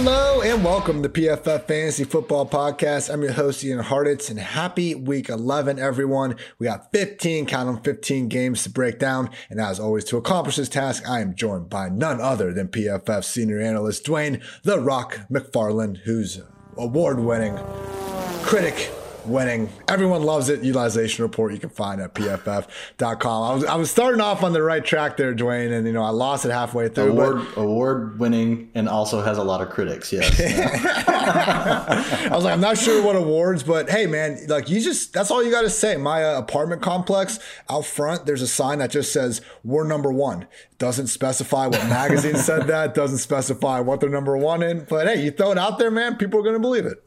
Hello and welcome to PFF Fantasy Football Podcast. I'm your host Ian Hartitz and happy week 11, everyone. We got 15, count them 15 games to break down. And as always, to accomplish this task, I am joined by none other than PFF senior analyst Dwain The Rock McFarland, who's award winning critic winning. Everyone loves it. Utilization report you can find at pff.com. I was I was starting off on the right track there, Dwain, and you know I lost it halfway through. Award but... award winning and also has a lot of critics. Yes. I was like, I'm not sure what awards, but hey, man, like you just that's all you got to say. My uh, apartment complex out front, there's a sign that just says we're number one. Doesn't specify what magazine said that. Doesn't specify what they're number one in. But hey, you throw it out there, man. People are gonna believe it.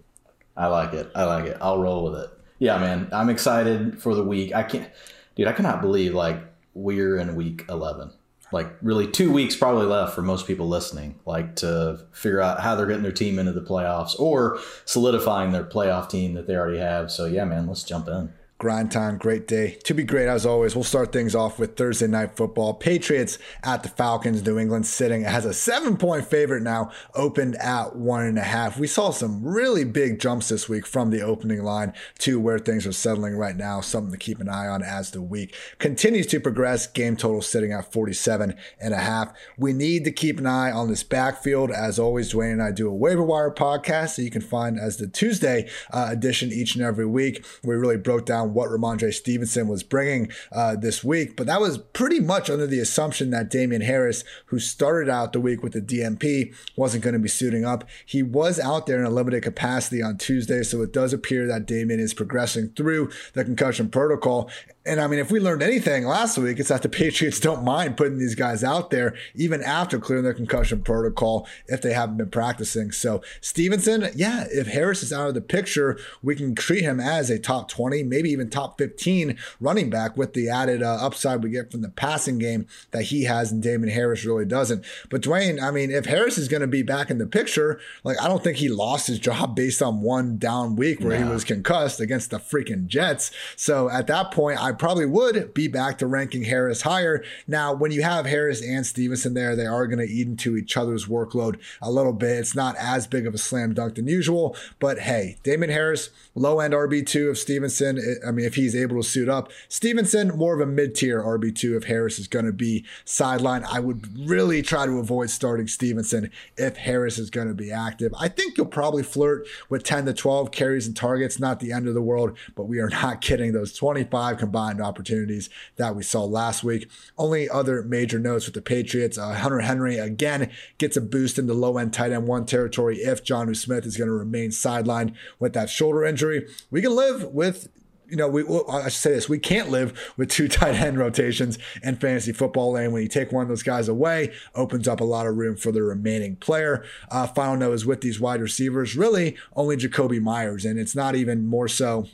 I like it. I like it. I'll roll with it. Yeah, man. I'm excited for the week. I can't, dude. I cannot believe like we're in week 11. Like really, two weeks probably left for most people listening. Like to figure out how they're getting their team into the playoffs or solidifying their playoff team that they already have. So yeah, man. Let's jump in grind time, great day. To be great as always, we'll start things off with Thursday night football. Patriots at the Falcons, New England sitting. It has a seven point favorite now, opened at one and a half. We saw some really big jumps this week from the opening line to where things are settling right now. Something to keep an eye on as the week continues to progress. Game total sitting at 47 and a half. We need to keep an eye on this backfield. As always, Dwain and I do a waiver wire podcast that you can find as the Tuesday uh, edition each and every week. We really broke down what Rhamondre Stevenson was bringing uh, this week. But that was pretty much under the assumption that Damien Harris, who started out the week with the DNP, wasn't going to be suiting up. He was out there in a limited capacity on Tuesday, so it does appear that Damien is progressing through the concussion protocol. And I mean, if we learned anything last week, it's that the Patriots don't mind putting these guys out there even after clearing their concussion protocol if they haven't been practicing. So, Stevenson, yeah, if Harris is out of the picture, we can treat him as a top 20, maybe even top 15 running back with the added uh, upside we get from the passing game that he has and Damien Harris really doesn't. But, Dwain, I mean, if Harris is going to be back in the picture, like, I don't think he lost his job based on one down week where no. he was concussed against the freaking Jets. So, at that point, I I probably would be back to ranking Harris higher. Now, when you have Harris and Stevenson there, they are going to eat into each other's workload a little bit. It's not as big of a slam dunk than usual, but hey, Damien Harris, low end RB2 of Stevenson. Eh, I mean, if he's able to suit up, Stevenson, more of a mid tier RB2 if Harris is going to be sidelined. I would really try to avoid starting Stevenson if Harris is going to be active. I think you'll probably flirt with 10 to 12 carries and targets, not the end of the world, but we are not getting those 25 combined combined opportunities that we saw last week. Only other major notes with the Patriots uh, Hunter Henry again gets a boost in the low end tight end one territory if Jonnu Smith is going to remain sidelined with that shoulder injury. We can live with you know, we I should say this: we can't live with two tight end rotations in fantasy football lane. When you take one of those guys away, opens up a lot of room for the remaining player. Uh, final note is with these wide receivers, really only Jakobi Meyers, and it's not even more so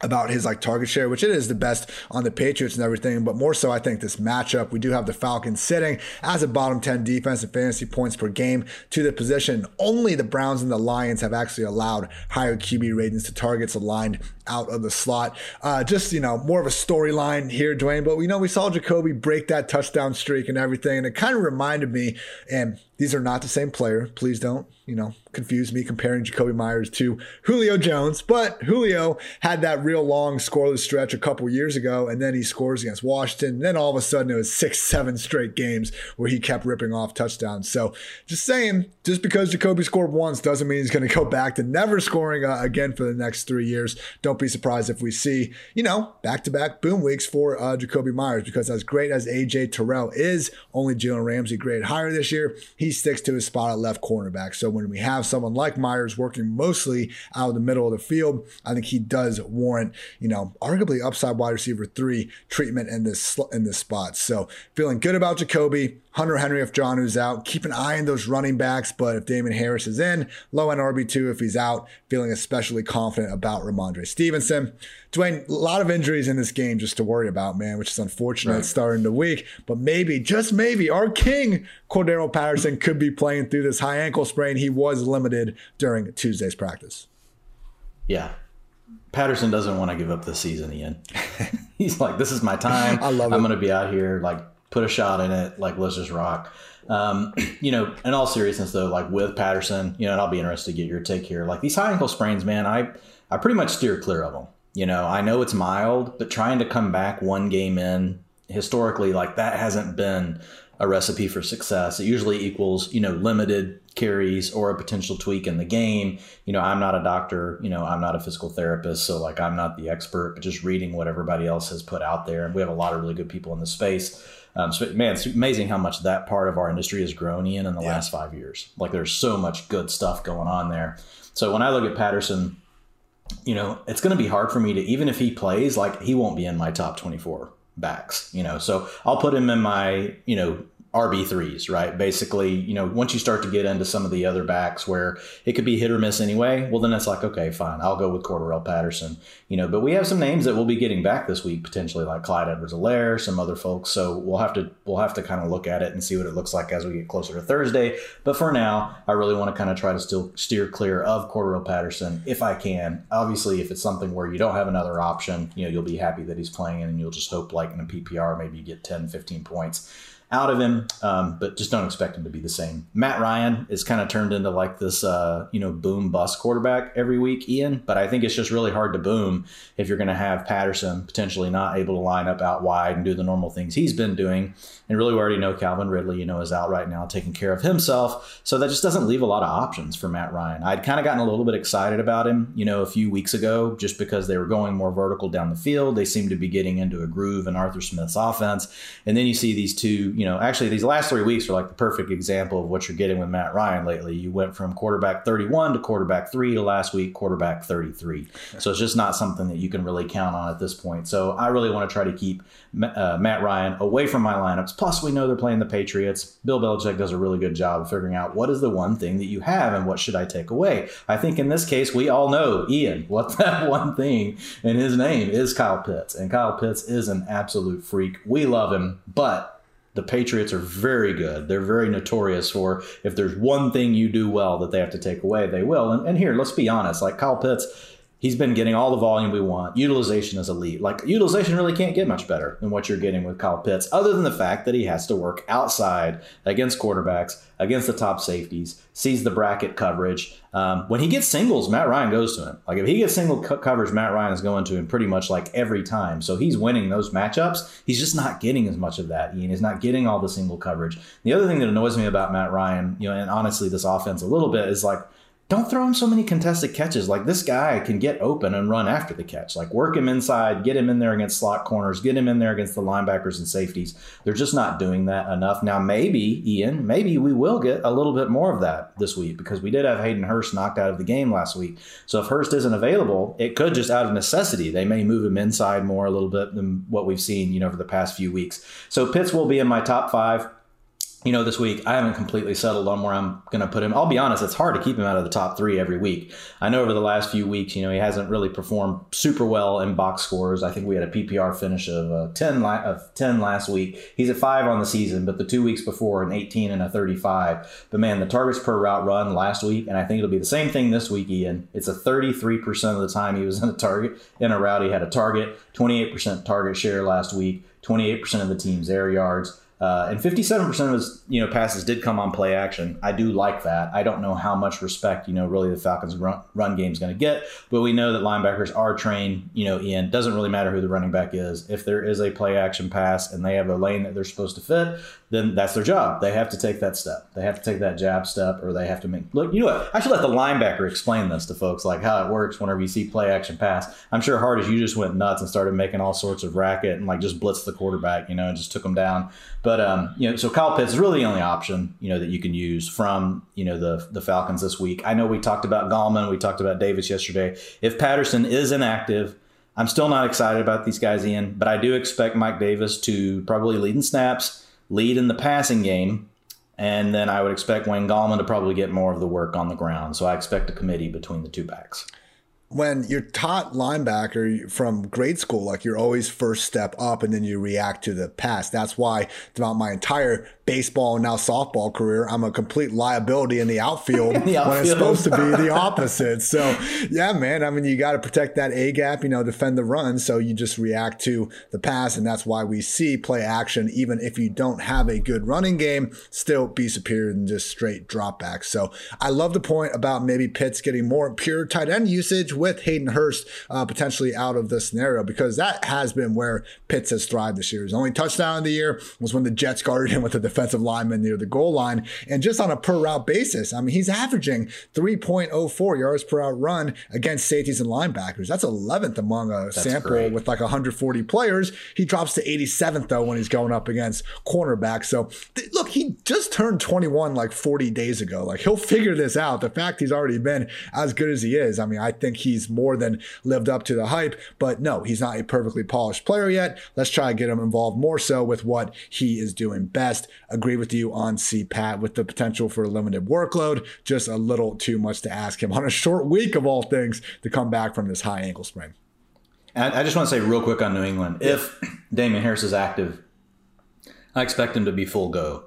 about his like target share, which it is the best on the Patriots and everything, but more so I think this matchup. We do have the Falcons sitting as a bottom 10 defense in fantasy points per game to the position. Only the Browns and the Lions have actually allowed higher QB ratings to targets aligned out of the slot. Uh, just, you know, more of a storyline here, Dwain. but we know we saw Jakobi break that touchdown streak and everything, and it kind of reminded me, and these are not the same player. Please don't, you know, confuse me comparing Jakobi Meyers to Julio Jones. But Julio had that real long scoreless stretch a couple years ago, and then he scores against Washington. And then all of a sudden it was six, seven straight games where he kept ripping off touchdowns. So just saying, just because Jakobi scored once doesn't mean he's going to go back to never scoring uh, again for the next three years. Don't don't be surprised if we see, you know, back to back boom weeks for uh, Jakobi Meyers because as great as AJ Terrell is, only Jalen Ramsey grade higher this year. He sticks to his spot at left cornerback. So when we have someone like Meyers working mostly out of the middle of the field, I think he does warrant, you know, arguably upside wide receiver three treatment in this in this spot. So feeling good about Jakobi. Hunter Henry if Jonnu's out. Keep an eye on those running backs, but if Damien Harris is in, low end RB2 if he's out, feeling especially confident about Rhamondre Stevenson. Dwain, a lot of injuries in this game just to worry about, man, which is unfortunate right. starting the week. But maybe, just maybe, our king, Cordarrelle Patterson, could be playing through this high ankle sprain. He was limited during Tuesday's practice. Yeah. Patterson doesn't want to give up the season, Ian. He's like, this is my time. I love it. I'm going to be out here like put a shot in it. Like, let's just rock. Um, you know, in all seriousness though, like with Patterson, you know, and I'll be interested to get your take here. Like these high ankle sprains, man, I I pretty much steer clear of them. You know, I know it's mild, but trying to come back one game in historically, like that hasn't been a recipe for success. It usually equals, you know, limited carries or a potential tweak in the game. You know, I'm not a doctor, you know, I'm not a physical therapist, so like I'm not the expert, but just reading what everybody else has put out there. And we have a lot of really good people in the space. Um, so, man, it's amazing how much that part of our industry has grown in in the yeah. last five years. Like there's so much good stuff going on there. So when I look at Patterson, you know, it's going to be hard for me to even if he plays, like he won't be in my top 24 backs, you know. So I'll put him in my, you know, RB3s, right? Basically, you know, once you start to get into some of the other backs where it could be hit or miss anyway, well, then it's like, okay, fine, I'll go with Cordarrelle Patterson, you know, but we have some names that we'll be getting back this week, potentially like Clyde Edwards Helaire, some other folks. So we'll have to, we'll have to kind of look at it and see what it looks like as we get closer to Thursday. But for now, I really want to kind of try to still steer clear of Cordarrelle Patterson if I can. Obviously, if it's something where you don't have another option, you know, you'll be happy that he's playing and you'll just hope like in a PPR, maybe you get 10, 15 points out of him, um, but just don't expect him to be the same. Matt Ryan is kind of turned into like this, uh, you know, boom bust quarterback every week, Ian. But I think it's just really hard to boom if you're going to have Patterson potentially not able to line up out wide and do the normal things he's been doing. And really, we already know Calvin Ridley, you know, is out right now taking care of himself. So that just doesn't leave a lot of options for Matt Ryan. I'd kind of gotten a little bit excited about him, you know, a few weeks ago, just because they were going more vertical down the field. They seemed to be getting into a groove in Arthur Smith's offense. And then you see these two, you know, actually these last three weeks are like the perfect example of what you're getting with Matt Ryan lately. You went from quarterback 31 to quarterback three to last week, quarterback 33. So it's just not something that you can really count on at this point. So I really want to try to keep uh, Matt Ryan away from my lineups Plus, we know they're playing the Patriots. Bill Belichick does a really good job of figuring out what is the one thing that you have and what should I take away. I think in this case, we all know Ian what that one thing, and his name is Kyle Pitts. And Kyle Pitts is an absolute freak. We love him, but the Patriots are very good. They're very notorious for if there's one thing you do well that they have to take away, they will. And, and here, let's be honest, like Kyle Pitts he's been getting all the volume we want. Utilization is elite. Like utilization really can't get much better than what you're getting with Kyle Pitts, other than the fact that he has to work outside against quarterbacks, against the top safeties, sees the bracket coverage. Um, when he gets singles, Matt Ryan goes to him. Like if he gets single co- coverage, Matt Ryan is going to him pretty much like every time. So he's winning those matchups. He's just not getting as much of that. Ian is not getting all the single coverage. The other thing that annoys me about Matt Ryan, you know, and honestly this offense a little bit is like don't throw him so many contested catches. Like this guy can get open and run after the catch. Like work him inside, get him in there against slot corners, get him in there against the linebackers and safeties. They're just not doing that enough. Now, maybe, Ian, maybe we will get a little bit more of that this week because we did have Hayden Hurst knocked out of the game last week. So if Hurst isn't available, it could just out of necessity. They may move him inside more a little bit than what we've seen, you know, for the past few weeks. So Pitts will be in my top five you know, this week I haven't completely settled on where I'm going to put him. I'll be honest, it's hard to keep him out of the top three every week. I know over the last few weeks, you know, he hasn't really performed super well in box scores. I think we had a PPR finish of uh, 10, of 10 last week. He's at five on the season, but the two weeks before, an 18 and a 35. But man, the targets per route run last week, and I think it'll be the same thing this week, Ian. It's a 33% of the time he was in a target, in a route, he had a target, 28% target share last week, 28% of the team's air yards. Uh, and 57% of his you know passes did come on play action. I do like that. I don't know how much respect you know really the Falcons run, run game is going to get, but we know that linebackers are trained. You know, Ian doesn't really matter who the running back is. If there is a play action pass and they have a lane that they're supposed to fit, then that's their job. They have to take that step. They have to take that jab step, or they have to make look. You know what? I should let the linebacker explain this to folks, like how it works whenever you see play action pass. I'm sure Hartitz you just went nuts and started making all sorts of racket and like just blitzed the quarterback, you know, and just took him down. But um, you know, so Kyle Pitts is really the only option you know that you can use from you know the the Falcons this week. I know we talked about Gallman, we talked about Davis yesterday. If Patterson is inactive, I'm still not excited about these guys, Ian. But I do expect Mike Davis to probably lead in snaps, lead in the passing game, and then I would expect Wayne Gallman to probably get more of the work on the ground. So I expect a committee between the two backs when you're taught linebacker from grade school, like you're always first step up and then you react to the pass. That's why throughout my entire baseball and now softball career, I'm a complete liability in the outfield, in the outfield. when it's supposed to be the opposite. So yeah, man, I mean, you got to protect that A gap, you know, defend the run. So you just react to the pass. And that's why we see play action, even if you don't have a good running game, still be superior than just straight dropbacks. So I love the point about maybe Pitts getting more pure tight end usage with Hayden Hurst uh, potentially out of the scenario because that has been where Pitts has thrived this year. His only touchdown of the year was when the Jets guarded him with a defensive lineman near the goal line. And just on a per route basis, I mean, he's averaging 3.04 yards per route run against safeties and linebackers. That's 11th among a That's sample great. with like 140 players. He drops to 87th though when he's going up against cornerbacks. So th- look, he just turned 21 like 40 days ago. Like he'll figure this out. The fact he's already been as good as he is, I mean, I think he's more than lived up to the hype. But no, he's not a perfectly polished player yet. Let's try to get him involved more so with what he is doing best. Agree with you on CPAT with the potential for a limited workload. Just a little too much to ask him on a short week of all things to come back from this high ankle sprain. I just want to say real quick on New England if Damien Harris is active, I expect him to be full go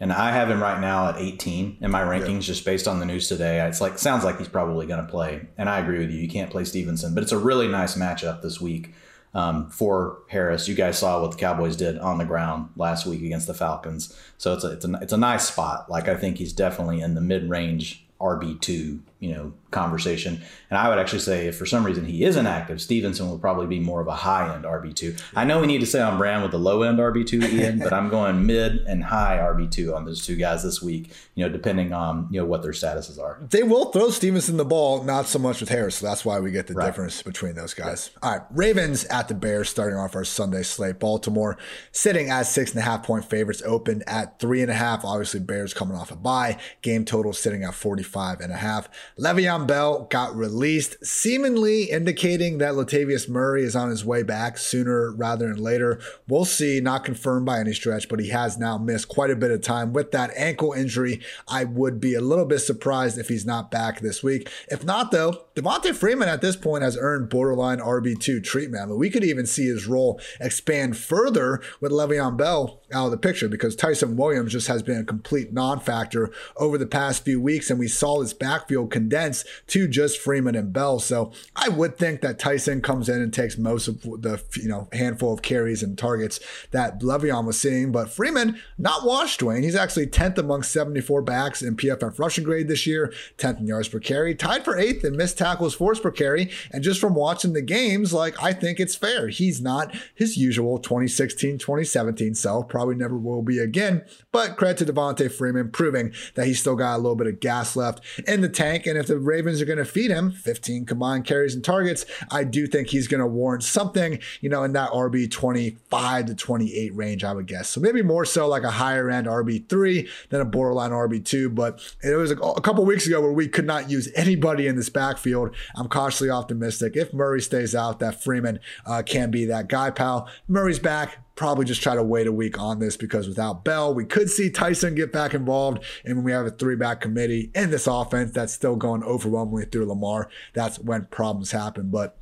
and I have him right now at 18 in my rankings, yeah. just based on the news today. It's like sounds like he's probably going to play, and I agree with you. You can't play Stevenson, but it's a really nice matchup this week um, for Harris. You guys saw what the Cowboys did on the ground last week against the Falcons, so it's a it's a it's a nice spot. Like I think he's definitely in the mid range RB two you know conversation. And I would actually say if for some reason he is inactive, Stevenson will probably be more of a high end RB two. I know we need to stay on brand with the low end RB two, Ian, but I'm going mid and high RB two on those two guys this week. You know, depending on you know what their statuses are. They will throw Stevenson the ball, not so much with Harris. So that's why we get the right. difference between those guys. All right, Ravens at the Bears starting off our Sunday slate. Baltimore sitting at six and a half point favorites, opened at three and a half. Obviously, Bears coming off a bye. Game total sitting at 45 and a half. Le'Veon Bell got released, seemingly indicating that Latavius Murray is on his way back sooner rather than later. We'll see, not confirmed by any stretch, but he has now missed quite a bit of time with that ankle injury. I would be a little bit surprised if he's not back this week. If not, though, Devonta Freeman at this point has earned borderline RB2 treatment. We could even see his role expand further with Le'Veon Bell out of the picture because Ty'Son Williams just has been a complete non factor over the past few weeks, and we saw his backfield condense to just Freeman and Bell. So I would think that Ty'Son comes in and takes most of the you know handful of carries and targets that Le'Veon was seeing. But Freeman not washed, Dwain. He's actually 10th among 74 backs in PFF rushing grade this year, 10th in yards per carry, tied for eighth in missed tackles forced per carry. And just from watching the games, like I think it's fair. He's not his usual 2016, 2017 self. Probably never will be again. But credit to Devonta Freeman proving that he's still got a little bit of gas left in the tank. And if the Ravens are going to feed him 15 combined carries and targets, I do think he's going to warrant something, you know, in that RB 25 to 28 range, I would guess. So maybe more so like a higher end RB3 than a borderline RB2. But it was a, couple weeks ago where we could not use anybody in this backfield. I'm cautiously optimistic. If Murray stays out, that Freeman uh, can be that guy, pal. Murray's back probably just try to wait a week on this because without Bell, we could see Ty'Son get back involved. And when we have a three back committee in this offense that's still going overwhelmingly through Lamar, that's when problems happen. But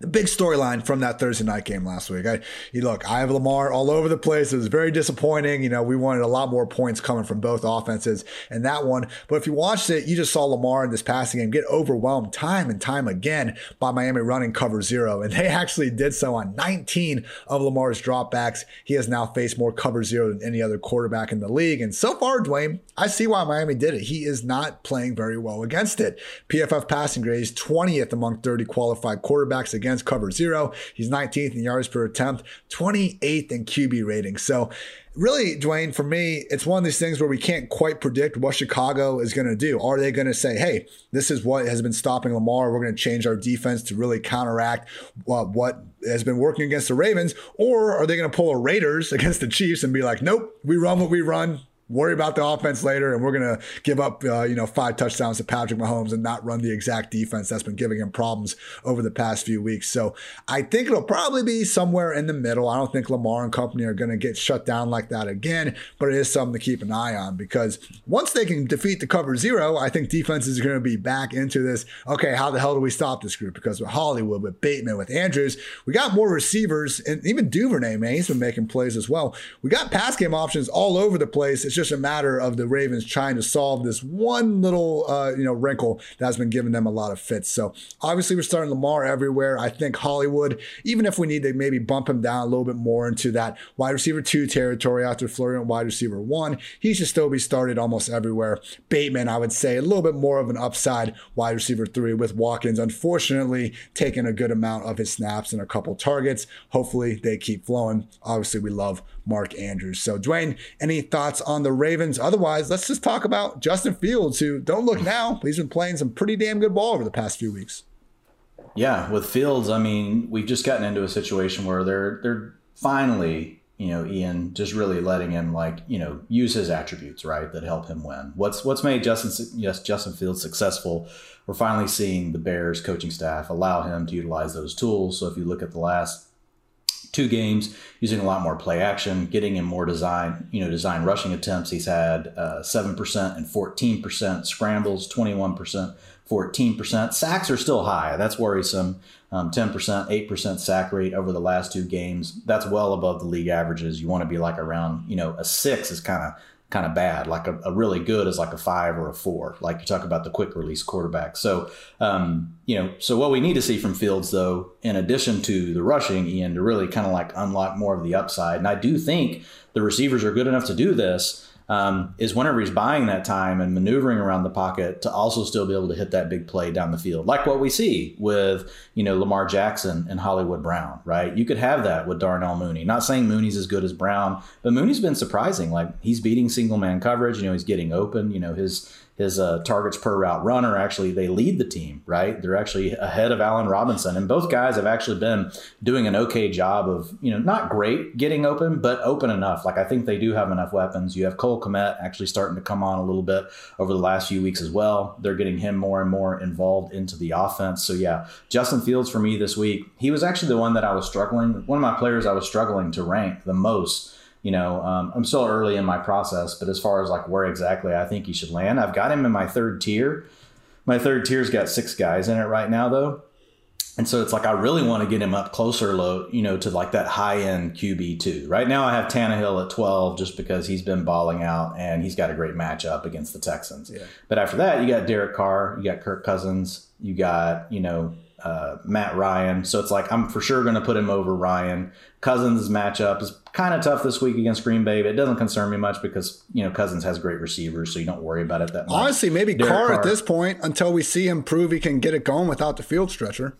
the big storyline from that Thursday night game last week. I, you look, I have Lamar all over the place. It was very disappointing. You know, we wanted a lot more points coming from both offenses in that one. But if you watched it, you just saw Lamar in this passing game get overwhelmed time and time again by Miami running cover zero. And they actually did so on 19 of Lamar's dropbacks. He has now faced more cover zero than any other quarterback in the league. And so far, Dwain, I see why Miami did it. He is not playing very well against it. PFF passing grades 20th among 30 qualified quarterbacks against cover zero. He's 19th in yards per attempt, 28th in QB rating. So, really, Dwain, for me, it's one of these things where we can't quite predict what Chicago is going to do. Are they going to say, hey, this is what has been stopping Lamar? We're going to change our defense to really counteract what has been working against the Ravens? Or are they going to pull a Raiders against the Chiefs and be like, nope, we run what we run worry about the offense later, and we're going to give up, uh, you know, five touchdowns to Patrick Mahomes and not run the exact defense that's been giving him problems over the past few weeks. So I think it'll probably be somewhere in the middle. I don't think Lamar and company are going to get shut down like that again, but it is something to keep an eye on because once they can defeat the cover zero, I think defenses are going to be back into this. Okay, how the hell do we stop this group? Because with Hollywood, with Bateman, with Andrews, we got more receivers, and even Duvernay, man, he's been making plays as well. We got pass game options all over the place. It's just a matter of the Ravens trying to solve this one little uh, you know wrinkle that's been giving them a lot of fits. So obviously we're starting Lamar everywhere. I think Hollywood, even if we need to maybe bump him down a little bit more into that wide receiver two territory after Florian wide receiver one, he should still be started almost everywhere. Bateman, I would say, a little bit more of an upside wide receiver three with Watkins, unfortunately taking a good amount of his snaps and a couple targets. Hopefully they keep flowing. Obviously we love Mark Andrews. So, Dwain, any thoughts on the Ravens? Otherwise, let's just talk about Justin Fields, who don't look now, he's been playing some pretty damn good ball over the past few weeks. Yeah, with Fields, I mean, we've just gotten into a situation where they're they're finally, you know, Ian just really letting him like, you know, use his attributes, right, that help him win. What's what's made Justin yes, Justin Fields successful? We're finally seeing the Bears coaching staff allow him to utilize those tools. So if you look at the last two games using a lot more play action, getting in more design, you know, design rushing attempts. He's had uh, 7% and 14%, scrambles 21%, 14%. Sacks are still high. That's worrisome. Um, 10%, 8% sack rate over the last two games. That's well above the league averages. You want to be like around, you know, a six is kind of kind of bad. Like a, a, really good is like a five or a four. Like you talk about the quick release quarterback. So, um, you know, so what we need to see from Fields, though, in addition to the rushing, Ian, to really kind of like unlock more of the upside. And I do think the receivers are good enough to do this um, is whenever he's buying that time and maneuvering around the pocket to also still be able to hit that big play down the field, like what we see with you know Lamar Jackson and Hollywood Brown, right? You could have that with Darnell Mooney. Not saying Mooney's as good as Brown, but Mooney's been surprising. Like he's beating single man coverage. You know, he's getting open. You know, his his uh, targets per route runner. Actually they lead the team right? They're actually ahead of allen robinson. And both guys have actually been doing an okay job of you know not great getting open but open enough. Like i think they do have enough weapons. You have cole Kmet actually starting to come on a little bit over the last few weeks as well. They're getting him more and more involved into the offense. So yeah justin fields for me this week he was actually the one that i was struggling one of my players i was struggling to rank the most you know, um, I'm still early in my process, but as far as like where exactly I think he should land, I've got him in my third tier. My third tier's got six guys in it right now, though. And so it's like I really want to get him up closer, low, you know, to like that high end QB two. Right now, I have Tannehill at twelve just because he's been balling out and he's got a great matchup against the Texans. Yeah. But after that, you got Derek Carr, you got Kirk Cousins, you got you know uh, Matt Ryan. So it's like I'm for sure going to put him over Ryan. Cousins' matchup is kind of tough this week against Green Bay, but it doesn't concern me much because you know Cousins has great receivers, so you don't worry about it that much. Honestly, maybe Carr, Carr at this point until we see him prove he can get it going without the field stretcher.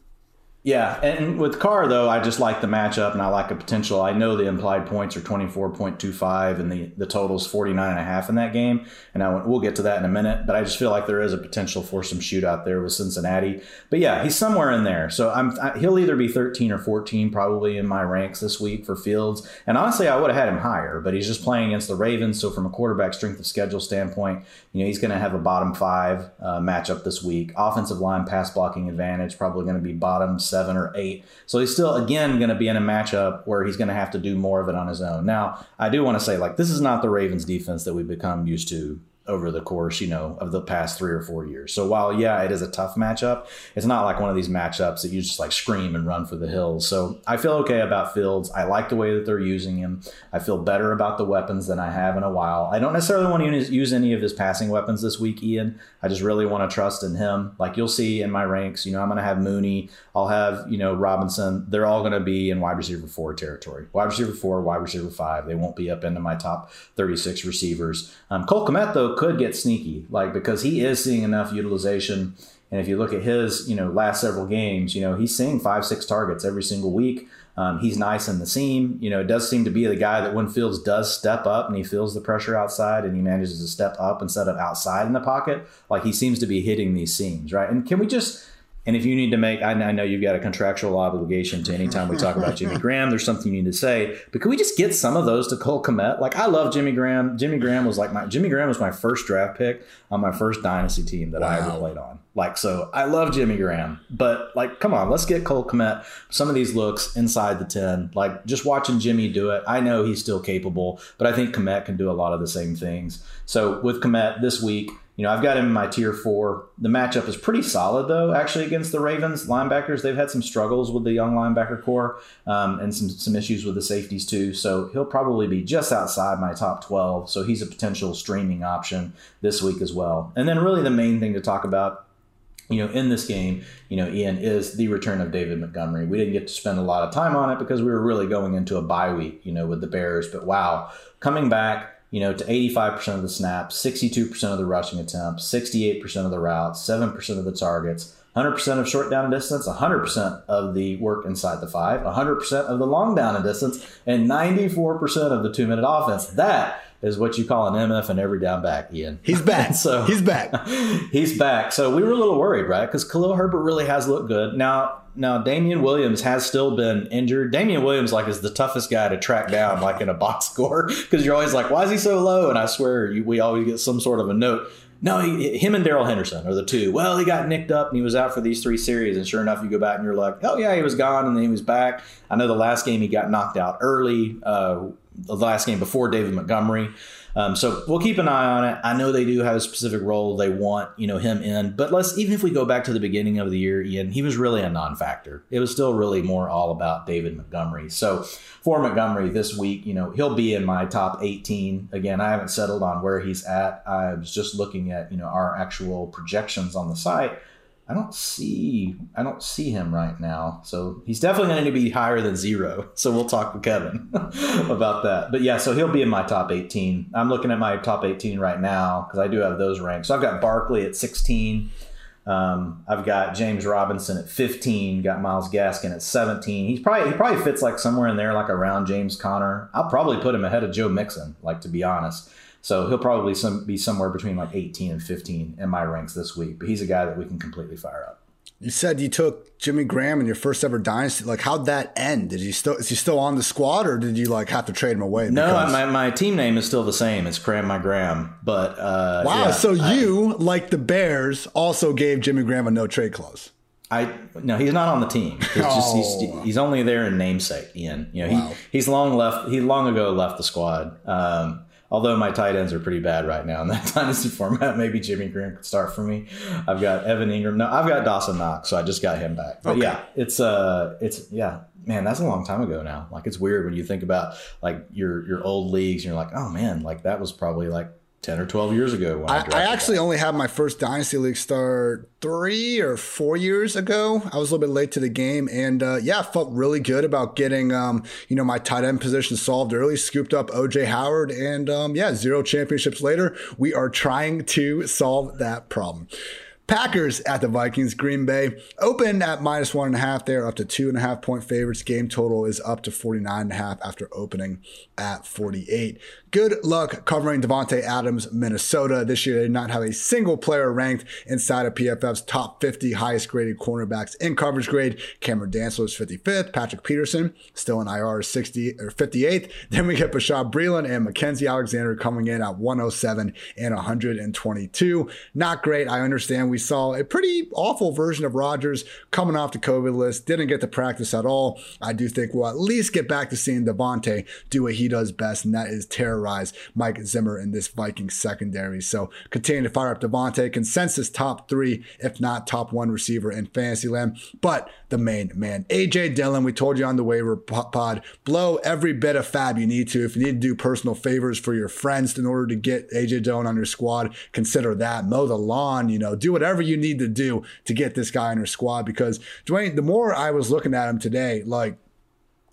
Yeah, and with Carr though, I just like the matchup and I like the potential. I know the implied points are 24.25 and the the total's 49 and a half in that game, and I we'll get to that in a minute, but I just feel like there is a potential for some shootout there with Cincinnati. But yeah, he's somewhere in there. So I'm I, he'll either be 13 or 14 probably in my ranks this week for Fields. And honestly, I would have had him higher, but he's just playing against the Ravens, so from a quarterback strength of schedule standpoint, you know, he's going to have a bottom 5 uh, matchup this week. Offensive line pass blocking advantage probably going to be bottom seven or eight. So he's still, again, going to be in a matchup where he's going to have to do more of it on his own. Now, I do want to say, like, this is not the Ravens defense that we've become used to over the course, you know, of the past three or four years. So while yeah, it is a tough matchup, it's not like one of these matchups that you just like scream and run for the hills. So I feel okay about Fields. I like the way that they're using him. I feel better about the weapons than I have in a while. I don't necessarily want to use any of his passing weapons this week, Ian. I just really want to trust in him. Like you'll see in my ranks, you know, I'm going to have Mooney. I'll have you know Robinson. They're all going to be in wide receiver four territory. Wide receiver four, wide receiver five. They won't be up into my top 36 receivers. Um, Cole Kmet though could get sneaky, like because he is seeing enough utilization. And if you look at his, you know, last several games, you know, he's seeing five, six targets every single week. Um, he's nice in the seam. You know, it does seem to be the guy that when Fields does step up and he feels the pressure outside and he manages to step up instead of outside in the pocket, like he seems to be hitting these seams, right? And can we just and if you need to make, I, know you've got a contractual obligation to anytime we talk about Jimmy Graham, there's something you need to say. But can we just get some of those to Cole Kmet? Like I love Jimmy Graham. Jimmy Graham was like my Jimmy Graham was my first draft pick on my first dynasty team that wow. I ever played on. Like so, I love Jimmy Graham. But like, come on, let's get Cole Kmet some of these looks inside the ten. Like just watching Jimmy do it, I know he's still capable, but I think Kmet can do a lot of the same things. So with Kmet this week you know, I've got him in my tier four. The matchup is pretty solid, though, actually, against the Ravens linebackers. They've had some struggles with the young linebacker core um, and some, some issues with the safeties, too. So he'll probably be just outside my top 12. So he's a potential streaming option this week as well. And then, really, the main thing to talk about you know, in this game, you know, Ian is the return of David Montgomery. We didn't get to spend a lot of time on it because we were really going into a bye week, you know, with the Bears. But wow, coming back, you know, to 85% of the snaps, 62% of the rushing attempts, 68% of the routes, 7% of the targets, 100% of short down and distance, 100% of the work inside the five, 100% of the long down and distance, and 94% of the two minute offense. That is what you call an MF and every down back, Ian. He's back. so he's back. he's back. So we were a little worried, right? Because Khalil Herbert really has looked good. Now, now Damien Williams has still been injured. Damien Williams like is the toughest guy to track down like in a box score because you're always like, why is he so low? And I swear you, we always get some sort of a note. No, he, him and Darrell Henderson are the two. Well, he got nicked up and he was out for these three series. And sure enough, you go back and you're like, oh yeah, he was gone and then he was back. I know the last game he got knocked out early. Uh, the last game before David Montgomery. Um, so we'll keep an eye on it. I know they do have a specific role they want, you know, him in. But let's even if we go back to the beginning of the year, Ian, he was really a non-factor. It was still really more all about David Montgomery. So for Montgomery this week, you know, he'll be in my top 18. Again, I haven't settled on where he's at. I was just looking at, you know, our actual projections on the site I don't see I don't see him right now. So he's definitely going to be higher than zero. So we'll talk with Kevin about that. But yeah, so he'll be in my top 18. I'm looking at my top 18 right now because I do have those ranked. So I've got Barkley at 16. Um, I've got James Robinson at 15. Got Myles Gaskin at 17. He's probably he probably fits like somewhere in there, like around James Conner. I'll probably put him ahead of Joe Mixon, like to be honest. So he'll probably some, be somewhere between like 18 and 15 in my ranks this week. But he's a guy that we can completely fire up. You said you took Jimmy Graham in your first ever dynasty. Like, how'd that end? Did he still is he still on the squad, or did you like have to trade him away? No, my, my team name is still the same. It's Graham my Graham. But uh, wow, yeah, so I, you like the Bears also gave Jimmy Graham a no trade clause. I no, he's not on the team. He's just he's, oh. he's only there in namesake. Ian, you know, wow. he he's long left. He long ago left the squad. Um, Although my tight ends are pretty bad right now in that dynasty format, maybe Jimmy Graham could start for me. I've got Evan Engram. No, I've got Dawson Knox, so I just got him back. But okay. yeah, it's uh, it's yeah, man, that's a long time ago now. Like it's weird when you think about like your your old leagues, and you're like, oh man, like that was probably like 10 or 12 years ago. I, I, I, actually only had my first Dynasty League start three or four years ago. I was a little bit late to the game. And uh, yeah, I felt really good about getting, um, you know, my tight end position solved early, scooped up OJ Howard. And um, yeah, zero championships later, we are trying to solve that problem. Packers at the Vikings, Green Bay open at minus one and a half. They're up to two and a half point favorites. Game total is up to 49 and a half after opening at 48. Good luck covering Davante Adams, Minnesota. This year, they did not have a single player ranked inside of PFF's top 50 highest graded cornerbacks in coverage grade. Cameron Dantzler is 55th. Patrick Peterson still in IR is 60 or 58th. Then we get Bashaud Breeland and Mackensie Alexander coming in at 107 and 122. Not great. I understand we saw a pretty awful version of Rodgers coming off the COVID list, didn't get to practice at all. I do think we'll at least get back to seeing Davante do what he does best, and that is terrorize Mike Zimmer in this Viking secondary. So continue to fire up Davante, consensus top three, if not top one receiver in fantasy land. But the main man, AJ Dillon, we told you on the waiver pod, blow every bit of fab you need to. If you need to do personal favors for your friends in order to get AJ Dillon on your squad, consider that. Mow the lawn, you know, do whatever you need to do to get this guy in your squad because Dwain, the more I was looking at him today, like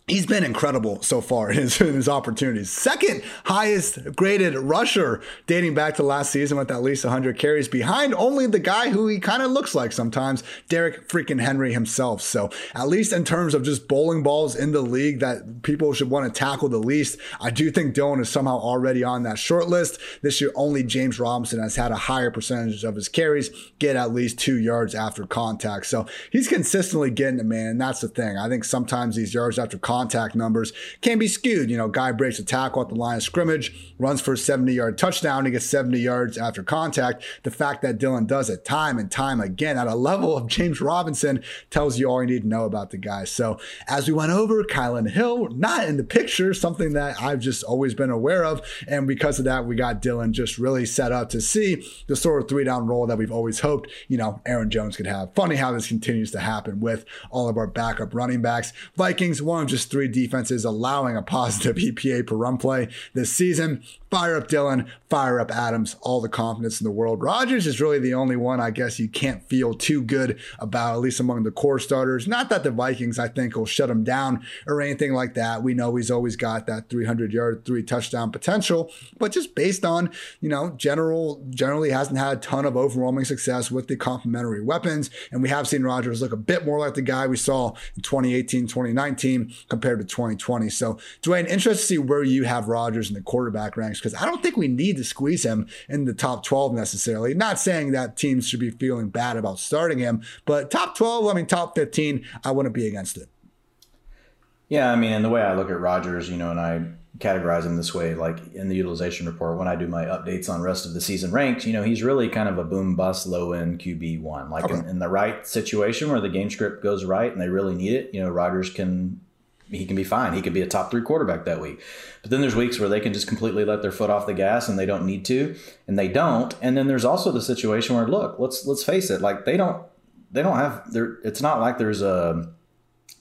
he's been incredible so far in his, in his, opportunities. Second highest graded rusher dating back to last season with at least 100 carries behind only the guy who he kind of looks like sometimes, Derek freaking Henry himself. So at least in terms of just bowling balls in the league that people should want to tackle the least, I do think Dillon is somehow already on that short list. This year, only James Robinson has had a higher percentage of his carries get at least two yards after contact. So he's consistently getting it, man. And that's the thing. I think sometimes these yards after contact contact numbers can be skewed. You know, guy breaks a tackle at the line of scrimmage, runs for a 70 yard touchdown, he gets 70 yards after contact. The fact that Dillon does it time and time again at a level of James Robinson tells you all you need to know about the guy. So as we went over, Kylin Hill, not in the picture, something that I've just always been aware of. And because of that, we got Dillon just really set up to see the sort of three down role that we've always hoped, you know, Aaron Jones could have. Funny how this continues to happen with all of our backup running backs. Vikings, one of just three defenses allowing a positive EPA per run play this season. Fire up Dillon, fire up Adams, all the confidence in the world. Rodgers is really the only one I guess you can't feel too good about, at least among the core starters. Not that the Vikings, I think, will shut him down or anything like that. We know he's always got that 300 yard, three touchdown potential, but just based on, you know, general, generally hasn't had a ton of overwhelming success with the complementary weapons. And we have seen Rodgers look a bit more like the guy we saw in 2018, 2019 compared to 2020. So, Dwain, interested to see where you have Rodgers in the quarterback ranks because I don't think we need to squeeze him in the top 12 necessarily. Not saying that teams should be feeling bad about starting him, but top 12, I mean, top 15, I wouldn't be against it. Yeah, I mean, and the way I look at Rodgers, you know, and I categorize him this way, like in the utilization report, when I do my updates on rest of the season ranks, you know, he's really kind of a boom bust low end QB one. Like okay. in, in, the right situation where the game script goes right and they really need it, you know, Rodgers can he can be fine. He could be a top three quarterback that week. But then there's weeks where they can just completely let their foot off the gas and they don't need to, and they don't. And then there's also the situation where look, let's let's face it, like they don't they don't have there. It's not like there's a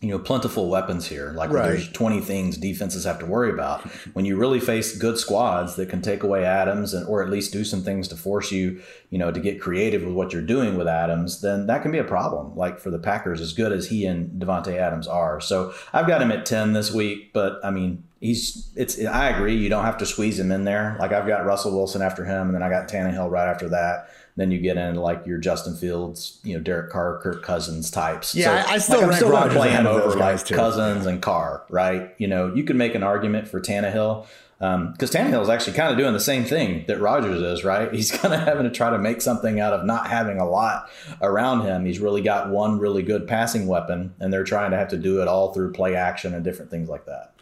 you know plentiful weapons here like right. there's 20 things defenses have to worry about. When you really face good squads that can take away adams and or at least do some things to force you you know to get creative with what you're doing with adams then that can be a problem like for the packers as good as he and davante adams are. So i've got him at 10 this week but i mean he's it's i agree you don't have to squeeze him in there. Like i've got russell wilson after him and then i got Tannehill right after that then you get into like your Justin Fields, you know, Derek Carr, Kirk Cousins types. Yeah, so, I, still like, I'm still not playing over like too. Cousins and Carr, right? You know, you can make an argument for Tannehill because um, Tannehill is actually kind of doing the same thing that Rodgers is, right? He's kind of having to try to make something out of not having a lot around him. He's really got one really good passing weapon, and they're trying to have to do it all through play action and different things like that.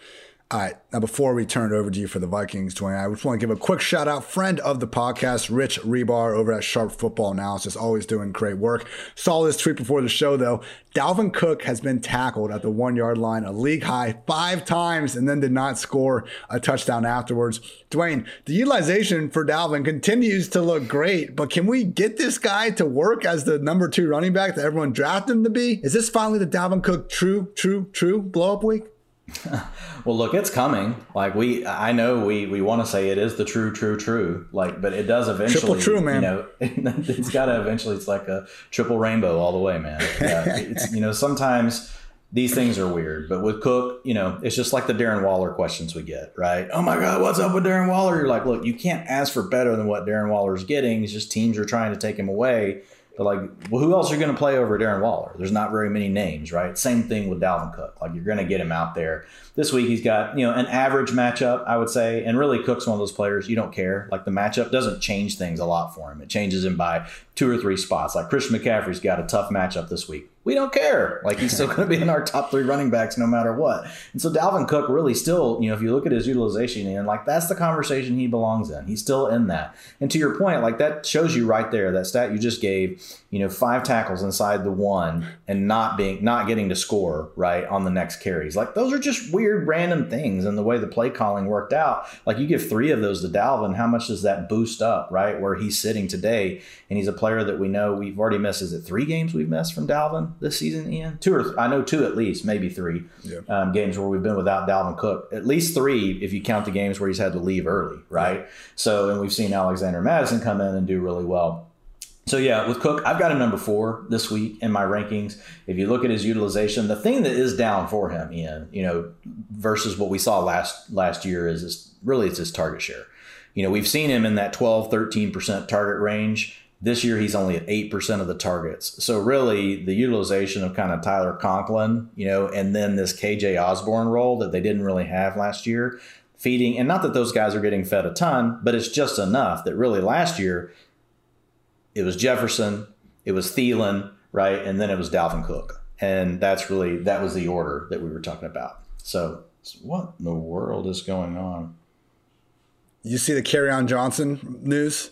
All right. Now, before we turn it over to you for the Vikings, Dwain, I just want to give a quick shout out. Friend of the podcast, Rich Hribar over at Sharp Football Analysis, always doing great work. Saw this tweet before the show, though. Dalvin Cook has been tackled at the one yard line, a league high five times, and then did not score a touchdown afterwards. Dwain, the utilization for Dalvin continues to look great, but can we get this guy to work as the number two running back that everyone drafted him to be? Is this finally the Dalvin Cook true, true, true blow up week? well, look, it's coming. Like we, I know we we want to say it is the true, true, true. Like, but it does eventually. Triple true, man. You know, it's got to eventually. It's like a triple rainbow all the way, man. Yeah, it's you know sometimes these things are weird, but with Cook, you know, it's just like the Darren Waller questions we get, right? Oh my God, what's up with Darren Waller? You're like, look, you can't ask for better than what Darren Waller is getting. It's just teams are trying to take him away. But like, well, who else are you going to play over Darren Waller? There's not very many names, right? Same thing with Dalvin Cook. Like you're going to get him out there. This week he's got you know an average matchup, I would say, and really Cook's one of those players you don't care. Like the matchup doesn't change things a lot for him. It changes him by two or three spots. Like Christian McCaffrey's got a tough matchup this week we don't care. Like he's still going to be in our top three running backs no matter what. And so Dalvin Cook really still, you know, if you look at his utilization and like that's the conversation he belongs in. He's still in that. And to your point, like that shows you right there that stat you just gave, you know, five tackles inside the one and not being not getting to score right on the next carries. Like those are just weird random things and the way the play calling worked out. Like you give three of those to Dalvin, how much does that boost up, right? Where he's sitting today and he's a player that we know we've already missed. Is it three games we've missed from Dalvin? this season, Ian? Two or th- I know two at least, maybe three yeah. um, games where we've been without Dalvin Cook. At least three if you count the games where he's had to leave early, right? So, and we've seen Alexander Mattison come in and do really well. So yeah, with Cook, I've got him number four this week in my rankings. If you look at his utilization, the thing that is down for him, Ian, you know, versus what we saw last last year is this, really it's his target share. You know, we've seen him in that 12, 13% target range. This year, he's only at 8% of the targets. So, really, the utilization of kind of Tyler Conklin, you know, and then this KJ Osborn role that they didn't really have last year, feeding, and not that those guys are getting fed a ton, but it's just enough that really last year it was Jefferson, it was Thielen, right? And then it was Dalvin Cook. And that's really, that was the order that we were talking about. So, what in the world is going on? You see the Kerryon Johnson news?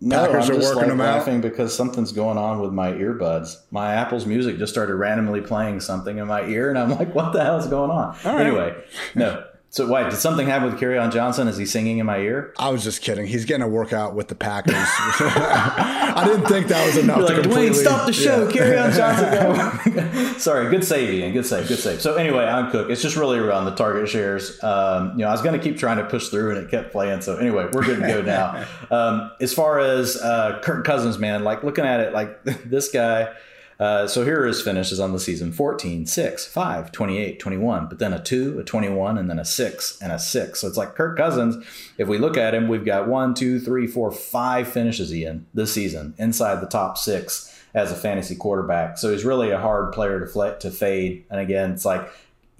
No, Packers I'm just like laughing out. because something's going on with my earbuds. My Apple's Music just started randomly playing something in my ear, and I'm like, "What the hell is going on?" Anyway, no, so why did something happen with Kerryon Johnson? Is he singing in my ear? I was just kidding. He's getting a workout with the Packers. I didn't think that was enough. You're like, Dwain, stop the show. Yeah. Kerryon Johnson. Sorry, good save, Ian. Good save. Good save. So anyway, I'm Cook. It's just really around the target shares. Um, you know, I was going to keep trying to push through, and it kept playing. So anyway, we're good to go now. Um, as far as uh, Kirk Cousins, man, like looking at it, like this guy uh, so here his finishes on the season 14, 6, 5, 28, 21, but then a 2, a 21, and then a 6 and a 6. So it's like Kirk Cousins. If we look at him, we've got one, two, three, four, five finishes, Ian, this season inside the top six as a fantasy quarterback. So he's really a hard player to, fl- to fade. And again, it's like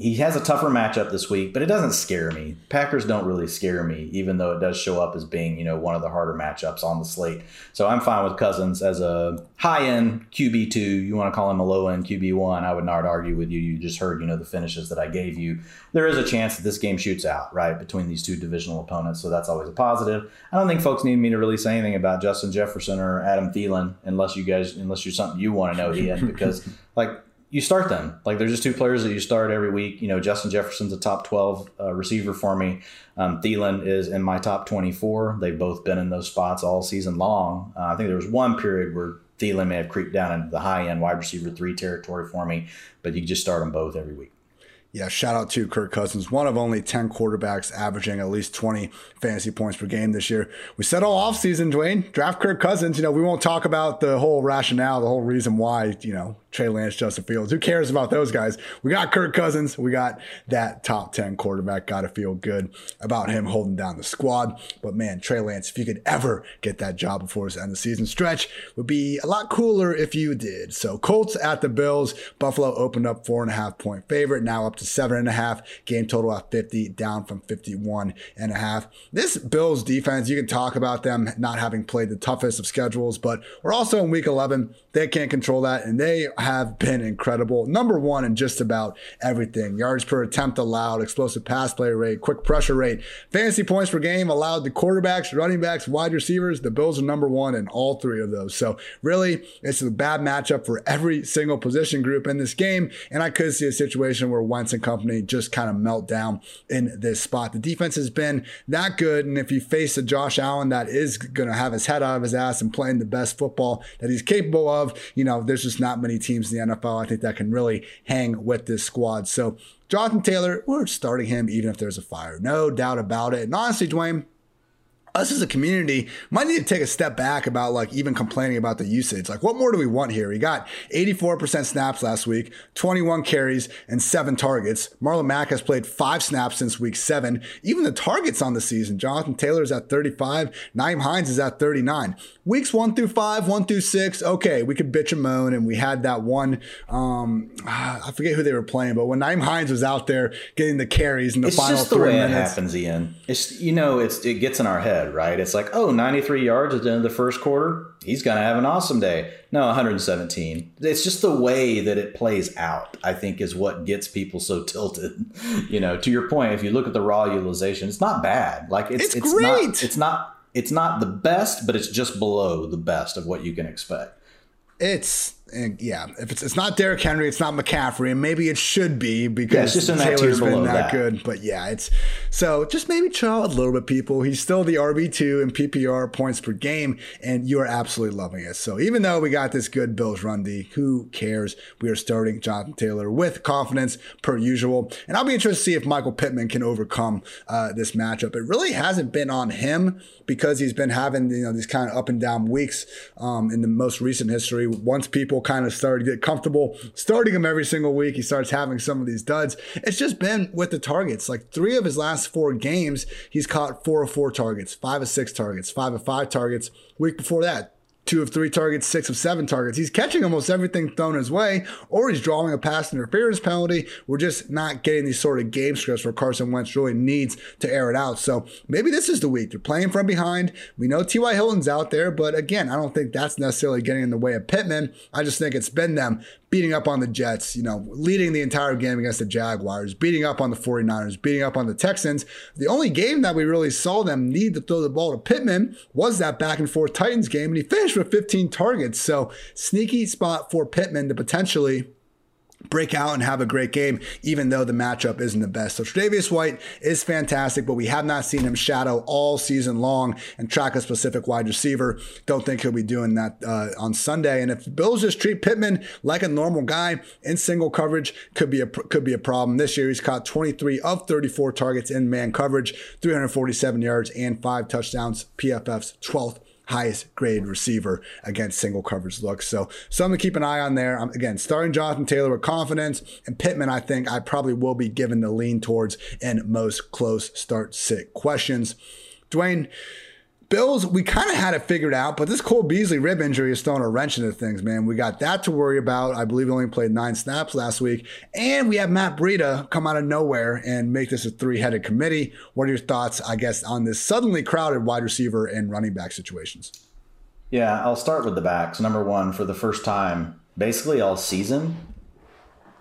he has a tougher matchup this week, but it doesn't scare me. Packers don't really scare me, even though it does show up as being, you know, one of the harder matchups on the slate. So I'm fine with Cousins as a high end QB two. You want to call him a low end QB one? I would not argue with you. You just heard, you know, the finishes that I gave you. There is a chance that this game shoots out right between these two divisional opponents, so that's always a positive. I don't think folks need me to really say anything about Justin Jefferson or Adam Thielen unless you guys, unless you're something you want to know, Ian, because like you start them. Like there's just two players that you start every week. You know, Justin Jefferson's a top 12 uh, receiver for me. Um, Thielen is in my top 24. They've both been in those spots all season long. Uh, I think there was one period where Thielen may have creeped down into the high end wide receiver three territory for me, but you just start them both every week. Yeah, shout out to Kirk Cousins, one of only 10 quarterbacks averaging at least 20 fantasy points per game this year. We said all offseason, Dwain, draft Kirk Cousins. You know, we won't talk about the whole rationale, the whole reason why, you know, Trey Lance, Justin Fields. Who cares about those guys? We got Kirk Cousins. We got that top 10 quarterback. Got to feel good about him holding down the squad. But man, Trey Lance, if you could ever get that job before his end of the season stretch, would be a lot cooler if you did. So Colts at the Bills. Buffalo opened up four and a half point favorite, now up to seven and a half. Game total at 50, down from 51 and a half. This Bills defense, you can talk about them not having played the toughest of schedules, but we're also in week 11. They can't control that, and they have been incredible. Number one in just about everything yards per attempt allowed, explosive pass play rate, quick pressure rate, fantasy points per game allowed to quarterbacks, running backs, wide receivers. The Bills are number one in all three of those. So, really, it's a bad matchup for every single position group in this game. And I could see a situation where Wentz and company just kind of melt down in this spot. The defense has been that good. And if you face a Josh Allen that is going to have his head out of his ass and playing the best football that he's capable of, you know, there's just not many teams in the NFL, I think that can really hang with this squad. So Jonathan Taylor, we're starting him even if there's a fire. No doubt about it. And honestly, Dwain, us as a community might need to take a step back about like even complaining about the usage. Like, what more do we want here? We got 84% snaps last week, 21 carries, and seven targets. Marlon Mack has played five snaps since week seven. Even the targets on the season, Jonathan Taylor is at 35, Nyheim Hines is at 39. Weeks one through five, one through six, okay, we could bitch and moan. And we had that one, um, I forget who they were playing, but when Nyheim Hines was out there getting the carries in the it's final just the three way minutes. it happens, Ian. It's, you know, it's, it gets in our head head, right? It's like, oh, 93 yards at the end of the first quarter. He's going to have an awesome day. No, 117. It's just the way that it plays out, I think, is what gets people so tilted. You know, to your point, if you look at the raw utilization, it's not bad. Like it's, it's, it's great. Not, it's not it's not the best, but it's just below the best of what you can expect. It's and yeah, if it's it's not Derrick Henry, it's not McCaffrey, and maybe it should be because yeah, Taylor's been that, that, good. But yeah, it's so just maybe chill out a little bit, people. He's still the RB two in PPR points per game, and you are absolutely loving it. So even though we got this good Bills run D, who cares? We are starting Jonathan Taylor with confidence per usual, and I'll be interested to see if Michael Pittman can overcome uh, this matchup. It really hasn't been on him because he's been having you know these kind of up and down weeks um, in the most recent history. Once people kind of started to get comfortable starting him every single week. He starts having some of these duds. It's just been with the targets. Like three of his last four games, he's caught four of four targets, five of six targets, five of five targets. Week before that, two of three targets, six of seven targets. He's catching almost everything thrown his way, or he's drawing a pass interference penalty. We're just not getting these sort of game scripts where Carson Wentz really needs to air it out. So maybe this is the week. They're playing from behind. We know T.Y. Hilton's out there, but again, I don't think that's necessarily getting in the way of Pittman. I just think it's been them beating up on the Jets, you know, leading the entire game against the Jaguars, beating up on the 49ers, beating up on the Texans. The only game that we really saw them need to throw the ball to Pittman was that back and forth Titans game, and he finished with 15 targets. So, sneaky spot for Pittman to potentially break out and have a great game, even though the matchup isn't the best. So Tre'Davious White is fantastic, but we have not seen him shadow all season long and track a specific wide receiver. Don't think he'll be doing that uh, on Sunday. And if Bills just treat Pittman like a normal guy in single coverage, could be a could be a problem. This year he's caught 23 of 34 targets in man coverage, 347 yards and five touchdowns. PFF's 12th highest grade receiver against single coverage looks. So something to keep an eye on there. Um, again, starting Jonathan Taylor with confidence and Pittman, I think I probably will be given the lean towards in most close start sit questions. Dwain, Bills, we kind of had it figured out, but this Cole Beasley rib injury is throwing a wrench into things, man. We got that to worry about. I believe he only played nine snaps last week. And we have Matt Breida come out of nowhere and make this a three headed committee. What are your thoughts, I guess, on this suddenly crowded wide receiver and running back situations? Yeah, I'll start with the backs. Number one, for the first time, basically all season,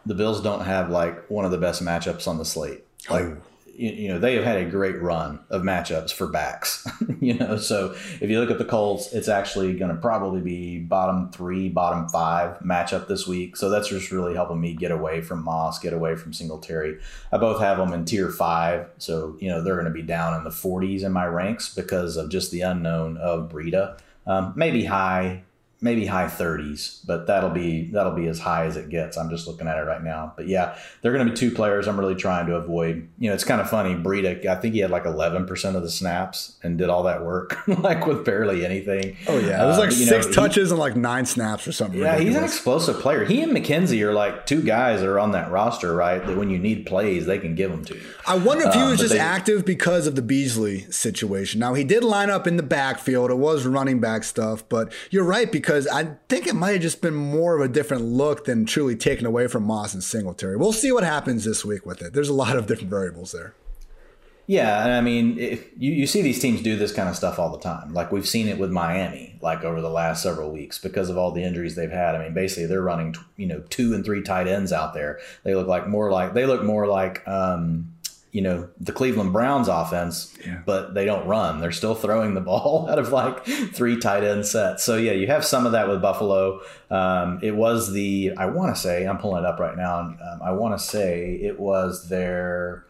the Bills don't have like one of the best matchups on the slate. Like, oh you know they have had a great run of matchups for backs you know so if you look at the colts it's actually going to probably be bottom three bottom five matchup this week. So that's just really helping me get away from moss get away from singletary. I both have them in tier five so you know they're going to be down in the 40s in my ranks because of just the unknown of breida. Um, maybe high maybe high 30s, but that'll be that'll be as high as it gets. I'm just looking at it right now. But yeah, they're going to be two players I'm really trying to avoid. You know, it's kind of funny. Breida, I think he had like 11% of the snaps and did all that work like with barely anything. Oh yeah, it was like six know, touches he, and like nine snaps or something. Yeah, ridiculous. he's an explosive player. He and McKenzie are like two guys that are on that roster, right? That when you need plays, they can give them to you. I wonder if he um, was just they, active because of the Beasley situation. Now he did line up in the backfield. It was running back stuff, but you're right because because I think it might have just been more of a different look than truly taken away from Moss and Singletary. We'll see what happens this week with it. There's a lot of different variables there. Yeah, I mean, you, you see these teams do this kind of stuff all the time. Like we've seen it with Miami, like over the last several weeks because of all the injuries they've had. I mean, basically they're running, you know, two and three tight ends out there. They look like more like they look more like um, you know the Cleveland Browns offense, yeah. but they don't run. They're still throwing the ball out of like three tight end sets. So yeah, you have some of that with Buffalo. Um, it was the I want to say I'm pulling it up right now. Um, I want to say it was their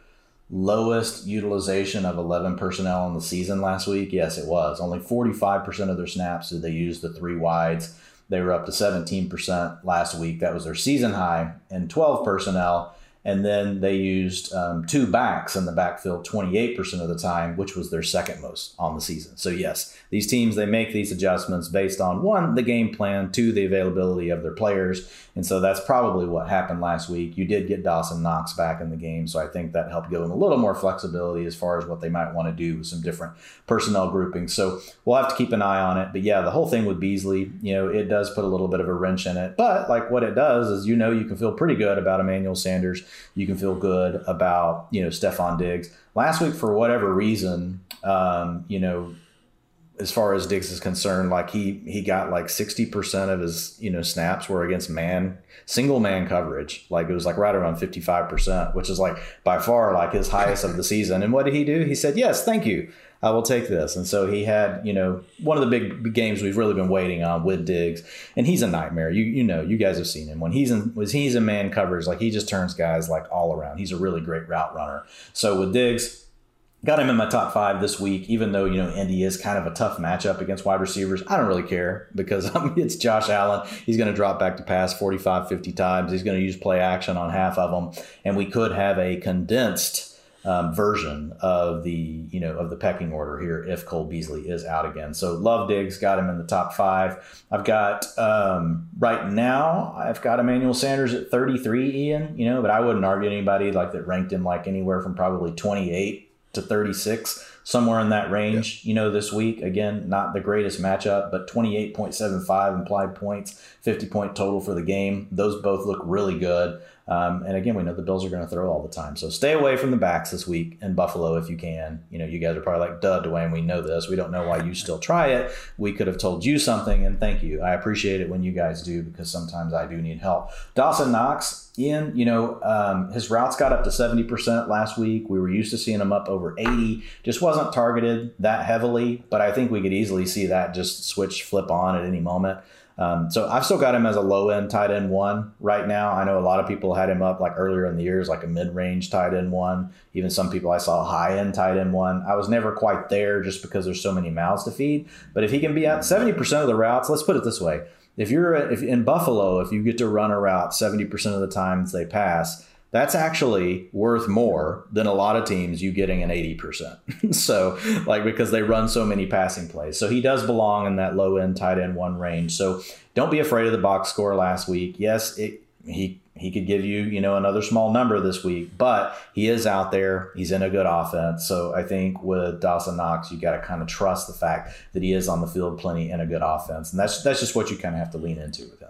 lowest utilization of 11 personnel in the season last week. Yes, it was. Only 45% of their snaps did they use the three wides. They were up to 17% last week. That was their season high. And 12 personnel and then they used um, two backs in the backfield 28% of the time, which was their second most on the season. So, yes, these teams, they make these adjustments based on one, the game plan, two, the availability of their players. And so that's probably what happened last week. You did get Dawson Knox back in the game. So I think that helped give them a little more flexibility as far as what they might want to do with some different personnel groupings. So we'll have to keep an eye on it. But yeah, the whole thing with Beasley, you know, it does put a little bit of a wrench in it. But like what it does is, you know, you can feel pretty good about Emmanuel Sanders. You can feel good about, you know, Stefon Diggs. Last week, for whatever reason, Um, you know, as far as Diggs is concerned, like he he got like sixty percent of his you know snaps were against man single man coverage. Like it was like right around fifty five percent, which is like by far like his highest of the season. And what did he do? He said, "Yes, thank you." I will take this. And so he had, you know, one of the big, games we've really been waiting on with Diggs, and he's a nightmare. You you know, you guys have seen him when he's in when he's in man coverage, like he just turns guys like all around. He's a really great route runner. So with Diggs, got him in my top five this week, even though, you know, Indy is kind of a tough matchup against wide receivers. I don't really care because I mean, it's Josh Allen. He's going to drop back to pass 45, 50 times. He's going to use play action on half of them. And we could have a condensed um, version of the, you know, of the pecking order here if Cole Beasley is out again. So love Diggs, got him in the top five. I've got, um, right now, I've got Emmanuel Sanders at 33, Ian, you know, but I wouldn't argue anybody like that ranked him like anywhere from probably 28 to 36, somewhere in that range, you know, this week. Again, not the greatest matchup, but 28.75 implied points, 50 point total for the game. Those both look really good. Um, and again, we know the Bills are going to throw all the time. So stay away from the backs this week in Buffalo if you can. You know, you guys are probably like, duh, Dwain, we know this. We don't know why you still try it. We could have told you something, and thank you. I appreciate it when you guys do because sometimes I do need help. Dawson Knox, Ian, you know, um, his routes got up to 70% last week. We were used to seeing him up over 80. Just wasn't targeted that heavily, but I think we could easily see that just switch, flip on at any moment. Um, so I've still got him as a low end tight end one right now. I know a lot of people had him up like earlier in the years, like a mid range tight end one. Even some people I saw high end tight end one. I was never quite there just because there's so many mouths to feed. But if he can be at 70% of the routes, let's put it this way. If you're if in Buffalo, if you get to run a route 70% of the times they pass, that's actually worth more than a lot of teams you getting an 80%. so, like, because they run so many passing plays. So, he does belong in that low end tight end one range. So, don't be afraid of the box score last week. Yes, it, he he could give you, you know, another small number this week, but he is out there. He's in a good offense. So I think with Dawson Knox, you got to kind of trust the fact that he is on the field plenty in a good offense. And that's that's just what you kind of have to lean into with.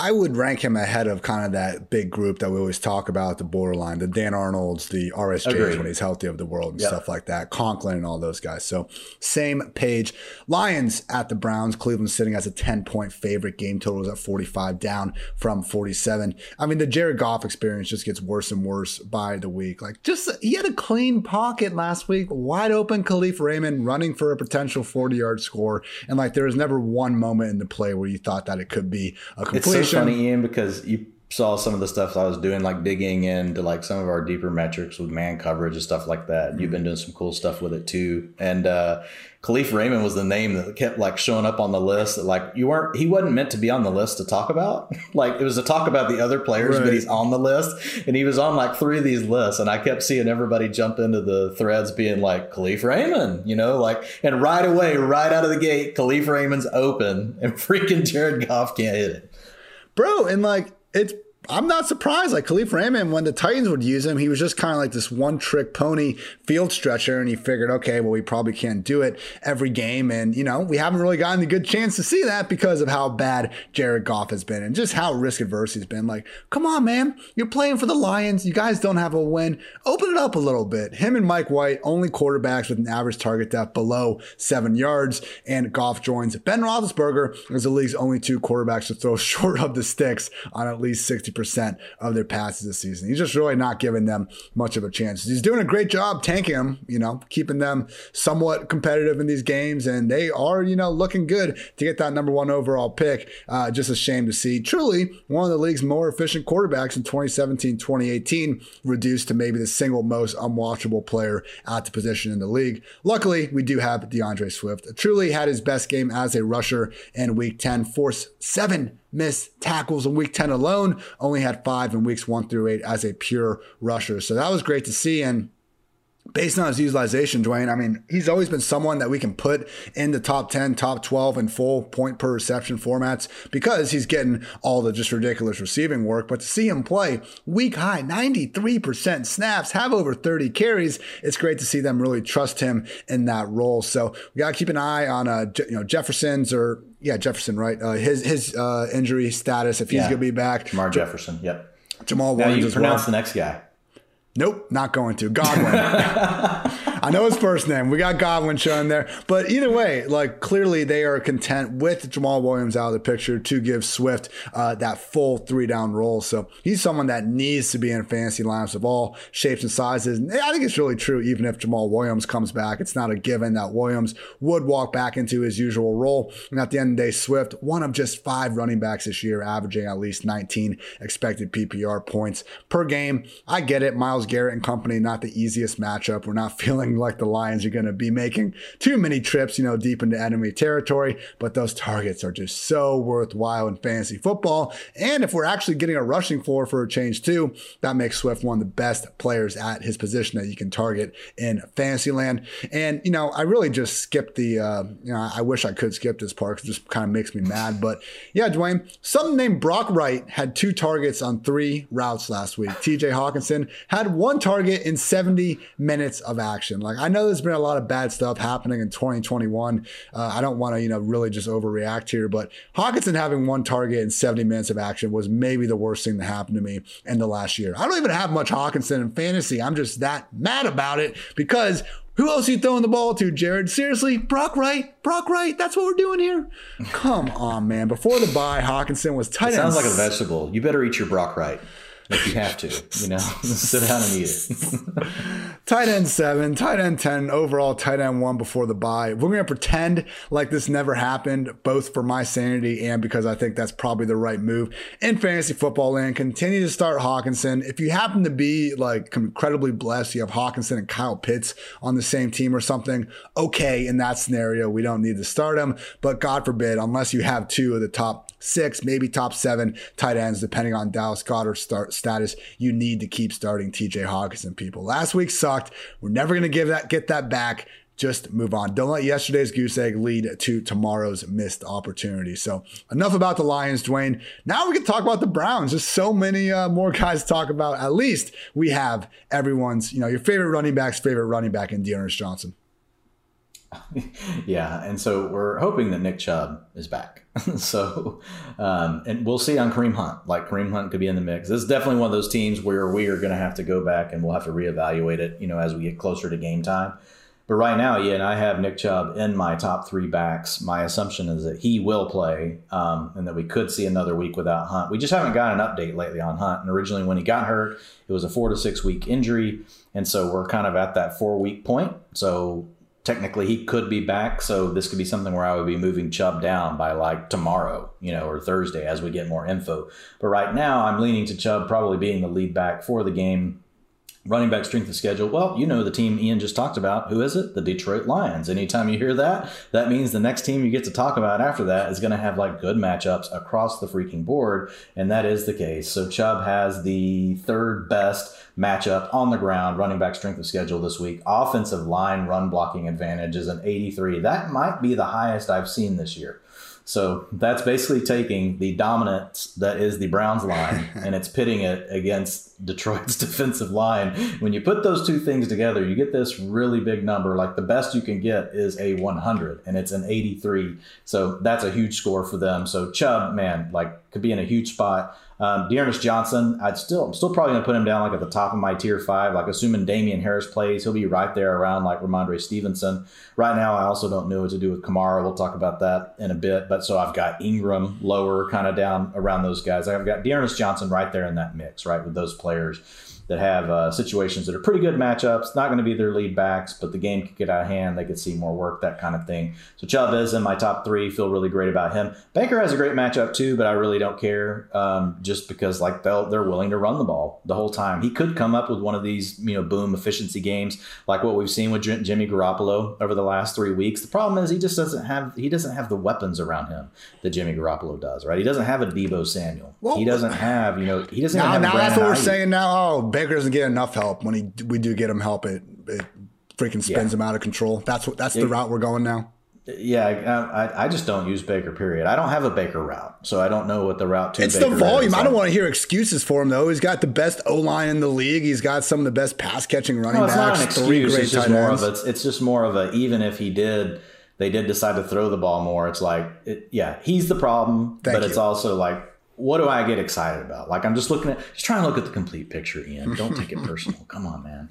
I would rank him ahead of kind of that big group that we always talk about, the borderline, the Dan Arnold's, the RSJs when he's healthy of the world and yep. stuff like that, Conklin and all those guys. So same page. Lions at the Browns, Cleveland sitting as a 10 point favorite. Game total is at 45, down from 47. I mean, the Jared Goff experience just gets worse and worse by the week. Like, just he had a clean pocket last week, wide open Kalif Raymond running for a potential 40 yard score. And like, there was never one moment in the play where you thought that it could be a completion funny, Ian, because you saw some of the stuff I was doing, like digging into like some of our deeper metrics with man coverage and stuff like that. Mm-hmm. You've been doing some cool stuff with it too. And uh Kalif Raymond was the name that kept like showing up on the list that like you weren't he wasn't meant to be on the list to talk about. like it was to talk about the other players, right. but he's on the list. And he was on like three of these lists. And I kept seeing everybody jump into the threads being like Kalif Raymond, you know, like and right away, right out of the gate, Kalif Raymond's open and freaking Jared Goff can't hit it bro. And like, it's I'm not surprised. Like Kalif Raymond, when the Titans would use him, he was just kind of like this one trick pony field stretcher. And he figured, okay, well, we probably can't do it every game. And, you know, we haven't really gotten a good chance to see that because of how bad Jared Goff has been and just how risk adverse he's been. Like, come on, man. You're playing for the Lions. You guys don't have a win. Open it up a little bit. Him and Mike White, only quarterbacks with an average target depth below seven yards. And Goff joins Ben Roethlisberger as the league's only two quarterbacks to throw short of the sticks on at least 60 percent of their passes this season. He's just really not giving them much of a chance. He's doing a great job tanking them, you know, keeping them somewhat competitive in these games, and they are, you know, looking good to get that number one overall pick. Uh, just a shame to see. Truly, one of the league's more efficient quarterbacks in 2017, 2018, reduced to maybe the single most unwatchable player at the position in the league. Luckily, we do have D'Andre Swift. Truly had his best game as a rusher in week 10, forced seven missed tackles in week 10 alone, only had five in weeks one through eight as a pure rusher. So that was great to see. And based on his utilization, Dwain, I mean, he's always been someone that we can put in the top 10, top 12 and full point per reception formats because he's getting all the just ridiculous receiving work. But to see him play week high, 93% snaps, have over 30 carries, it's great to see them really trust him in that role. So we got to keep an eye on, uh, you know, Jefferson's or, yeah, Jefferson, right? Uh, his his uh, injury status, if he's yeah. going to be back. Jermar Jefferson, yep. Jamaal Williams now you pronounce well. the next guy. Nope, not going to. Godwin. I know his first name. We got Godwin showing there. But either way, like clearly they are content with Jamaal Williams out of the picture to give Swift uh, that full three down role. So he's someone that needs to be in fantasy lineups of all shapes and sizes. And I think it's really true, even if Jamaal Williams comes back, it's not a given that Williams would walk back into his usual role. And at the end of the day, Swift, one of just five running backs this year, averaging at least 19 expected PPR points per game. I get it. Myles Garrett and company, not the easiest matchup. We're not feeling like the Lions are going to be making too many trips, you know, deep into enemy territory, but those targets are just so worthwhile in fantasy football. And if we're actually getting a rushing floor for a change too, that makes Swift one of the best players at his position that you can target in fantasy land. And, you know, I really just skipped the, uh, you know, I wish I could skip this part because it just kind of makes me mad. But yeah, Dwain, something named Brock Wright had two targets on three routes last week. TJ Hockenson had one target in 70 minutes of action. Like, I know there's been a lot of bad stuff happening in 2021. Uh, I don't want to, you know, really just overreact here, but Hockenson having one target in 70 minutes of action was maybe the worst thing that happened to me in the last year. I don't even have much Hockenson in fantasy. I'm just that mad about it because who else are you throwing the ball to, Jared? Seriously, Brock Wright, Brock Wright. That's what we're doing here. Come on, man. Before the bye, Hockenson was tight. It sounds like a vegetable. You better eat your Brock Wright if you have to, you know, sit down and eat it. tight end seven, tight end 10, overall tight end one before the bye. We're going to pretend like this never happened, both for my sanity and because I think that's probably the right move in fantasy football land. Continue to start Hockenson. If you happen to be like incredibly blessed, you have Hockenson and Kyle Pitts on the same team or something, okay, in that scenario, we don't need to start him. But God forbid, unless you have two of the top six, maybe top seven tight ends, depending on Dallas Goedert start status. You need to keep starting TJ Hockenson, people. Last week sucked. We're never to give that get that back. Just move on. Don't let yesterday's goose egg lead to tomorrow's missed opportunity. So enough about the Lions, Dwain. Now we can talk about the Browns. There's so many uh, more guys to talk about. At least we have everyone's, you know, your favorite running back's favorite running back in D'Ernest Johnson. yeah, and so we're hoping that Nick Chubb is back. so, um, and we'll see on Kareem Hunt. Like Kareem Hunt could be in the mix. This is definitely one of those teams where we are going to have to go back and we'll have to reevaluate it. You know, as we get closer to game time. But right now, yeah, and I have Nick Chubb in my top three backs. My assumption is that he will play, um, and that we could see another week without Hunt. We just haven't got an update lately on Hunt. And originally, when he got hurt, it was a four to six week injury, and so we're kind of at that four week point. So technically he could be back. So this could be something where I would be moving Chubb down by like tomorrow, you know, or Thursday as we get more info. But right now I'm leaning to Chubb probably being the lead back for the game running back strength of schedule. Well, you know the team Ian just talked about. Who is it? The Detroit Lions. Anytime you hear that, that means the next team you get to talk about after that is going to have like good matchups across the freaking board, and that is the case. So Chubb has the third best matchup on the ground, running back strength of schedule this week. Offensive line run blocking advantage is an 83. That might be the highest I've seen this year. So that's basically taking the dominance that is the Browns line and it's pitting it against Detroit's defensive line. When you put those two things together, you get this really big number. Like the best you can get is a 100 and it's an 83. So that's a huge score for them. So Chubb, man, like could be in a huge spot. Um, D'Ernest Johnson, I'd still, I'm still probably going to put him down like at the top of my tier five. Like assuming Damien Harris plays, he'll be right there around like Rhamondre Stevenson. Right now, I also don't know what to do with Kamara. We'll talk about that in a bit. But so I've got Ingram lower, kind of down around those guys. I've got D'Ernest Johnson right there in that mix, right with those players that have uh, situations that are pretty good matchups. Not going to be their lead backs, but the game could get out of hand. They could see more work, that kind of thing. So Chubb is in my top three. Feel really great about him. Baker has a great matchup too, but I really don't care um, just because like they'll, they're willing to run the ball the whole time. He could come up with one of these you know boom efficiency games like what we've seen with Jimmy Garoppolo over the last three weeks. The problem is he just doesn't have he doesn't have the weapons around him that Jimmy Garoppolo does. Right? He doesn't have a Deebo Samuel. Well, he doesn't have you know he doesn't. Now, have now that's what we're saying now. Oh. Baker doesn't get enough help. When he we do get him help, it it freaking spins yeah. him out of control. That's what that's the route we're going now. Yeah, I, I just don't use Baker. Period. I don't have a Baker route, so I don't know what the route to. It's Baker the volume. I don't want to hear excuses for him though. He's got the best O line in the league. He's got some of the best pass catching running no, it's backs. Not an excuse. It's just more ends. of a, it's, it's just more of a even if he did they did decide to throw the ball more. It's like it, yeah, he's the problem, Thank but you. it's also like what do I get excited about? Like I'm just looking at, just trying to look at the complete picture. Ian, don't take it personal. Come on, man.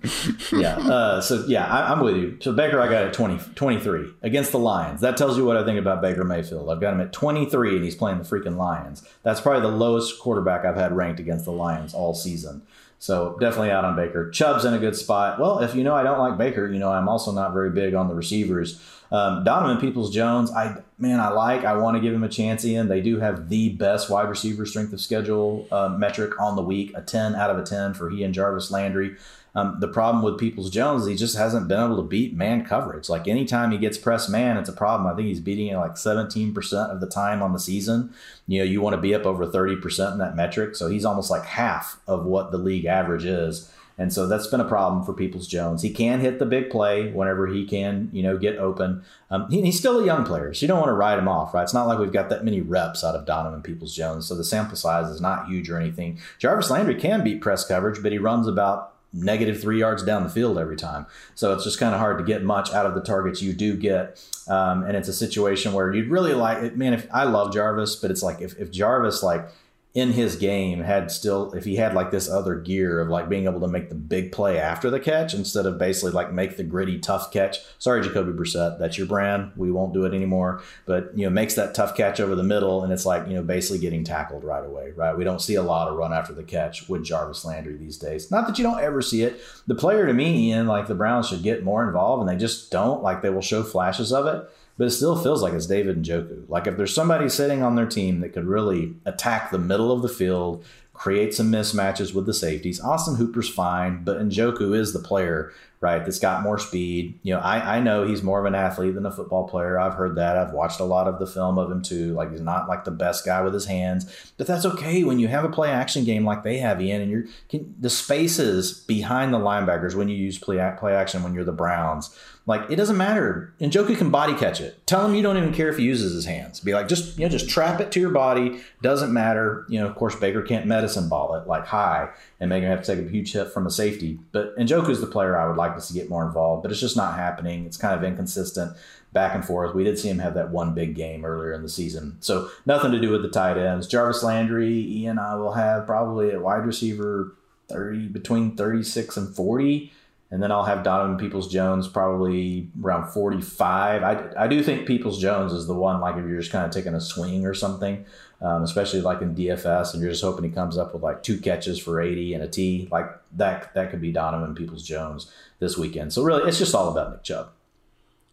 Yeah. Uh, so yeah, I, am with you. So Baker, I got at 20, 23 against the Lions. That tells you what I think about Baker Mayfield. I've got him at 23, and he's playing the freaking Lions. That's probably the lowest quarterback I've had ranked against the Lions all season. So definitely out on Baker. Chubb's in a good spot. Well, if you know I don't like Baker, you know I'm also not very big on the receivers. Um, Donovan Peoples Jones, I man, I like. I want to give him a chance. In they do have the best wide receiver strength of schedule uh, metric on the week, a ten out of a ten for he and Jarvis Landry. Um, the problem with Peoples Jones, is he just hasn't been able to beat man coverage. Like anytime he gets press man, it's a problem. I think he's beating it like 17% of the time on the season. You know, you want to be up over 30% in that metric. So he's almost like half of what the league average is. And so that's been a problem for Peoples Jones. He can hit the big play whenever he can, you know, get open. Um, he, he's still a young player, so you don't want to write him off, right? It's not like we've got that many reps out of Donovan Peoples Jones, so the sample size is not huge or anything. Jarvis Landry can beat press coverage, but he runs about negative three yards down the field every time. So it's just kind of hard to get much out of the targets you do get. Um, and it's a situation where you'd really like, man, if I love Jarvis, but it's like if, if Jarvis like in his game had still if he had like this other gear of like being able to make the big play after the catch instead of basically like make the gritty tough catch. Sorry, Jacoby Brissett, that's your brand. We won't do it anymore. But you know, makes that tough catch over the middle, and it's like you know basically getting tackled right away. Right? We don't see a lot of run after the catch with Jarvis Landry these days. Not that you don't ever see it. The player to me, Ian, like the Browns should get more involved, and they just don't. Like they will show flashes of it but it still feels like it's David Njoku. Like if there's somebody sitting on their team that could really attack the middle of the field, create some mismatches with the safeties, Austin Hooper's fine, but Njoku is the player, right, that's got more speed. You know, I, I know he's more of an athlete than a football player. I've heard that. I've watched a lot of the film of him too. Like he's not like the best guy with his hands, but that's okay when you have a play action game like they have, Ian, and you're can, the spaces behind the linebackers when you use play, play action when you're the Browns like it doesn't matter. Njoku can body catch it. Tell him you don't even care if he uses his hands. Be like, just you know, just trap it to your body. Doesn't matter. You know, of course, Baker can't medicine ball it like high and make him have to take a huge hit from a safety. But Njoku is the player I would like to see get more involved. But it's just not happening. It's kind of inconsistent back and forth. We did see him have that one big game earlier in the season. So nothing to do with the tight ends. Jarvis Landry, Ian, I will have probably a wide receiver 30 between 36 and 40 and then I'll have Donovan Peoples Jones probably around 45. I, I do think Peoples Jones is the one, like if you're just kind of taking a swing or something, um, especially like in DFS, and you're just hoping he comes up with like two catches for 80 and a T, like that, that could be Donovan Peoples Jones this weekend. So really, it's just all about Nick Chubb.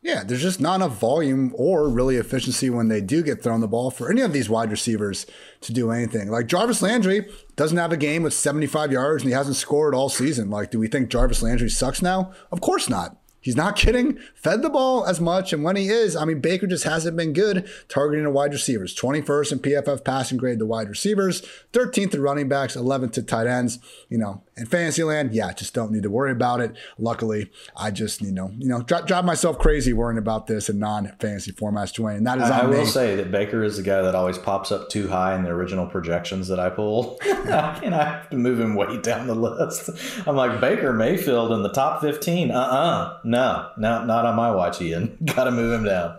Yeah, there's just not enough volume or really efficiency when they do get thrown the ball for any of these wide receivers to do anything. Like Jarvis Landry doesn't have a game with 75 yards and he hasn't scored all season. Like, do we think Jarvis Landry sucks now? Of course not. He's not kidding. fed the ball as much. And when he is, I mean, Baker just hasn't been good targeting the wide receivers. 21st in PFF passing grade to wide receivers, 13th to running backs, 11th to tight ends. You know, in Fantasyland, yeah, just don't need to worry about it. Luckily, I just, you know, you know, drive, drive myself crazy worrying about this in non-fantasy formats, Dwain. And that is I, I will me. say that Baker is the guy that always pops up too high in the original projections that I pull. and I have to move him way down the list. I'm like, Baker Mayfield in the top 15. Uh-uh. No no, no, not on my watch, Ian. Got to move him down.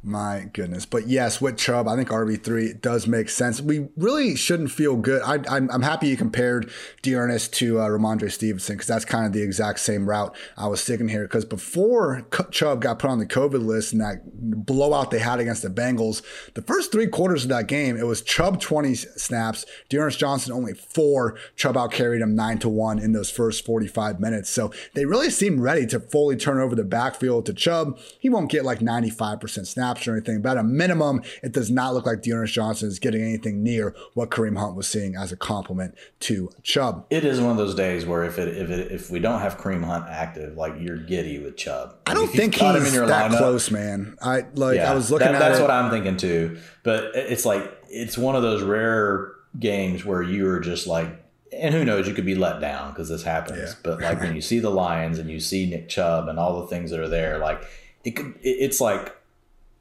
My goodness. But yes, with Chubb, I think RB3 does make sense. We really shouldn't feel good. I, am happy you compared D'Ernest to uh, Rhamondre Stevenson because that's kind of the exact same route I was sticking here. Because before Chubb got put on the COVID list and that blowout they had against the Bengals, the first three quarters of that game, it was Chubb 20 snaps, D'Ernest Johnson only four. Chubb out carried him 9 to 1 in those first 45 minutes. So they really seem ready to fully turn over the backfield to Chubb. He won't get like 95% snaps snaps or anything, but at a minimum, it does not look like D'Ernest Johnson is getting anything near what Kareem Hunt was seeing as a compliment to Chubb. It is one of those days where if it if it if we don't have Kareem Hunt active, like you're giddy with Chubb. I don't think he's that lineup, close, man. I like yeah, I was looking that, at that's it. what I'm thinking too. But it's like it's one of those rare games where you are just like and who knows, you could be let down because this happens. Yeah. But like when you see the Lions and you see Nick Chubb and all the things that are there, like it could, it's like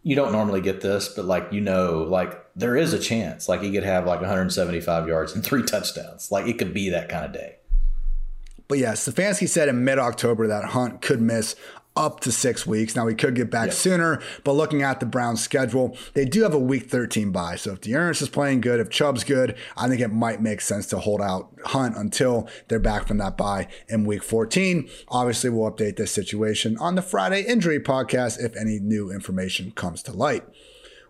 you don't normally get this, but like you know, like there is a chance, like he could have like 175 yards and three touchdowns. Like it could be that kind of day. But yeah, Stefanski said in mid October that Hunt could miss up to six weeks. Now, we could get back sooner, but looking at the Browns' schedule, they do have a week 13 bye. So if D'Ernest is playing good, if Chubb's good, I think it might make sense to hold out Hunt until they're back from that bye in week 14. Obviously, we'll update this situation on the Friday injury podcast if any new information comes to light.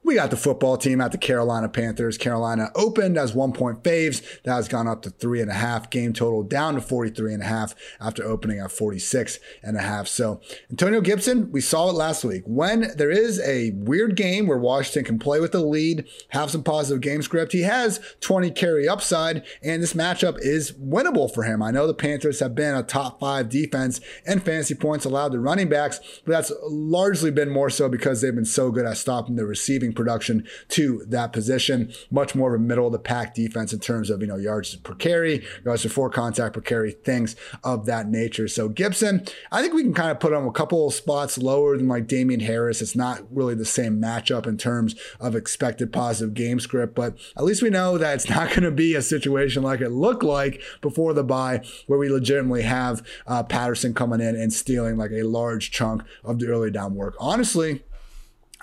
We got the football team at the Carolina Panthers. Carolina opened as one point faves. That has gone up to three and a half. Game total down to 43 and a half after opening at 46 and a half. So Antonio Gibson, we saw it last week. When there is a weird game where Washington can play with the lead, have some positive game script, he has 20 carry upside, and this matchup is winnable for him. I know the Panthers have been a top five defense and fantasy points allowed to running backs, but that's largely been more so because they've been so good at stopping the receiving production to that position. Much more of a middle of the pack defense in terms of, you know, yards per carry, yards before contact per carry, things of that nature. So Gibson, I think we can kind of put him a couple spots lower than like Damien Harris. It's not really the same matchup in terms of expected positive game script, but at least we know that it's not going to be a situation like it looked like before the bye where we legitimately have uh, Patterson coming in and stealing like a large chunk of the early down work. Honestly,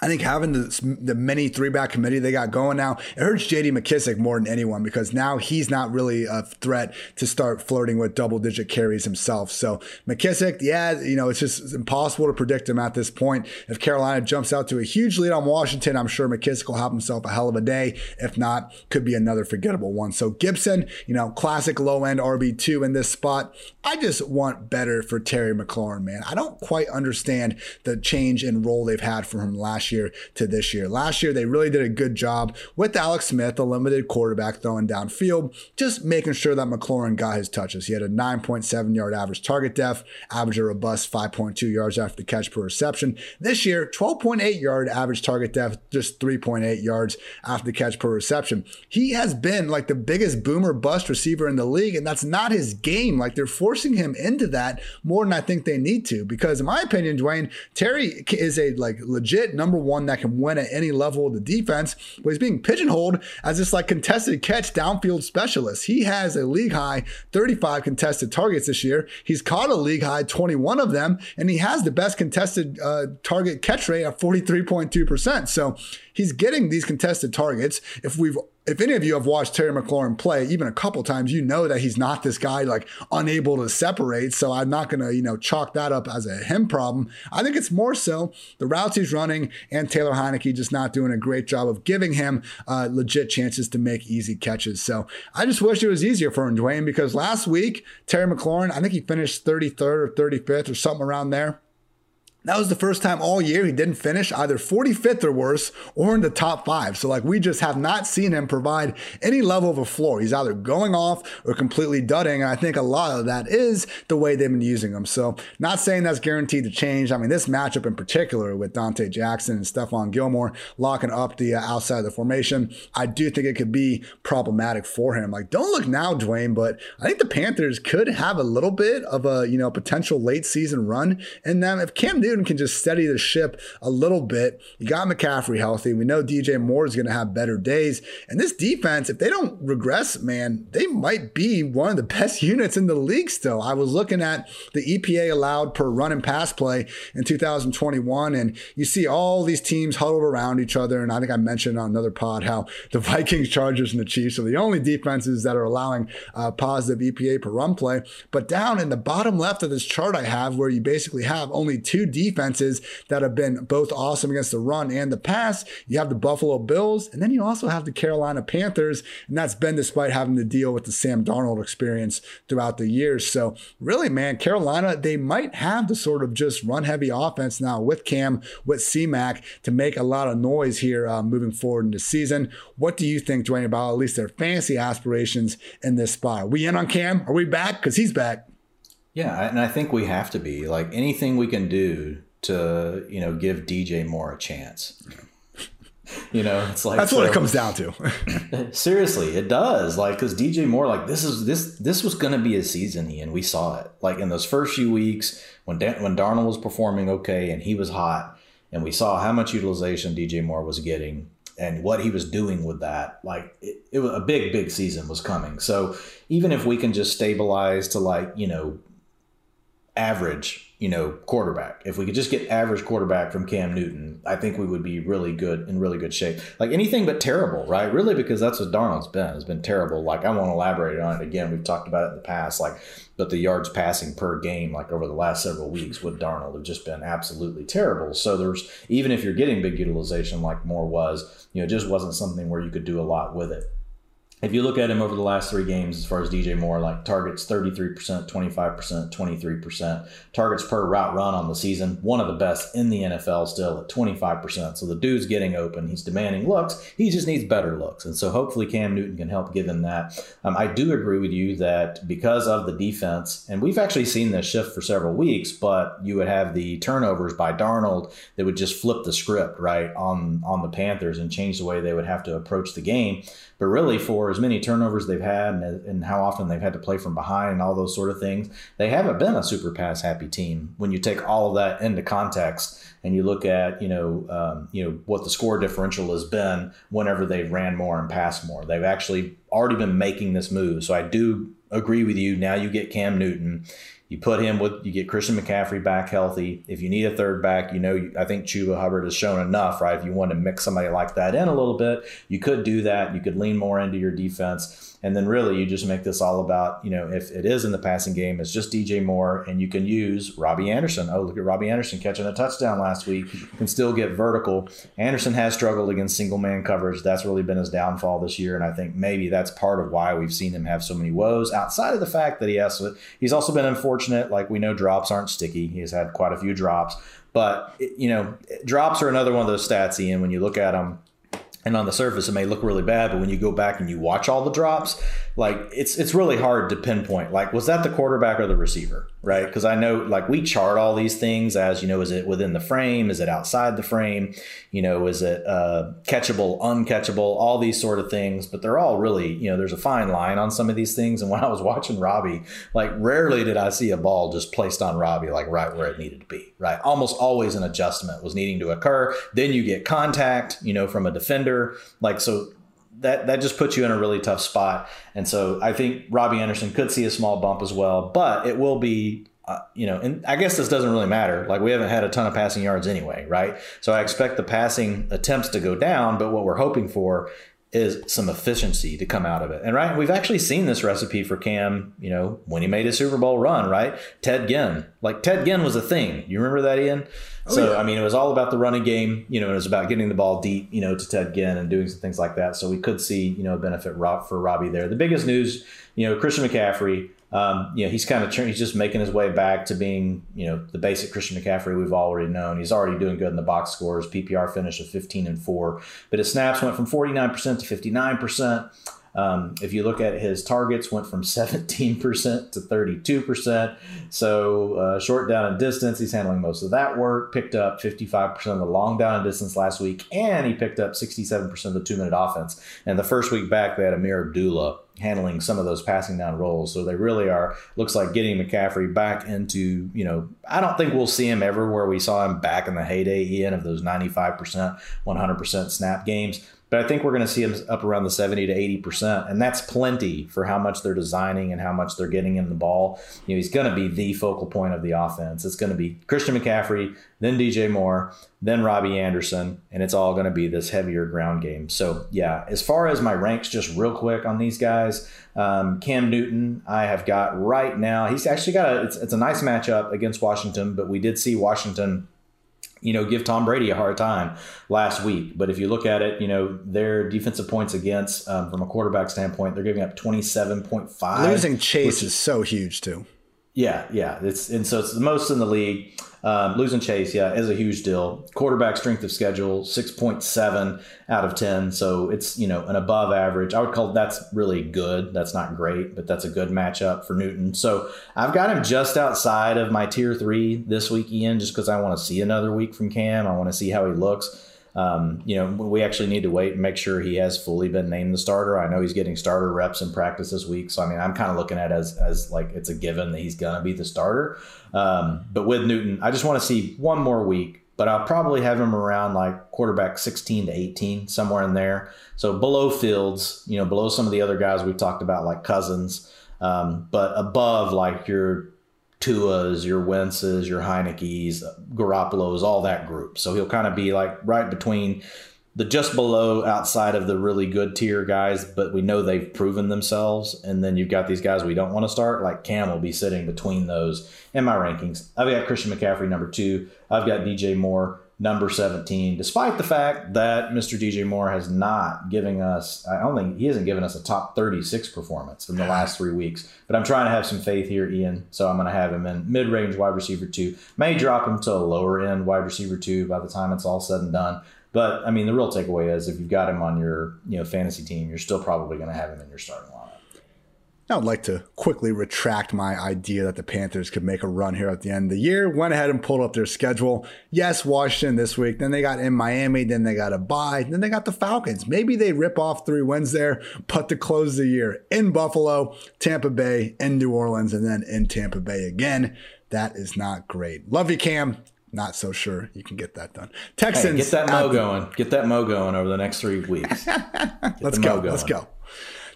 I think having the, the many three back committee they got going now, it hurts JD McKissic more than anyone because now he's not really a threat to start flirting with double digit carries himself. So McKissic, yeah, you know, it's just impossible to predict him at this point. If Carolina jumps out to a huge lead on Washington, I'm sure McKissic will have himself a hell of a day. If not, could be another forgettable one. So Gibson, you know, classic low end RB2 in this spot. I just want better for Terry McLaurin, man. I don't quite understand the change in role they've had for him last year to this year. Last year, they really did a good job with Alex Smith, a limited quarterback throwing downfield, just making sure that McLaurin got his touches. He had a 9.7 yard average target depth, average a robust 5.2 yards after the catch per reception. This year, 12.8 yard average target depth, just 3.8 yards after the catch per reception. He has been like the biggest boomer bust receiver in the league, and that's not his game. Like they're forcing him into that more than I think they need to. Because in my opinion, Dwain Terry is a like legit number one that can win at any level of the defense, but he's being pigeonholed as this like contested catch downfield specialist. He has a league high 35 contested targets this year. He's caught a league high 21 of them, and he has the best contested uh, target catch rate at 43.2%. So he's getting these contested targets. If we've if any of you have watched Terry McLaurin play even a couple times, you know that he's not this guy like unable to separate. So I'm not going to, you know, chalk that up as a him problem. I think it's more so the routes he's running and Taylor Heinicke just not doing a great job of giving him uh, legit chances to make easy catches. So I just wish it was easier for him, Dwain, because last week, Terry McLaurin, I think he finished 33rd or 35th or something around there. That was the first time all year he didn't finish either 45th or worse or in the top five. So, like, we just have not seen him provide any level of a floor. He's either going off or completely dudding. And I think a lot of that is the way they've been using him. So, not saying that's guaranteed to change. I mean, this matchup in particular with Donte Jackson and Stephon Gilmore locking up the uh, outside of the formation, I do think it could be problematic for him. Like, don't look now, Dwain, but I think the Panthers could have a little bit of a, you know, potential late season run in them. If Cam Can just steady the ship a little bit. You got McCaffrey healthy. We know DJ Moore is going to have better days. And this defense, if they don't regress, man, they might be one of the best units in the league still. I was looking at the EPA allowed per run and pass play in 2021, and you see all these teams huddled around each other. And I think I mentioned on another pod how the Vikings, Chargers, and the Chiefs are the only defenses that are allowing uh, positive EPA per run play. But down in the bottom left of this chart I have, where you basically have only two defenses defenses that have been both awesome against the run and the pass. You have the Buffalo Bills, and then you also have the Carolina Panthers, and that's been despite having to deal with the Sam Darnold experience throughout the years. So, really, man, Carolina, they might have the sort of just run heavy offense now with Cam, with CMAC to make a lot of noise here uh, moving forward in the season. What do you think, Dwain, about at least their fantasy aspirations in this spot? Are we in on Cam? Are we back? Because he's back. Yeah, and I think we have to be like anything we can do to you know give DJ Moore a chance. You know, it's like that's so, what it comes down to. seriously, it does. Like, because DJ Moore, like this is this this was going to be a season, and we saw it. Like in those first few weeks when Dan, when Darnold was performing okay and he was hot, and we saw how much utilization DJ Moore was getting and what he was doing with that. Like it, it was a big, big season was coming. So even if we can just stabilize to like you know average you know, quarterback. If we could just get average quarterback from Cam Newton, I think we would be really good in really good shape. Like anything but terrible, right? Really, because that's what Darnold's been. Has been terrible. Like I won't elaborate on it again. We've talked about it in the past. Like, but the yards passing per game, like over the last several weeks with Darnold, have just been absolutely terrible. So there's even if you're getting big utilization like Moore was, you know, it just wasn't something where you could do a lot with it if you look at him over the last three games, as far as DJ Moore, like targets 33%, 25%, 23%, targets per route run on the season, one of the best in the NFL still at 25%. So the dude's getting open. He's demanding looks. He just needs better looks. And so hopefully Cam Newton can help give him that. Um, I do agree with you that because of the defense, and we've actually seen this shift for several weeks, but you would have the turnovers by Darnold that would just flip the script, right, on, on the Panthers and change the way they would have to approach the game. But really, for as many turnovers they've had and, and, how often they've had to play from behind and all those sort of things, they haven't been a super pass happy team. When you take all of that into context and you look at you know um, you know what the score differential has been whenever they've ran more and passed more, they've actually already been making this move. So I do agree with you. Now you get Cam Newton. You put him with, you get Christian McCaffrey back healthy. If you need a third back, you know, I think Chuba Hubbard has shown enough, right? If you want to mix somebody like that in a little bit, you could do that. You could lean more into your defense. And then really you just make this all about, you know, if it is in the passing game, it's just DJ Moore and you can use Robbie Anderson. Oh, look at Robbie Anderson catching a touchdown last week. Can still get vertical. Anderson has struggled against single man coverage. That's really been his downfall this year. And I think maybe that's part of why we've seen him have so many woes outside of the fact that he has, he's also been unfortunate. Like we know drops aren't sticky. He has had quite a few drops, but you know, drops are another one of those stats, Ian, when you look at them and on the surface it may look really bad but when you go back and you watch all the drops like it's it's really hard to pinpoint like was that the quarterback or the receiver right? Because i know like we chart all these things as you know is it within the frame? Is it outside the frame? You know is it uh, catchable uncatchable? All these sort of things but they're all really you know there's a fine line on some of these things. And when i was watching robbie like rarely did i see a ball just placed on robbie like right where it needed to be right? Almost always an adjustment was needing to occur. Then you get contact you know from a defender. Like so that that just puts you in a really tough spot. And so I think Robbie Anderson could see a small bump as well, but it will be uh, you know, and I guess this doesn't really matter. Like we haven't had a ton of passing yards anyway, right? So I expect the passing attempts to go down, but what we're hoping for is some efficiency to come out of it. And right, we've actually seen this recipe for Cam, you know, when he made his Super Bowl run, right? Ted Ginn. Like Ted Ginn was a thing. You remember that, Ian? Oh, so, yeah. I mean, it was all about the running game, you know, it was about getting the ball deep, you know, to Ted Ginn and doing some things like that. So we could see, you know, benefit for Robbie there. The biggest news, you know, Christian McCaffrey, um, you know, he's kind of he's just making his way back to being, you know, the basic Christian McCaffrey we've already known. He's already doing good in the box scores. PPR finish of 15 and four, but his snaps went from 49% to 59 percent. Um, if you look at his targets, went from 17% to 32%. So uh, short down and distance, he's handling most of that work. Picked up 55% of the long down and distance last week, and he picked up 67% of the two minute offense. And the first week back, they had Ameer Abdullah handling some of those passing down roles. So they really are looks like getting McCaffrey back into, you know, I don't think we'll see him ever where we saw him back in the heyday Ian of those 95%, 100% snap games. But I think we're going to see him up around the 70 to 80%. And that's plenty for how much they're designing and how much they're getting in the ball. You know, he's going to be the focal point of the offense. It's going to be Christian McCaffrey, then DJ Moore, then Robbie Anderson, and it's all going to be this heavier ground game. So, yeah, as far as my ranks, just real quick on these guys, um, Cam Newton, I have got right now. He's actually got a, it's, it's a nice matchup against Washington, but we did see Washington you know, give Tom Brady a hard time last week. But if you look at it, you know, their defensive points against, um, from a quarterback standpoint, they're giving up 27.5. Losing Chase is so huge, too. Yeah, yeah. It's and so it's the most in the league. Um, losing Chase, yeah, is a huge deal. Quarterback strength of schedule, six point seven out of ten. So it's you know an above average. I would call that's really good. That's not great, but that's a good matchup for Newton. So I've got him just outside of my tier three this week, Ian, just because I want to see another week from Cam. I want to see how he looks. Um, you know, we actually need to wait and make sure he has fully been named the starter. I know he's getting starter reps in practice this week, so I mean, I'm kind of looking at as as like it's a given that he's gonna be the starter. Um, but with Newton, I just want to see one more week. But I'll probably have him around like quarterback 16 to 18, somewhere in there. So below Fields, you know, below some of the other guys we've talked about, like Cousins, um, but above like your Tua's, your Wentz's, your Heinicke's, Garoppolo's, all that group. So he'll kind of be like right between the just below outside of the really good tier guys, but we know they've proven themselves. And then you've got these guys we don't want to start, like Cam will be sitting between those in my rankings. I've got Christian McCaffrey number two. I've got DJ Moore number 17, despite the fact that Mr. DJ Moore has not given us, I don't think he hasn't given us a top 36 performance in the last three weeks. But I'm trying to have some faith here, Ian. So I'm going to have him in mid range wide receiver two. May drop him to a lower end wide receiver two by the time it's all said and done. But I mean, the real takeaway is if you've got him on your you know fantasy team, you're still probably going to have him in your starting. I would like to quickly retract my idea that the Panthers could make a run here at the end of the year. Went ahead and pulled up their schedule. Yes, Washington this week. Then they got in Miami. Then they got a bye. Then they got the Falcons. Maybe they rip off three wins there, but to close the year in Buffalo, Tampa Bay, in New Orleans, and then in Tampa Bay again. That is not great. Love you, Cam not so sure you can get that done. Texans, hey, get that mo going. Get that mo going over the next three weeks. Let's go. Let's go.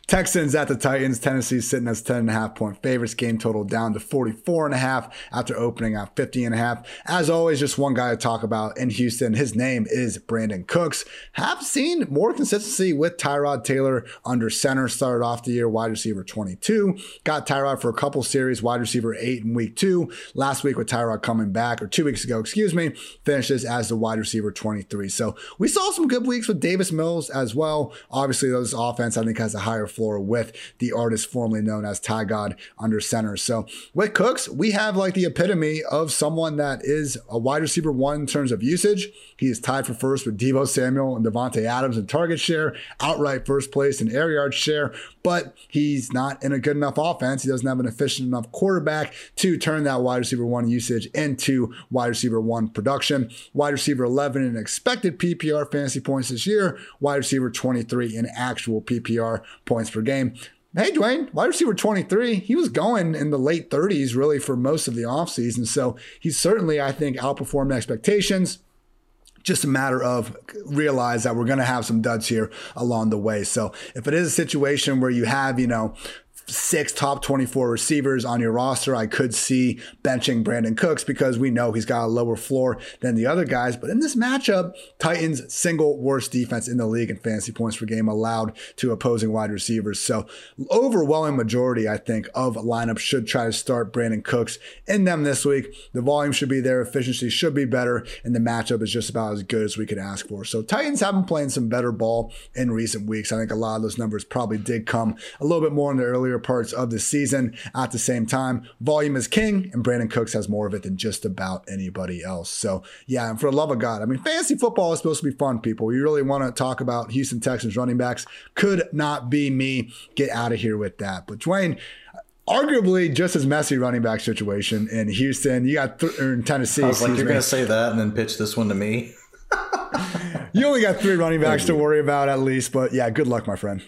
Texans at the Titans. Tennessee sitting as 10 and a half point favorites. Game total down to 44 and a half after opening at 50 and a half. As always, just one guy to talk about in Houston. His name is Brandin Cooks. Have seen more consistency with Tyrod Taylor under center. Started off the year wide receiver 22. Got Tyrod for a couple series, wide receiver eight in week two. Last week with Tyrod coming back, or two weeks ago, excuse me, finishes as the wide receiver 23. So we saw some good weeks with Davis Mills as well. Obviously, those offense I think has a higher floor with the artist formerly known as Ty God under center. So with Cooks, we have like the epitome of someone that is a wide receiver one in terms of usage. He is tied for first with Deebo Samuel and Davante Adams in target share, outright first place in air yard share, but he's not in a good enough offense. He doesn't have an efficient enough quarterback to turn that wide receiver one usage into wide receiver one production. Wide receiver 11 in expected PPR fantasy points this year, wide receiver 23 in actual PPR points per game. Hey, Dwain, wide receiver 23, he was going in the late 30s really for most of the offseason. So he's certainly, I think, outperformed expectations just a matter of realize that we're going to have some duds here along the way. So if it is a situation where you have, you know, six top 24 receivers on your roster, I could see benching Brandin Cooks because we know he's got a lower floor than the other guys. But in this matchup, Titans single worst defense in the league in fantasy points per game allowed to opposing wide receivers. So overwhelming majority, I think, of lineups should try to start Brandin Cooks in them this week. The volume should be there, efficiency should be better, and the matchup is just about as good as we could ask for. So Titans have been playing some better ball in recent weeks. I think a lot of those numbers probably did come a little bit more in the earlier parts of the season. At the same time, volume is king, and Brandin Cooks has more of it than just about anybody else. So, yeah, and for the love of God, I mean, fantasy football is supposed to be fun, people. You really want to talk about Houston Texans running backs? Could not be me. Get out of here with that. But, Dwain, arguably just as messy running back situation in Houston. You got th- in Tennessee. I was like, you're going to say that and then pitch this one to me. you only got three running backs to worry about at least, but yeah, good luck, my friend.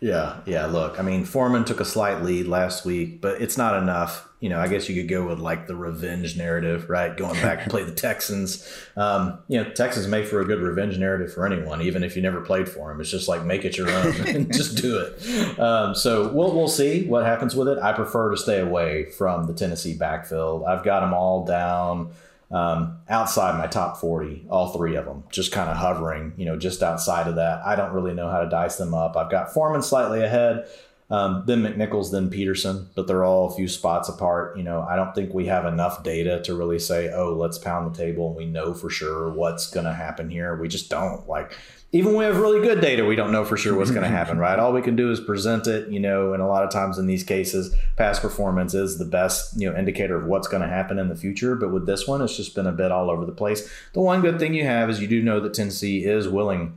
Yeah, yeah. Look, I mean, Foreman took a slight lead last week, but it's not enough. You know, I guess you could go with like the revenge narrative, right? Going back to play the Texans. Um, you know, Texans make for a good revenge narrative for anyone, even if you never played for them. It's just like make it your own and just do it. Um, so we'll we'll see what happens with it. I prefer to stay away from the Tennessee backfield. I've got them all down um, outside my top 40, all three of them, just kind of hovering, you know, just outside of that. I don't really know how to dice them up. I've got Foreman slightly ahead, um, then McNichols, then Peterson, but they're all a few spots apart. You know, I don't think we have enough data to really say, oh, let's pound the table and we know for sure what's going to happen here. We just don't. Like, even when we have really good data, we don't know for sure what's going to happen, right? All we can do is present it, you know, and a lot of times in these cases, past performance is the best, you know, indicator of what's going to happen in the future. But with this one, it's just been a bit all over the place. The one good thing you have is you do know that Tennessee is willing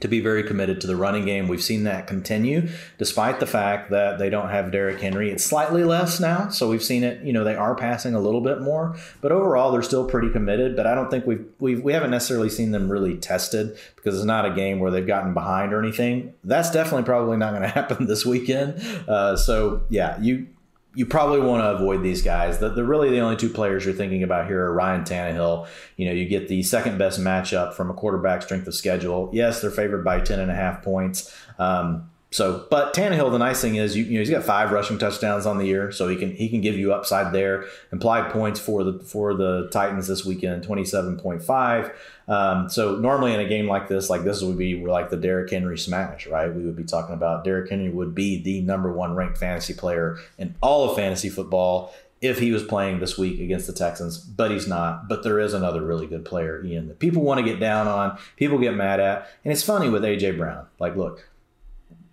to be very committed to the running game. We've seen that continue despite the fact that they don't have Derrick Henry. It's slightly less now, so we've seen it, you know, they are passing a little bit more, but overall they're still pretty committed, but I don't think we've, we've we haven't necessarily seen them really tested because it's not a game where they've gotten behind or anything. That's definitely probably not going to happen this weekend. Uh, so yeah, you you probably want to avoid these guys. The, the really the only two players you're thinking about here are Ryan Tannehill. You know, you get the second best matchup from a quarterback strength of schedule. Yes, they're favored by 10 and a half points. Um, So, but Tannehill, the nice thing is, you, you know, he's got five rushing touchdowns on the year, so he can he can give you upside there. Implied points for the for the Titans this weekend, twenty seven point five. Um, so normally in a game like this, like this would be like the Derrick Henry smash, right? We would be talking about Derrick Henry would be the number one ranked fantasy player in all of fantasy football if he was playing this week against the Texans, but he's not. But there is another really good player, Ian, that people want to get down on, people get mad at. And it's funny with AJ Brown. Like, look,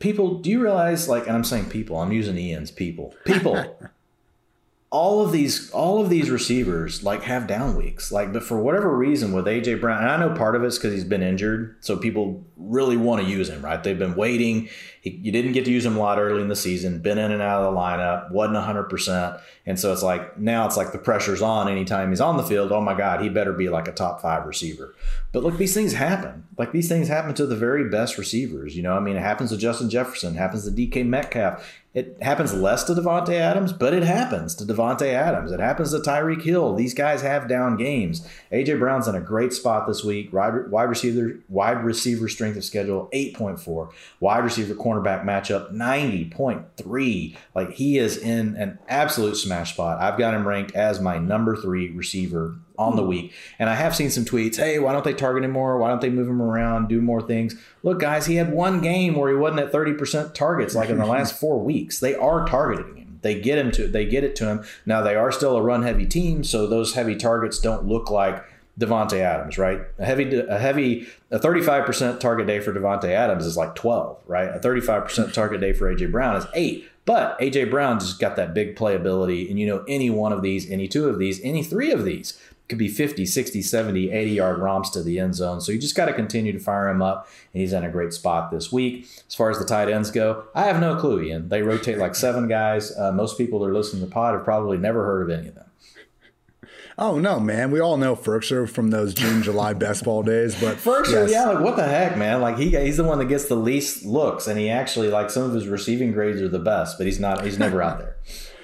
people, do you realize, like, and I'm saying people, I'm using Ian's people. People. all of these all of these receivers like have down weeks like but for whatever reason with aj brown and i know part of it's because he's been injured so people really want to use him right they've been waiting he, you didn't get to use him a lot early in the season been in and out of the lineup wasn't 100% and so it's like now it's like the pressure's on anytime he's on the field oh my god he better be like a top five receiver but look these things happen like these things happen to the very best receivers you know i mean it happens to justin jefferson happens to dk metcalf it happens less to Davante Adams, but it happens to Davante Adams. It happens to Tyreek Hill. These guys have down games. AJ Brown's in a great spot this week. Wide, receiver, wide receiver strength of schedule eight point four. Wide receiver cornerback matchup ninety point three. Like he is in an absolute smash spot. I've got him ranked as my number three receiver on the hmm. week. And I have seen some tweets, hey, why don't they target him more? Why don't they move him around, do more things? Look, guys, he had one game where he wasn't at 30% targets like in the last four weeks. They are targeting him. They get him to they get it to him. Now they are still a run heavy team, so those heavy targets don't look like Davante Adams, right? A heavy, a heavy, a 35% target day for Davante Adams is like 12, right? A 35% target day for AJ Brown is eight. But AJ Brown just got that big playability, and you know any one of these, any two of these, any three of these could be 50, 60, 70, 80 yard romps to the end zone. So you just got to continue to fire him up. And he's in a great spot this week. As far as the tight ends go, I have no clue, Ian. They rotate like seven guys. Uh, most people that are listening to the pod have probably never heard of any of them. Oh no, man! We all know Firkser from those June, July best ball days, but Firkser, yes. yeah, like what the heck, man? Like he he's the one that gets the least looks, and he actually like some of his receiving grades are the best, but he's not. He's never out there.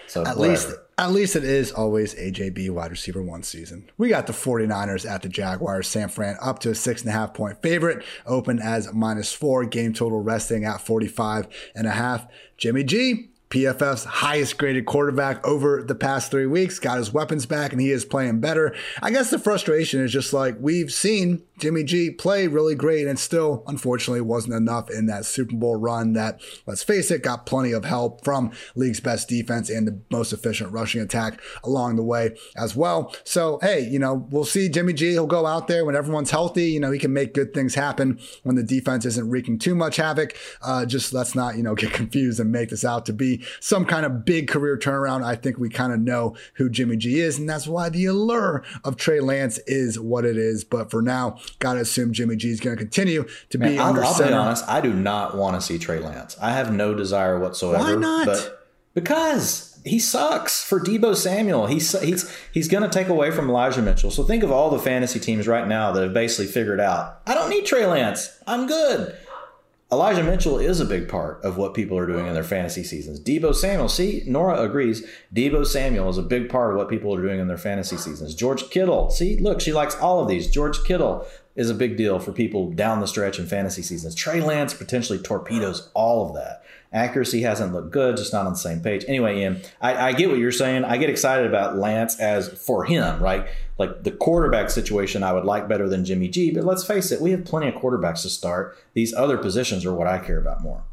So at whatever. least at least it is always AJB wide receiver one season. We got the 49ers at the Jaguars. San Fran up to a six and a half point favorite, open as minus four, game total resting at 45 and a half. Jimmy G PFF's highest graded quarterback over the past three weeks, got his weapons back, and he is playing better. I guess the frustration is just like we've seen Jimmy G play really great and still, unfortunately, wasn't enough in that Super Bowl run that, let's face it, got plenty of help from league's best defense and the most efficient rushing attack along the way as well. So, hey, you know, we'll see Jimmy G. He'll go out there when everyone's healthy. You know, he can make good things happen when the defense isn't wreaking too much havoc. Uh, just let's not, you know, get confused and make this out to be some kind of big career turnaround. I think we kind of know who Jimmy G is, and that's why the allure of Trey Lance is what it is. But for now, gotta assume Jimmy G is going to continue to Man, be I'll, under I'll center. be honest, I do not want to see Trey Lance. I have no desire whatsoever. Why not? But because he sucks for Deebo Samuel. He's he's he's going to take away from Elijah Mitchell. So think of all the fantasy teams right now that have basically figured out I don't need Trey Lance. I'm good. Elijah Mitchell is a big part of what people are doing in their fantasy seasons. Deebo Samuel, see, Nora agrees. Deebo Samuel is a big part of what people are doing in their fantasy seasons. George Kittle, see, look, she likes all of these. George Kittle is a big deal for people down the stretch in fantasy seasons. Trey Lance potentially torpedoes all of that. Accuracy hasn't looked good, just not on the same page. Anyway, Ian, I, I get what you're saying. I get excited about Lance as for him, right? like the quarterback situation I would like better than Jimmy G, but let's face it, we have plenty of quarterbacks to start. These other positions are what I care about more.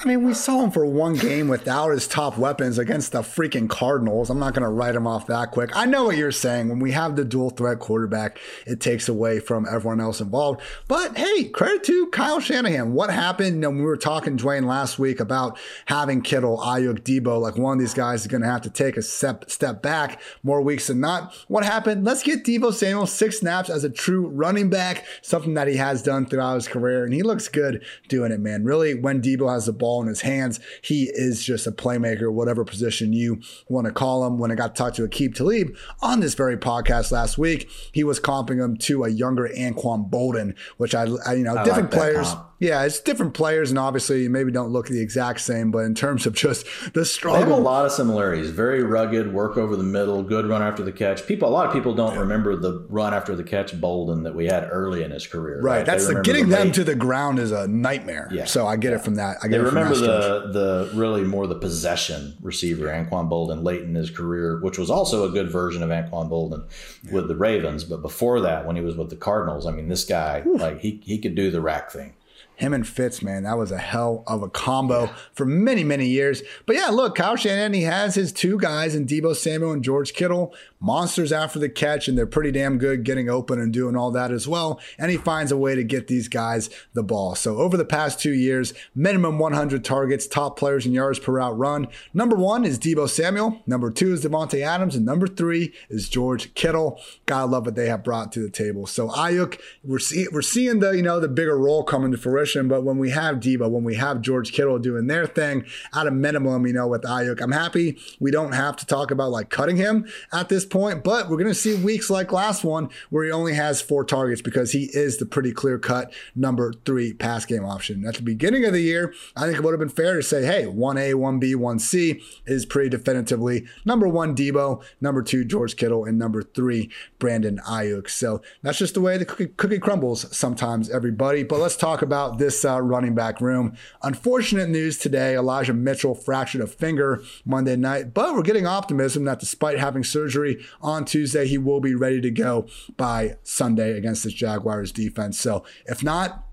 I mean, we saw him for one game without his top weapons against the freaking Cardinals. I'm not going to write him off that quick. I know what you're saying. When we have the dual threat quarterback, it takes away from everyone else involved. But hey, credit to Kyle Shanahan. What happened? Know, we were talking, Dwain, last week about having Kittle, Aiyuk, Deebo, like one of these guys is going to have to take a step, step back more weeks than not. What happened? Let's get Deebo Samuel six snaps as a true running back, something that he has done throughout his career. And he looks good doing it, man. Really, when Deebo has the ball, ball in his hands. He is just a playmaker, whatever position you want to call him. When I got to talk to Aqib Talib on this very podcast last week, he was comping him to a younger Anquan Boldin, which I, I you know, I different like players. Comp Yeah, it's different players, and obviously maybe don't look the exact same, but in terms of just the struggle, they have a lot of similarities. Very rugged, work over the middle, good run after the catch. People, a lot of people don't remember the run after the catch Boldin that we had early in his career. Right, right? that's the, getting the them to the ground is a nightmare. Yeah, so I get yeah. it from that. I get they it remember the the really more the possession receiver Anquan Boldin late in his career, which was also a good version of Anquan Boldin yeah. with the Ravens. But before that, when he was with the Cardinals, I mean, this guy Ooh. like he he could do the rack thing him and Fitz, man, that was a hell of a combo yeah. for many, many years. But yeah, look, Kyle Shanahan, he has his two guys in Deebo Samuel and George Kittle, monsters after the catch, and they're pretty damn good getting open and doing all that as well. And he finds a way to get these guys the ball. So over the past two years, minimum 100 targets, top players in yards per route run. Number one is Deebo Samuel. Number two is Davante Adams. And number three is George Kittle. Gotta love what they have brought to the table. So Aiyuk, we're, see, we're seeing the, you know, the bigger role coming to fruition but when we have Deebo, when we have George Kittle doing their thing at a minimum, you know, with Aiyuk, I'm happy we don't have to talk about like cutting him at this point. But we're going to see weeks like last one where he only has four targets because he is the pretty clear cut number three pass game option. At the beginning of the year, I think it would have been fair to say, hey, 1A, 1B, 1C is pretty definitively number one Deebo, number two George Kittle, and number three Brandon Aiyuk. So that's just the way the cookie, cookie crumbles sometimes, everybody. But let's talk about this uh, running back room. Unfortunate news today Elijah Mitchell fractured a finger Monday night, but we're getting optimism that despite having surgery on Tuesday, he will be ready to go by Sunday against this Jaguars defense. So if not,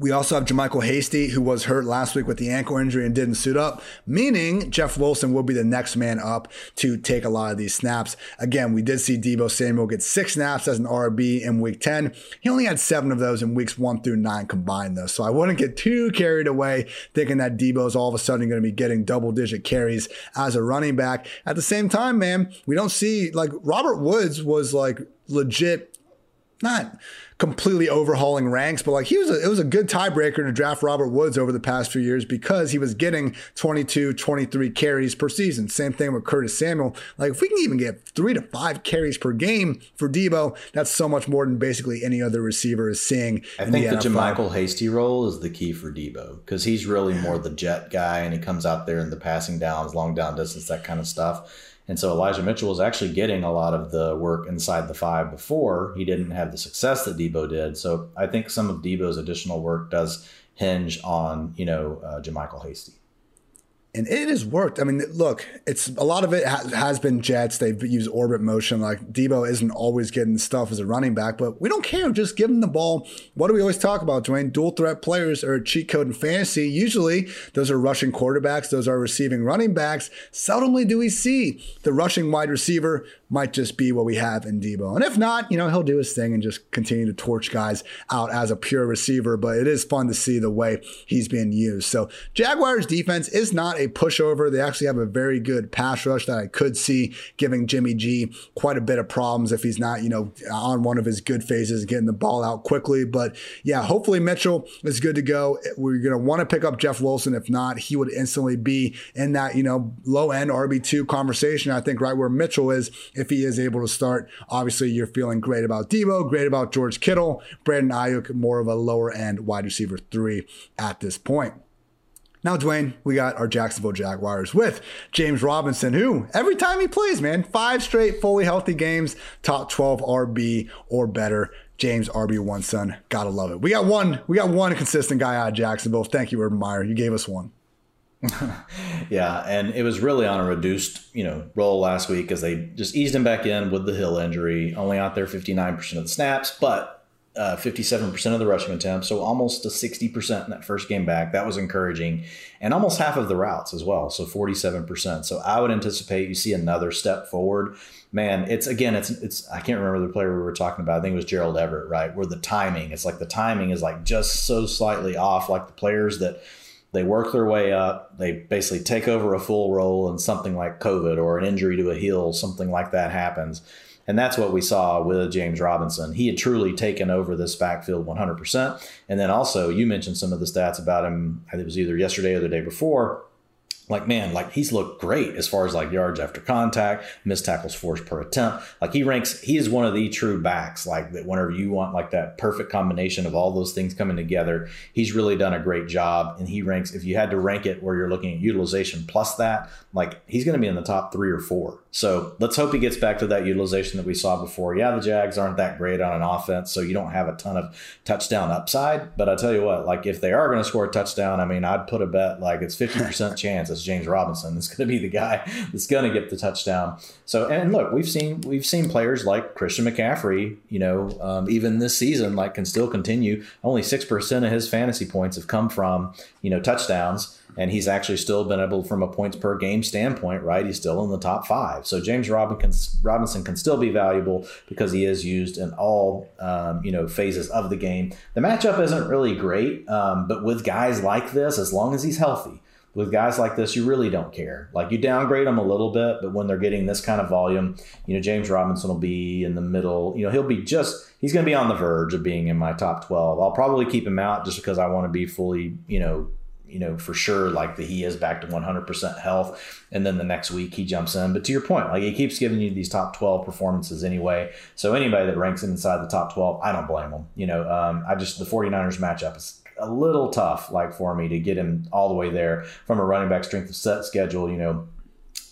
we also have JaMycal Hasty, who was hurt last week with the ankle injury and didn't suit up, meaning Jeff Wilson will be the next man up to take a lot of these snaps. Again, we did see Deebo Samuel get six snaps as an RB in week 10. He only had seven of those in weeks one through nine combined, though. So I wouldn't get too carried away thinking that Deebo is all of a sudden going to be getting double digit carries as a running back. At the same time, man, we don't see like Robert Woods was like legit not completely overhauling ranks, but like he was a, it was a good tiebreaker to draft Robert Woods over the past few years because he was getting 22, 23 carries per season. Same thing with Curtis Samuel. Like if we can even get three to five carries per game for Deebo, that's so much more than basically any other receiver is seeing. I think the, the JaMycal Hasty role is the key for Deebo because he's really more the jet guy and he comes out there in the passing downs, long down distance, that kind of stuff and so Elijah Mitchell was actually getting a lot of the work inside the five before. He didn't have the success that Deebo did. So I think some of Deebo's additional work does hinge on, you know, uh, JaMycal Hasty and it has worked. I mean, look, it's a lot of it ha- has been jets. They've used orbit motion. Like Deebo isn't always getting stuff as a running back, but we don't care. Just give him the ball. What do we always talk about, Dwain? Dual threat players are a cheat code in fantasy. Usually, those are rushing quarterbacks. Those are receiving running backs. Seldomly do we see the rushing wide receiver might just be what we have in Deebo. And if not, you know, he'll do his thing and just continue to torch guys out as a pure receiver. But it is fun to see the way he's being used. So Jaguars defense is not a pushover. They actually have a very good pass rush that I could see giving Jimmy G quite a bit of problems if he's not, you know, on one of his good phases, getting the ball out quickly. But yeah, hopefully Mitchell is good to go. We're going to want to pick up Jeff Wilson. If not, he would instantly be in that, you know, low end RB2 conversation. I think right where Mitchell is if he is able to start. Obviously, you're feeling great about Deebo, great about George Kittle, Brandon Aiyuk, more of a lower end wide receiver three at this point. Now, Dwain, we got our Jacksonville Jaguars with James Robinson, who every time he plays, man, five straight fully healthy games, top 12 RB or better. James RB1 son. Gotta love it. We got one, we got one consistent guy out of Jacksonville. Thank you, Urban Meyer. You gave us one. yeah, and it was really on a reduced, you know, role last week as they just eased him back in with the Hill injury. Only out there 59% of the snaps, but uh, 57% of the rushing attempts, so almost a 60% in that first game back. That was encouraging, and almost half of the routes as well, so 47%. So I would anticipate you see another step forward. Man, it's again, it's it's I can't remember the player we were talking about. I think it was Gerald Everett, right? Where the timing, it's like the timing is like just so slightly off, like the players that they work their way up. They basically take over a full role, and something like COVID or an injury to a heel, something like that happens. And that's what we saw with James Robinson. He had truly taken over this backfield 100%. And then also, you mentioned some of the stats about him, it was either yesterday or the day before. Like man, like he's looked great as far as like yards after contact, missed tackles forced per attempt. Like he ranks, he is one of the true backs. Like that, whenever you want like that perfect combination of all those things coming together, he's really done a great job. And he ranks, if you had to rank it where you're looking at utilization plus that, like he's going to be in the top three or four. So let's hope he gets back to that utilization that we saw before. Yeah, the Jags aren't that great on an offense, so you don't have a ton of touchdown upside. But I tell you what, like if they are going to score a touchdown, I mean, I'd put a bet like it's fifty percent chance James Robinson that's going to be the guy that's going to get the touchdown. So and look, we've seen we've seen players like Christian McCaffrey, you know, um, even this season, like can still continue. Only six percent of his fantasy points have come from you know touchdowns and he's actually still been able from a points per game standpoint right he's still in the top five so james robinson, robinson can still be valuable because he is used in all um, you know phases of the game the matchup isn't really great um, but with guys like this as long as he's healthy with guys like this, you really don't care. Like you downgrade them a little bit, but when they're getting this kind of volume, you know, James Robinson will be in the middle. You know, he'll be just, he's going to be on the verge of being in my top 12. I'll probably keep him out just because I want to be fully, you know, you know, for sure, like that he is back to 100% health. And then the next week he jumps in. But to your point, like he keeps giving you these top 12 performances anyway. So anybody that ranks him inside the top 12, I don't blame him. You know, um, I just, the 49ers matchup is a little tough, like for me to get him all the way there from a running back strength of set schedule. You know,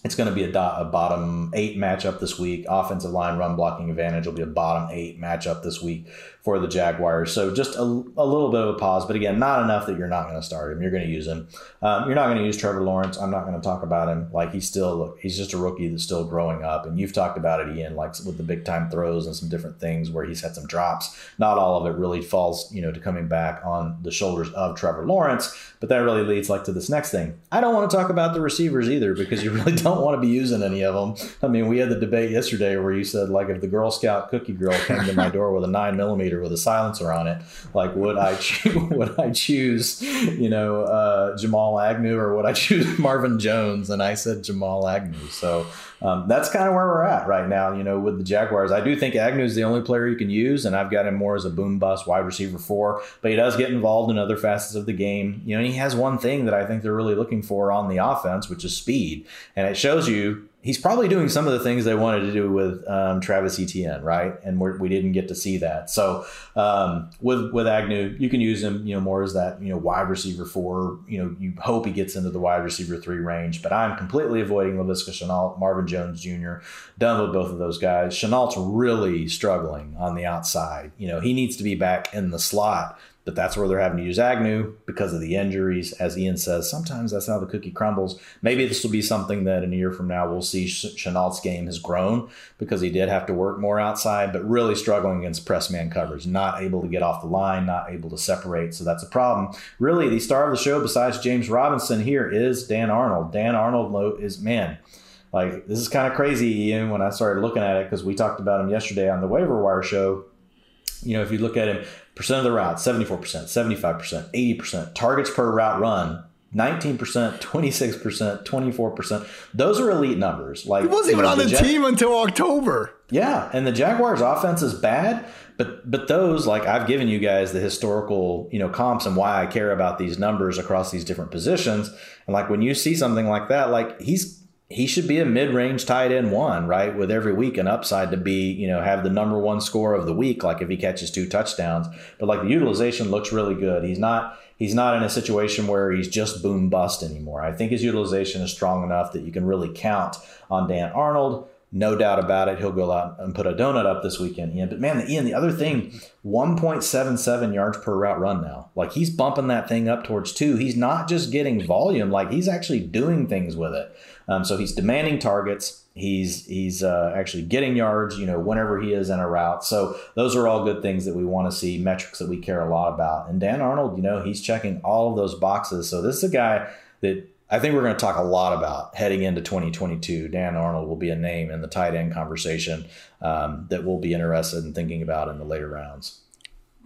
it's going to be a, a, bottom eight matchup this week. Offensive line run blocking advantage will be a bottom eight matchup this week for the Jaguars. So just a, a little bit of a pause, but again, not enough that you're not going to start him. You're going to use him. Um, you're not going to use Trevor Lawrence. I'm not going to talk about him. Like he's still, he's just a rookie that's still growing up. And you've talked about it, Ian, like with the big time throws and some different things where he's had some drops. Not all of it really falls, you know, to coming back on the shoulders of Trevor Lawrence. But that really leads like to this next thing. I don't want to talk about the receivers either because you really don't want to be using any of them. I mean, we had the debate yesterday where you said like if the Girl Scout cookie girl came to my door with a nine millimeter with a silencer on it, like would I choose, would I choose, you know, uh, Jamal Agnew or would I choose Marvin Jones? And I said Jamal Agnew. So um, that's kind of where we're at right now, you know, with the Jaguars. I do think Agnew is the only player you can use, and I've got him more as a boom bust wide receiver four, but he does get involved in other facets of the game. You know, he has one thing that I think they're really looking for on the offense, which is speed. And it shows you he's probably doing some of the things they wanted to do with um, Travis Etienne, right? And we're, we did not get to see that. So um, with with Agnew, you can use him, you know, more as that you know wide receiver four. You know, you hope he gets into the wide receiver three range. But I'm completely avoiding Laviska Shenault, Marvin Jones Jr. Done with both of those guys. Shenault's really struggling on the outside. You know, he needs to be back in the slot but that's where they're having to use Agnew because of the injuries. As Ian says, sometimes that's how the cookie crumbles. Maybe this will be something that in a year from now we'll see Shenault's game has grown because he did have to work more outside, but really struggling against press man coverage, not able to get off the line, not able to separate. So that's a problem. Really, the star of the show, besides James Robinson, here is Dan Arnold. Dan Arnold is man like this is kind of crazy ian when i started looking at it because we talked about him yesterday on the waiver wire show you know if you look at him Percent of the routes, 74%, 75%, 80%. Targets per route run, 19%, 26%, 24%. Those are elite numbers. Like He wasn't even know, on the, the team until October. Yeah, and the Jaguars offense is bad, but but those like I've given you guys the historical, you know, comps and why I care about these numbers across these different positions. And like when you see something like that, like he's he should be a mid-range tight end one, right? With every week an upside to be, you know, have the number one score of the week, like if he catches two touchdowns. But like the utilization looks really good. He's not he's not in a situation where he's just boom bust anymore. I think his utilization is strong enough that you can really count on Dan Arnold. No doubt about it. He'll go out and put a donut up this weekend, Ian. But man, Ian, the other thing, 1.77 yards per route run now. Like he's bumping that thing up towards two. He's not just getting volume, like he's actually doing things with it. Um, so he's demanding targets. He's he's uh, actually getting yards, you know, whenever he is in a route. So those are all good things that we want to see, metrics that we care a lot about. And Dan Arnold, you know, he's checking all of those boxes. So this is a guy that I think we're going to talk a lot about heading into 2022. Dan Arnold will be a name in the tight end conversation um, that we'll be interested in thinking about in the later rounds.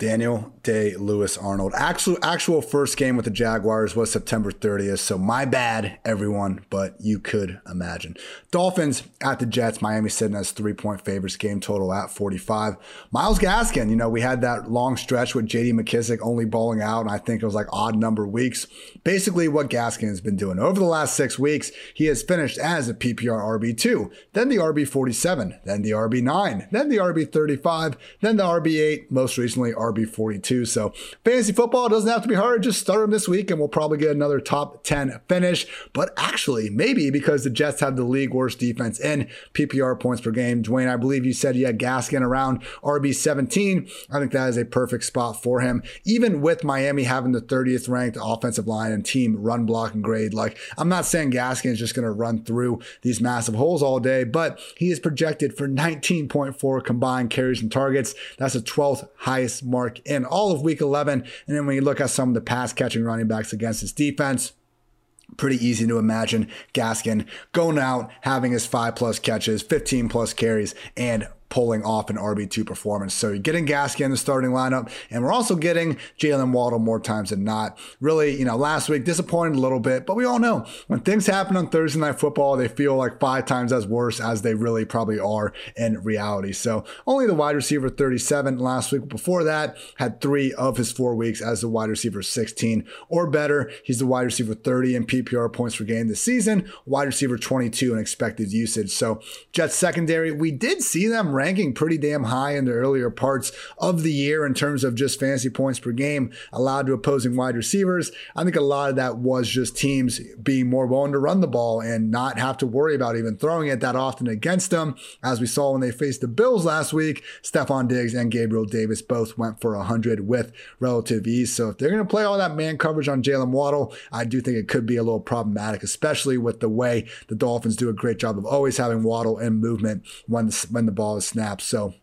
Daniel Day Lewis Arnold. Actual actual first game with the Jaguars was September 30th, so my bad, everyone, but you could imagine. Dolphins at the Jets. Miami sitting as three point favorites. Game total at 45. Myles Gaskin. You know we had that long stretch with J.D. McKissic only balling out, and I think it was like odd number weeks. Basically, what Gaskin has been doing over the last six weeks, he has finished as a PPR RB two, then the RB 47, then the RB nine, then the RB 35, then the RB eight, most recently RB RB42. So fantasy football doesn't have to be hard. Just start him this week and we'll probably get another top 10 finish. But actually, maybe because the Jets have the league worst defense in PPR points per game. Dwain, I believe you said you had Gaskin around RB17. I think that is a perfect spot for him. Even with Miami having the 30th ranked offensive line and team run block and grade, like I'm not saying Gaskin is just going to run through these massive holes all day, but he is projected for 19.4 combined carries and targets. That's the 12th highest mark in all of week 11. And then when you look at some of the pass catching running backs against his defense, pretty easy to imagine Gaskin going out, having his five plus catches, 15 plus carries, and pulling off an RB2 performance. So you're getting Gaskin in the starting lineup, and we're also getting Jaylen Waddle more times than not. Really, you know, last week disappointed a little bit, but we all know when things happen on Thursday Night Football, they feel like five times as worse as they really probably are in reality. So only the wide receiver 37 last week. Before that, had three of his four weeks as the wide receiver 16 or better. He's the wide receiver 30 in PPR points per game this season, wide receiver 22 in expected usage. So Jets secondary, we did see them ranking pretty damn high in the earlier parts of the year in terms of just fantasy points per game allowed to opposing wide receivers. I think a lot of that was just teams being more willing to run the ball and not have to worry about even throwing it that often against them. As we saw when they faced the Bills last week, Stefon Diggs and Gabriel Davis both went for 100 with relative ease. So if they're going to play all that man coverage on Jaylen Waddle, I do think it could be a little problematic, especially with the way the Dolphins do a great job of always having Waddle in movement when the, when the ball is snaps. So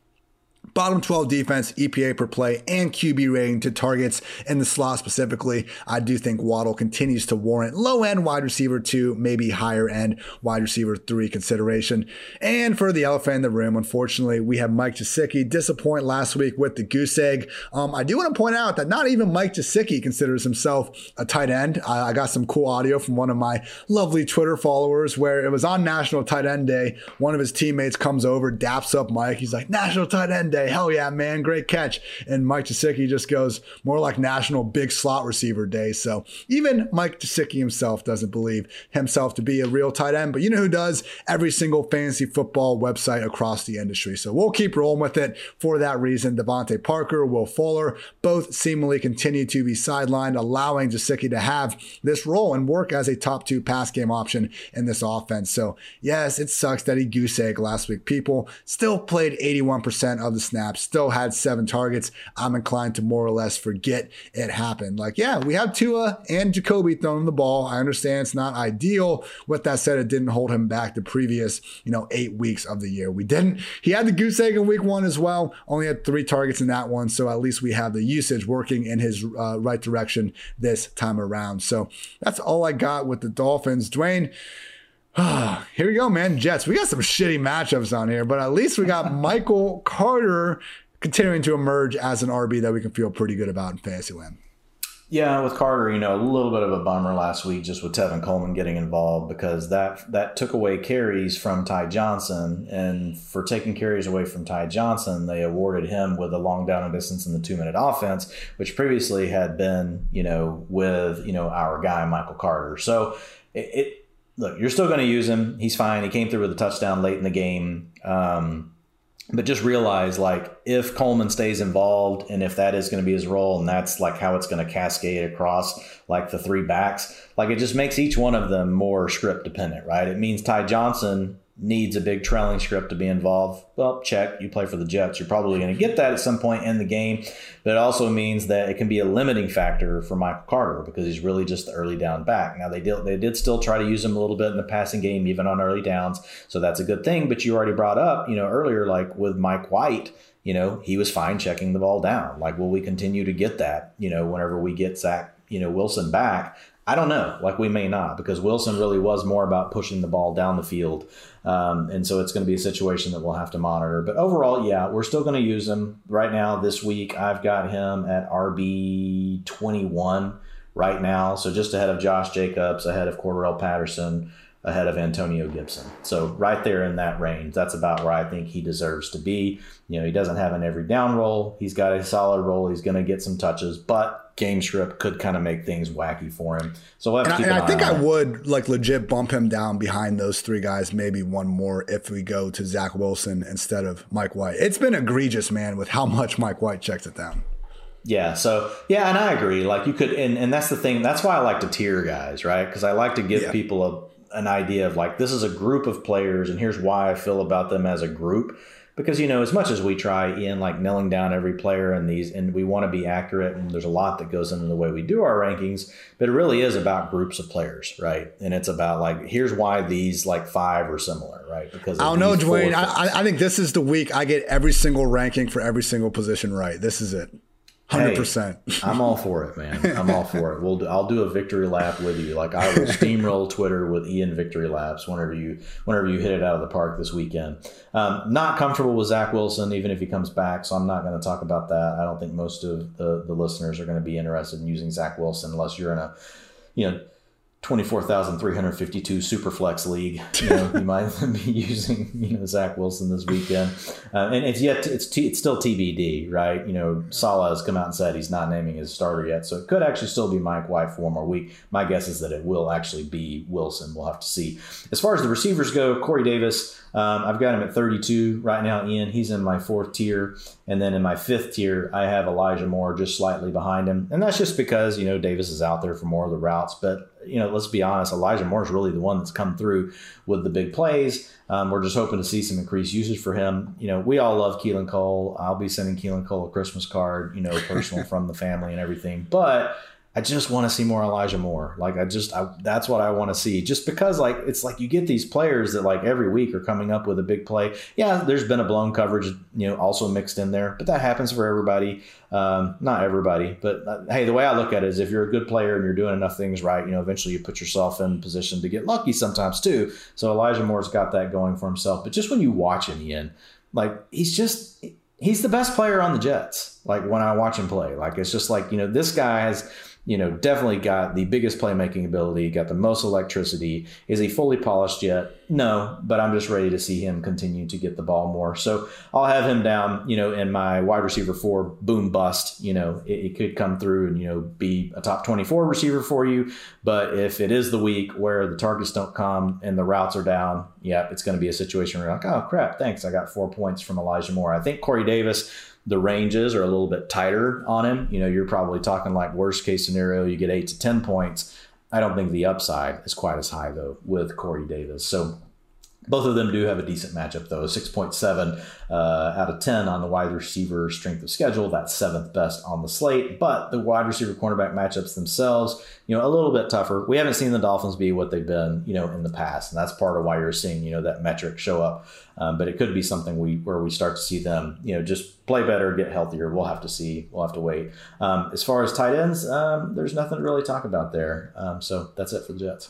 Bottom 12 defense, EPA per play, and QB rating to targets in the slot specifically. I do think Waddle continues to warrant low end wide receiver two, maybe higher end wide receiver three consideration. And for the elephant in the room, unfortunately, we have Mike Gesicki disappoint last week with the goose egg. Um, I do want to point out that not even Mike Gesicki considers himself a tight end. I, I got some cool audio from one of my lovely Twitter followers where it was on National Tight End Day. One of his teammates comes over, daps up Mike. He's like, National Tight End Day Hell yeah, man. Great catch. And Mike Gesicki just goes more like national big slot receiver day. So even Mike Gesicki himself doesn't believe himself to be a real tight end. But you know who does? Every single fantasy football website across the industry. So we'll keep rolling with it for that reason. DeVante Parker, Will Fuller, both seemingly continue to be sidelined, allowing Gesicki to have this role and work as a top two pass game option in this offense. So yes, it sucks that he goose egg last week. People still played 81% of the snaps, still had seven targets. I'm inclined to more or less forget it happened. Like, yeah, we have Tua and Jacoby throwing the ball. I understand it's not ideal. With that said, it didn't hold him back the previous, you know, eight weeks of the year. We didn't. He had the goose egg in week one as well. Only had three targets in that one. So at least we have the usage working in his uh, right direction this time around. So that's all I got with the Dolphins. Dwain, here we go, man. Jets. We got some shitty matchups on here, but at least we got Michael Carter continuing to emerge as an RB that we can feel pretty good about in fantasy land. Yeah, with Carter, you know, a little bit of a bummer last week just with Tevin Coleman getting involved because that that took away carries from Ty Johnson, and for taking carries away from Ty Johnson, they awarded him with a long down and distance in the two minute offense, which previously had been, you know, with you know our guy Michael Carter. So it, it look, you're still going to use him. He's fine. He came through with a touchdown late in the game. Um, but just realize like if Coleman stays involved and if that is going to be his role and that's like how it's going to cascade across like the three backs, like it just makes each one of them more script dependent, right? It means Ty Johnson needs a big trailing script to be involved, well, check. You play for the Jets. You're probably going to get that at some point in the game. But it also means that it can be a limiting factor for Michael Carter because he's really just the early down back. Now they did they did still try to use him a little bit in the passing game, even on early downs. So that's a good thing. But you already brought up, you know, earlier, like with Mike White, you know, he was fine checking the ball down. Like, will we continue to get that, you know, whenever we get Zach, you know, Wilson back? I don't know. Like we may not because Wilson really was more about pushing the ball down the field. Um, and so it's going to be a situation that we'll have to monitor. But overall, yeah, we're still going to use him. Right now, this week, I've got him at RB 21 right now. So just ahead of Josh Jacobs, ahead of Cordarrelle Patterson, ahead of Antonio Gibson. So right there in that range, that's about where I think he deserves to be. You know, he doesn't have an every down role. He's got a solid role. He's going to get some touches, but game script could kind of make things wacky for him. So we'll and, I, and I, think I would like legit bump him down behind those three guys, maybe one more if we go to Zach Wilson instead of Mike White. It's been egregious, man, with how much Mike White checks it down. Yeah. So yeah, and I agree. Like you could, and, and that's the thing. That's why I like to tier guys, right? Because I like to give yeah. people a, an idea of like this is a group of players, and here's why I feel about them as a group because you know as much as we try in like nailing down every player in these and we want to be accurate and there's a lot that goes into the way we do our rankings but it really is about groups of players right? And it's about like here's why these like five are similar right? Because i don't know Dwain. I, I think this is the week i get every single ranking for every single position right. This is it Hundred hey, percent. I'm all for it, man. I'm all for it. We'll do, I'll do a victory lap with you. Like I will steamroll Twitter with Ian victory laps whenever you whenever you hit it out of the park this weekend. Um, not comfortable with Zach Wilson, even if he comes back. So I'm not going to talk about that. I don't think most of the, the listeners are going to be interested in using Zach Wilson unless you're in a you know 24,352 Superflex league. You, know, you might be using, you know, Zach Wilson this weekend. Uh, and it's yet, to, it's, t- it's still TBD, right? You know, Saleh has come out and said he's not naming his starter yet. So it could actually still be Mike White for one more week. My guess is that it will actually be Wilson. We'll have to see. As far as the receivers go, Corey Davis, um, I've got him at 32 right now, Ian. He's in my fourth tier. And then in my fifth tier, I have Elijah Moore just slightly behind him. And that's just because, you know, Davis is out there for more of the routes. But, you know, let's be honest, Elijah Moore is really the one that's come through with the big plays. Um, we're just hoping to see some increased usage for him. You know, we all love Keelan Cole. I'll be sending Keelan Cole a Christmas card, you know, personal from the family and everything. But I just want to see more Elijah Moore. Like I just I, that's what I want to see. Just because like it's like you get these players that like every week are coming up with a big play. Yeah, there's been a blown coverage, you know, also mixed in there, but that happens for everybody. Um, not everybody, but uh, hey, the way I look at it is if you're a good player and you're doing enough things right, you know, eventually you put yourself in position to get lucky sometimes too. So Elijah Moore's got that going for himself. But just when you watch him, Ian, like he's just he's the best player on the Jets. Like when I watch him play, like it's just like you know this guy has you know, definitely got the biggest playmaking ability, got the most electricity. Is he fully polished yet? No, but I'm just ready to see him continue to get the ball more. So I'll have him down, you know, in my wide receiver four boom bust. You know, it, it could come through and, you know, be a top 24 receiver for you. But if it is the week where the targets don't come and the routes are down, yeah, it's going to be a situation where you're like, oh, crap, thanks. I got four points from Elijah Moore. I think Corey Davis the ranges are a little bit tighter on him. You know, you're probably talking like worst case scenario, you get eight to 10 points. I don't think the upside is quite as high though with Corey Davis. So both of them do have a decent matchup, though. 6.7 uh, out of 10 on the wide receiver strength of schedule. That's seventh best on the slate. But the wide receiver cornerback matchups themselves, you know, a little bit tougher. We haven't seen the Dolphins be what they've been, you know, in the past. And that's part of why you're seeing, you know, that metric show up. Um, but it could be something we where we start to see them, you know, just play better, get healthier. We'll have to see. We'll have to wait. Um, as far as tight ends, um, there's nothing to really talk about there. Um, so that's it for the Jets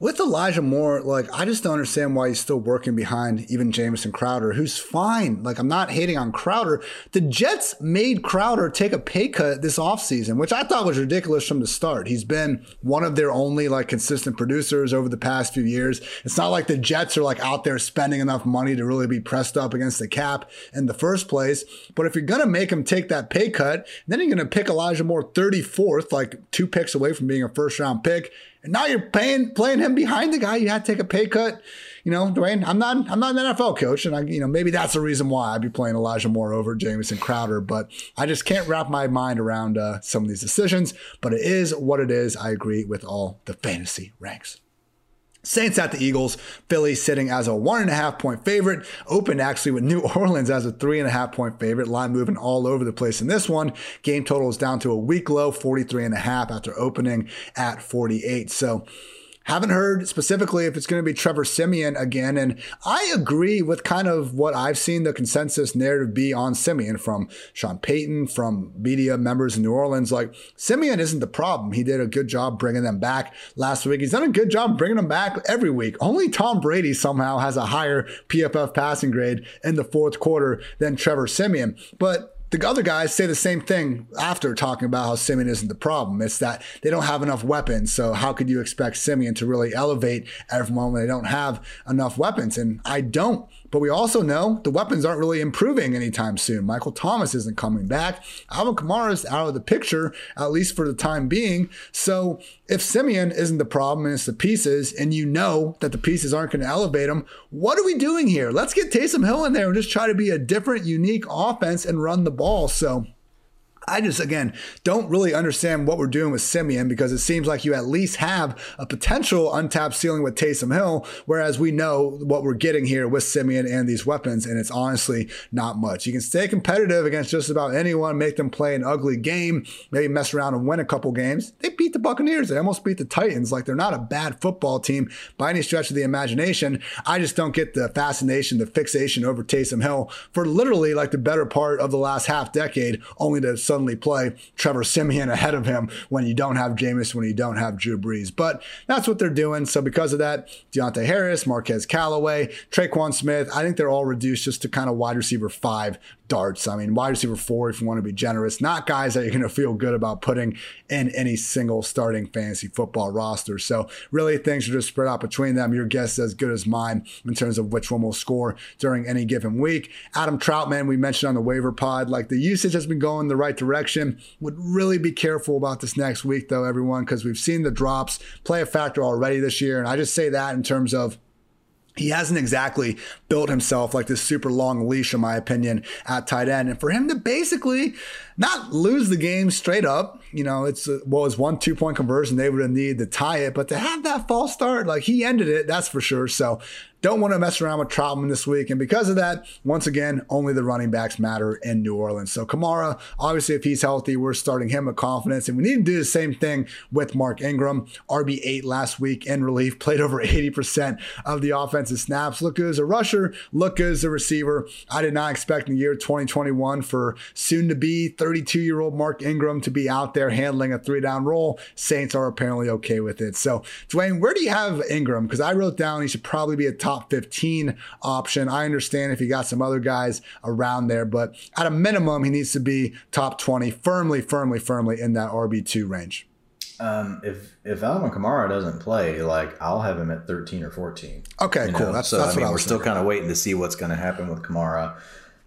with Elijah Moore, like I just don't understand why he's still working behind even Jamison Crowder, who's fine. Like I'm not hating on Crowder. The Jets made Crowder take a pay cut this offseason, which I thought was ridiculous from the start. He's been one of their only like consistent producers over the past few years. It's not like the Jets are like out there spending enough money to really be pressed up against the cap in the first place. But if you're gonna make him take that pay cut, then you're gonna pick Elijah Moore 34th, like two picks away from being a first round pick and now you're paying playing him behind the guy. You had to take a pay cut. You know, Dwain, I'm not I'm not an NFL coach, and I, you know, maybe that's the reason why I'd be playing Elijah Moore over Jamison Crowder. But I just can't wrap my mind around uh, some of these decisions. But it is what it is. I agree with all the fantasy ranks. Saints at the Eagles. Philly sitting as a one and a half point favorite. Opened actually with New Orleans as a three and a half point favorite. Line moving all over the place in this one. Game total is down to a week low, 43 and a half after opening at 48. So Haven't heard specifically if it's going to be Trevor Siemian again. And I agree with kind of what I've seen the consensus narrative be on Siemian from Sean Payton, from media members in New Orleans. Like, Siemian isn't the problem. He did a good job bringing them back last week. He's done a good job bringing them back every week. Only Tom Brady somehow has a higher PFF passing grade in the fourth quarter than Trevor Siemian. But the other guys say the same thing after talking about how Siemian isn't the problem. It's that they don't have enough weapons. So how could you expect Siemian to really elevate everyone when they don't have enough weapons? And I don't. But we also know the weapons aren't really improving anytime soon. Michael Thomas isn't coming back. Alvin Kamara is out of the picture, at least for the time being. So if Siemian isn't the problem and it's the pieces, and you know that the pieces aren't going to elevate them, what are we doing here? Let's get Taysom Hill in there and just try to be a different, unique offense and run the ball. So I just, again, don't really understand what we're doing with Siemian because it seems like you at least have a potential untapped ceiling with Taysom Hill, whereas we know what we're getting here with Siemian and these weapons, and it's honestly not much. You can stay competitive against just about anyone, make them play an ugly game, maybe mess around and win a couple games. They beat the Buccaneers. They almost beat the Titans. Like they're not a bad football team by any stretch of the imagination. I just don't get the fascination, the fixation over Taysom Hill for literally like the better part of the last half decade, only to suddenly play Trevor Siemian ahead of him when you don't have Jameis, when you don't have Drew Brees. But that's what they're doing. So because of that, Deonte Harris, Marquez Callaway, Tre'Quan Smith, I think they're all reduced just to kind of wide receiver five darts. I mean, wide receiver four, if you want to be generous, not guys that you're going to feel good about putting in any single starting fantasy football roster. So, really, things are just spread out between them. Your guess is as good as mine in terms of which one will score during any given week. Adam Trautman, we mentioned on the waiver pod, like the usage has been going the right direction. Would really be careful about this next week, though, everyone, because we've seen the drops play a factor already this year. And I just say that in terms of he hasn't exactly built himself like this super long leash, in my opinion, at tight end. And for him to basically not lose the game straight up, you know, it's uh, well, it's one two point conversion they would have needed to tie it, but to have that false start, like he ended it, that's for sure. So don't want to mess around with Trautman this week. And because of that, once again, only the running backs matter in New Orleans. So Kamara, obviously, if he's healthy, we're starting him with confidence. And we need to do the same thing with Mark Ingram. RB8 last week in relief, played over 80% of the offensive snaps. Look as a rusher, look good as a receiver. I did not expect in the year 2021 for soon to be 32 year old Mark Ingram to be out there handling a three down role. Saints are apparently okay with it. So, Dwain, where do you have Ingram? Because I wrote down he should probably be a top top 15 option. I understand if you got some other guys around there, but at a minimum, he needs to be top 20, firmly, firmly, firmly in that RB2 range. Um, if if Alvin Kamara doesn't play, like I'll have him at 13 or 14. Okay, you know? cool. That's, so that's I mean, we're still kind of waiting to see what's going to happen with Kamara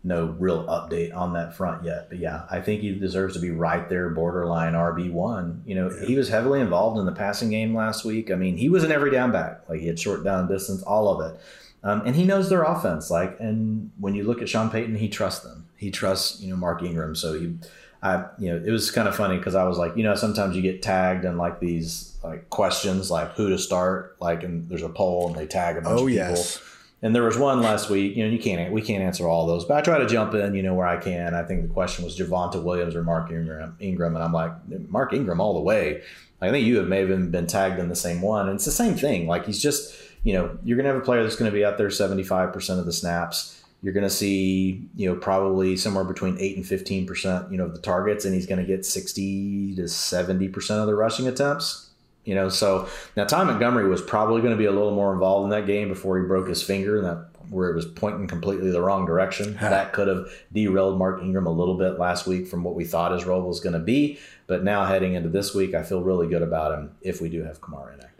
no real update on that front yet. But yeah, I think he deserves to be right there, borderline RB one. You know, yeah. he was heavily involved in the passing game last week. I mean, he was an every down back. Like he had short down distance, all of it. Um, and he knows their offense. Like, and when you look at Sean Payton, he trusts them. He trusts, you know, Mark Ingram. So he, I, you know, it was kind of funny because I was like, you know, sometimes you get tagged in like these like questions, like who to start, like, and there's a poll and they tag a bunch oh, of people. Yes and there was one last week. You know, you can't we can't answer all those, but I try to jump in. You know, where I can. I think the question was Javonte Williams or Mark Ingram. Ingram, and I'm like Mark Ingram all the way. I think you have maybe been tagged in the same one, and it's the same thing. Like he's just, you know, you're gonna have a player that's going to be out there 75 percent of the snaps. You're going to see, you know, probably somewhere between eight and 15 percent, you know, of the targets, and he's going to get 60 to 70 percent of the rushing attempts. You know, so now Ty Montgomery was probably going to be a little more involved in that game before he broke his finger, and that where it was pointing completely the wrong direction. that could have derailed Mark Ingram a little bit last week from what we thought his role was going to be. But now heading into this week, I feel really good about him if we do have Kamara inactive.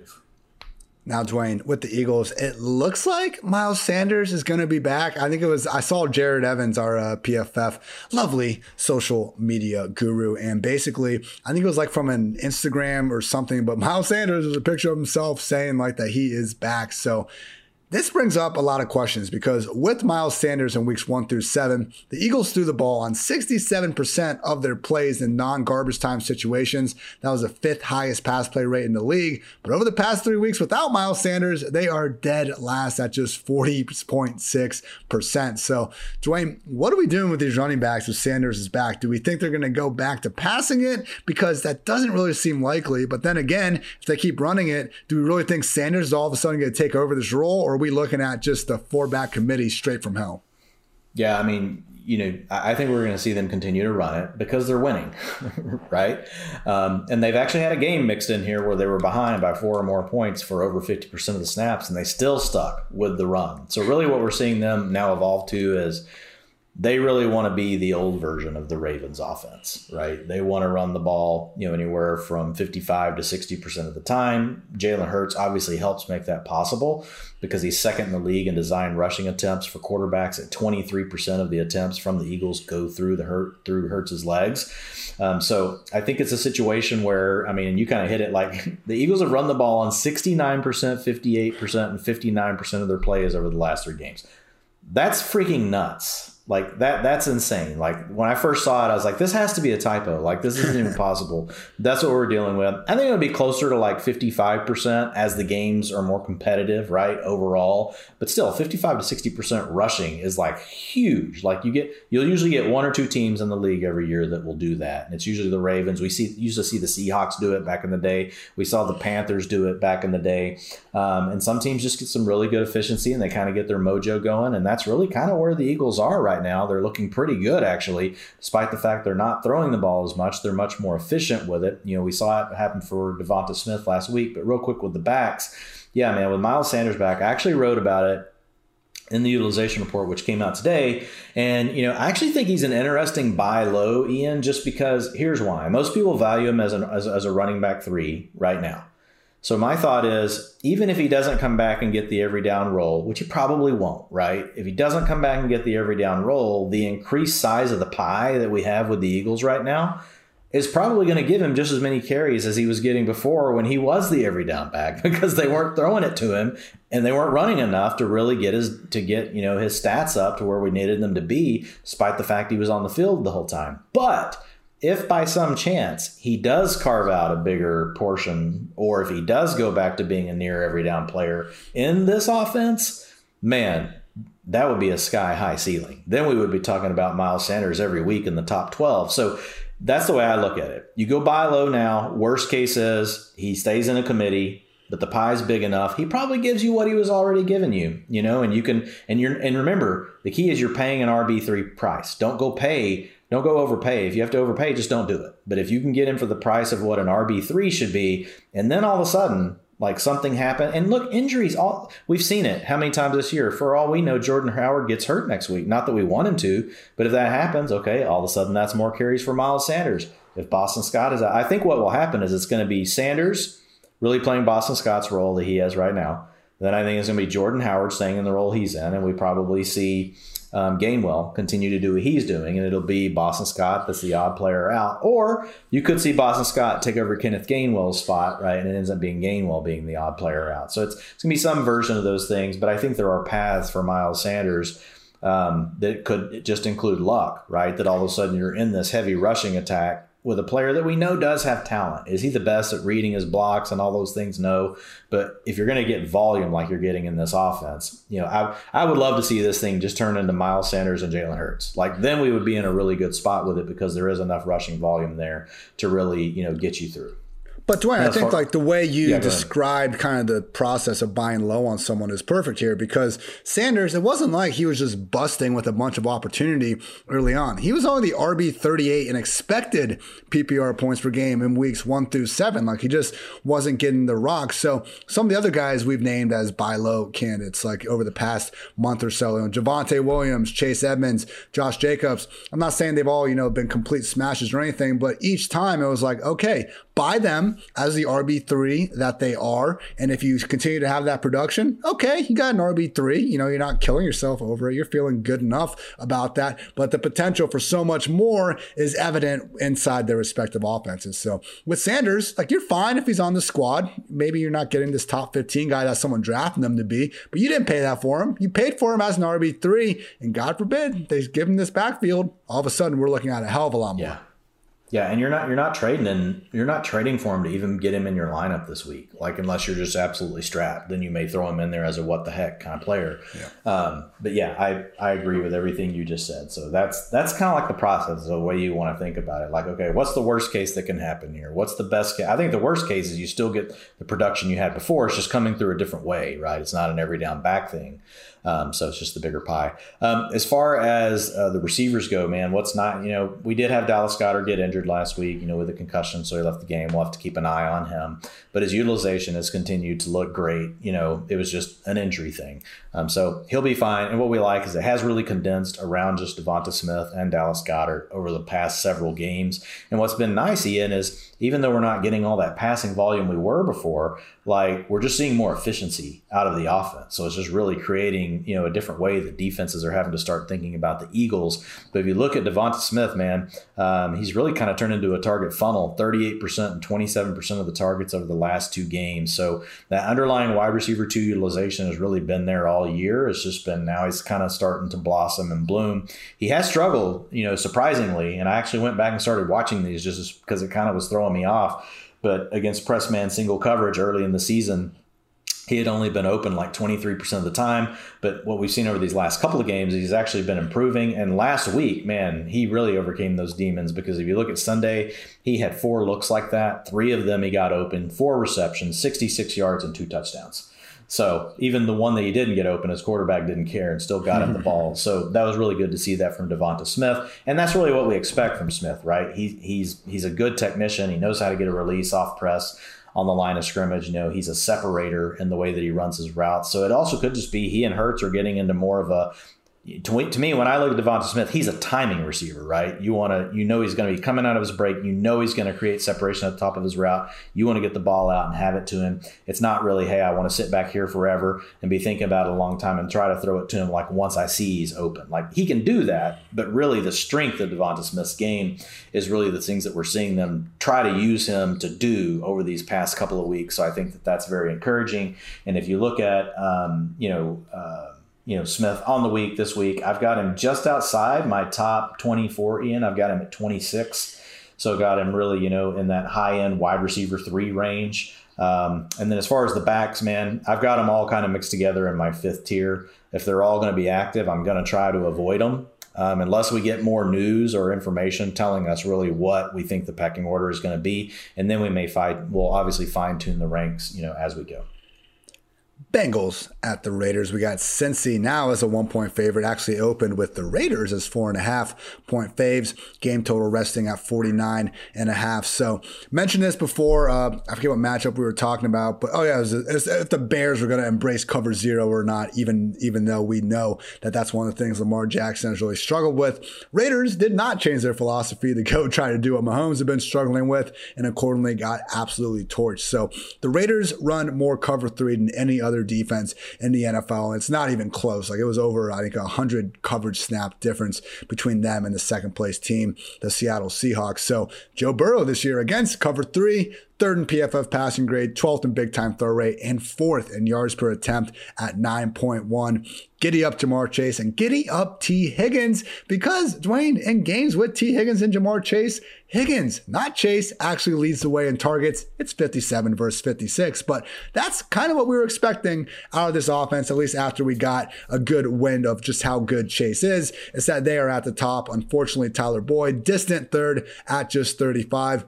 Now, Dwain, with the Eagles, it looks like Miles Sanders is going to be back. I think it was, I saw Jared Evans, our uh, PFF, lovely social media guru. And basically, I think it was like from an Instagram or something, but Miles Sanders was a picture of himself saying like that he is back. So This brings up a lot of questions because with Miles Sanders in weeks one through seven, the Eagles threw the ball on 67% of their plays in non garbage time situations. That was the fifth highest pass play rate in the league. But over the past three weeks without Miles Sanders, they are dead last at just 40.6%. So, Dwain, what are we doing with these running backs if Sanders is back? Do we think they're going to go back to passing it? Because that doesn't really seem likely. But then again, if they keep running it, do we really think Sanders is all of a sudden going to take over this role? Or we looking at just the four back committee straight from hell? Yeah, I mean, you know, I think we're going to see them continue to run it because they're winning, right? Um, and they've actually had a game mixed in here where they were behind by four or more points for over 50% of the snaps, and they still stuck with the run. So, really, what we're seeing them now evolve to is they really want to be the old version of the Ravens offense, right? They want to run the ball, you know, anywhere from 55 to 60% of the time. Jalen Hurts obviously helps make that possible because he's second in the league in design rushing attempts for quarterbacks at 23% of the attempts from the Eagles go through the hurt through Hurts's legs. Um, so I think it's a situation where, I mean, you kind of hit it like the Eagles have run the ball on 69%, 58%, and 59% of their plays over the last three games. That's freaking nuts like that that's insane. Like when I first saw it, I was like, this has to be a typo. Like this isn't even possible. That's what we're dealing with. I think it'll be closer to like 55% as the games are more competitive, right? Overall. But still, 55 to 60% rushing is like huge. Like you get you'll usually get one or two teams in the league every year that will do that. And it's usually the Ravens. We see used to see the Seahawks do it back in the day. We saw the Panthers do it back in the day. Um, and some teams just get some really good efficiency and they kind of get their mojo going. And that's really kind of where the Eagles are right right now. They're looking pretty good, actually, despite the fact they're not throwing the ball as much. They're much more efficient with it. You know, we saw it happen for Devonta Smith last week, but real quick with the backs, yeah, man, with Miles Sanders back, I actually wrote about it in the utilization report, which came out today. And, you know, I actually think he's an interesting buy low, Ian, just because here's why. Most people value him as, an, as, as a running back three right now. So my thought is, even if he doesn't come back and get the every down role, which he probably won't, right? If he doesn't come back and get the every down role, the increased size of the pie that we have with the Eagles right now is probably going to give him just as many carries as he was getting before when he was the every down back because they weren't throwing it to him and they weren't running enough to really get his to get, you know, his stats up to where we needed them to be despite the fact he was on the field the whole time. But if by some chance he does carve out a bigger portion, or if he does go back to being a near every down player in this offense, man, that would be a sky high ceiling. Then we would be talking about Miles Sanders every week in the top 12. So that's the way I look at it. You go buy low now. Worst case is he stays in a committee, but the pie's big enough. He probably gives you what he was already giving you, you know, and you can, and you're, and remember, the key is you're paying an RB3 price. Don't go pay don't go overpay. If you have to overpay, just don't do it. But if you can get him for the price of what an RB3 should be, and then all of a sudden, like something happened, and look, injuries, all we've seen it how many times this year. For all we know, Jordan Howard gets hurt next week. Not that we want him to, but if that happens, okay, all of a sudden that's more carries for Miles Sanders. If Boston Scott is out, I think what will happen is it's going to be Sanders really playing Boston Scott's role that he has right now. Then I think it's going to be Jordan Howard staying in the role he's in, and we probably see um, Gainwell continue to do what he's doing, and it'll be Boston Scott that's the odd player out. Or you could see Boston Scott take over Kenneth Gainwell's spot, right? And it ends up being Gainwell being the odd player out. So it's, it's going to be some version of those things, but I think there are paths for Miles Sanders um, that could just include luck, right? That all of a sudden you're in this heavy rushing attack with a player that we know does have talent. Is he the best at reading his blocks and all those things? No. But if you're going to get volume like you're getting in this offense, you know, I, I would love to see this thing just turn into Miles Sanders and Jalen Hurts. Like then we would be in a really good spot with it because there is enough rushing volume there to really, you know, get you through. But Dwain, I think far, like the way you yeah, described kind of the process of buying low on someone is perfect here because Sanders, it wasn't like he was just busting with a bunch of opportunity early on. He was only the RB 38 and expected PPR points per game in weeks one through seven. Like he just wasn't getting the rock. So some of the other guys we've named as buy low candidates, like over the past month or so, you know, Javonte Williams, Chase Edmonds, Josh Jacobs. I'm not saying they've all, you know, been complete smashes or anything, but each time it was like, okay, buy them as the RB3 that they are. And if you continue to have that production, okay, you got an RB3. You know, you're not killing yourself over it. You're feeling good enough about that. But the potential for so much more is evident inside their respective offenses. So with Sanders, like you're fine if he's on the squad. Maybe you're not getting this top 15 guy that someone drafting them to be, but you didn't pay that for him. You paid for him as an RB3. And God forbid they give him this backfield. All of a sudden, we're looking at a hell of a lot more. Yeah. Yeah, and you're not you're not trading and you're not trading for him to even get him in your lineup this week. Like unless you're just absolutely strapped, then you may throw him in there as a what the heck kind of player. Yeah. Um, but yeah, I I agree with everything you just said. So that's that's kind of like the process, the way you want to think about it. Like, okay, what's the worst case that can happen here? What's the best case? I think the worst case is you still get the production you had before. It's just coming through a different way, right? It's not an every down back thing. Um, so it's just the bigger pie. Um, as far as uh, the receivers go, man, what's not, you know, we did have Dallas Goedert get injured last week, you know, with a concussion, so he left the game. We'll have to keep an eye on him. But his utilization has continued to look great. You know, it was just an injury thing. Um, so he'll be fine. And what we like is it has really condensed around just Devonta Smith and Dallas Goedert over the past several games. And what's been nice, Ian, is even though we're not getting all that passing volume we were before, like we're just seeing more efficiency out of the offense. So it's just really creating, you know, a different way that defenses are having to start thinking about the Eagles. But if you look at Devonta Smith, man, um, he's really kind of turned into a target funnel 38% and 27% of the targets over the last two games. So that underlying wide receiver two utilization has really been there all year. It's just been now he's kind of starting to blossom and bloom. He has struggled, you know, surprisingly. And I actually went back and started watching these just because it kind of was throwing me off. But against press man single coverage early in the season, he had only been open like 23% of the time. But what we've seen over these last couple of games, he's actually been improving. And last week, man, he really overcame those demons because if you look at Sunday, he had four looks like that. Three of them he got open, four receptions, 66 yards, and two touchdowns. So even the one that he didn't get open, his quarterback didn't care and still got him the ball. So that was really good to see that from Devonta Smith, and that's really what we expect from Smith, right? He, he's he's a good technician. He knows how to get a release off press on the line of scrimmage. You know, he's a separator in the way that he runs his routes. So it also could just be he and Hurts are getting into more of a to, to me, when I look at Devonta Smith, he's a timing receiver, right? You want to, you know, he's going to be coming out of his break. You know, he's going to create separation at the top of his route. You want to get the ball out and have it to him. It's not really, hey, I want to sit back here forever and be thinking about it a long time and try to throw it to him like once I see he's open. Like he can do that, but really the strength of Devonta Smith's game is really the things that we're seeing them try to use him to do over these past couple of weeks. So I think that that's very encouraging. And if you look at, um, you know, uh, you know, Smith on the week this week. I've got him just outside my top 24 Ian. I've got him at 26. So got him really, you know, in that high end wide receiver three range. Um, and then as far as the backs, man, I've got them all kind of mixed together in my fifth tier. If they're all going to be active, I'm going to try to avoid them. Um, unless we get more news or information telling us really what we think the pecking order is going to be, and then we may find we'll obviously fine tune the ranks, you know, as we go. Bengals at the Raiders. We got Cincy now as a one point favorite. Actually opened with the Raiders as four and a half point faves. Game total resting at 49 and a half. So mentioned this before. Uh, I forget what matchup we were talking about, but oh yeah, it was, it was if the Bears were going to embrace cover zero or not, even, even though we know that that's one of the things Lamar Jackson has really struggled with. Raiders did not change their philosophy to go try to do what Mahomes had been struggling with and accordingly got absolutely torched. So the Raiders run more cover three than any other defense in the NFL. It's not even close. Like it was over, I think, a hundred coverage snap difference between them and the second place team, the Seattle Seahawks. So Joe Burrow this year against cover three, third in PFF passing grade, 12th in big time throw rate, and fourth in yards per attempt at 9.1. Giddy up Ja'Marr Chase and giddy up Tee Higgins because Dwain in games with Tee Higgins and Ja'Marr Chase, Higgins, not Chase, actually leads the way in targets. It's 57 versus 56, but that's kind of what we were expecting out of this offense, at least after we got a good wind of just how good Chase is. Is that they are at the top. Unfortunately, Tyler Boyd, distant third at just 35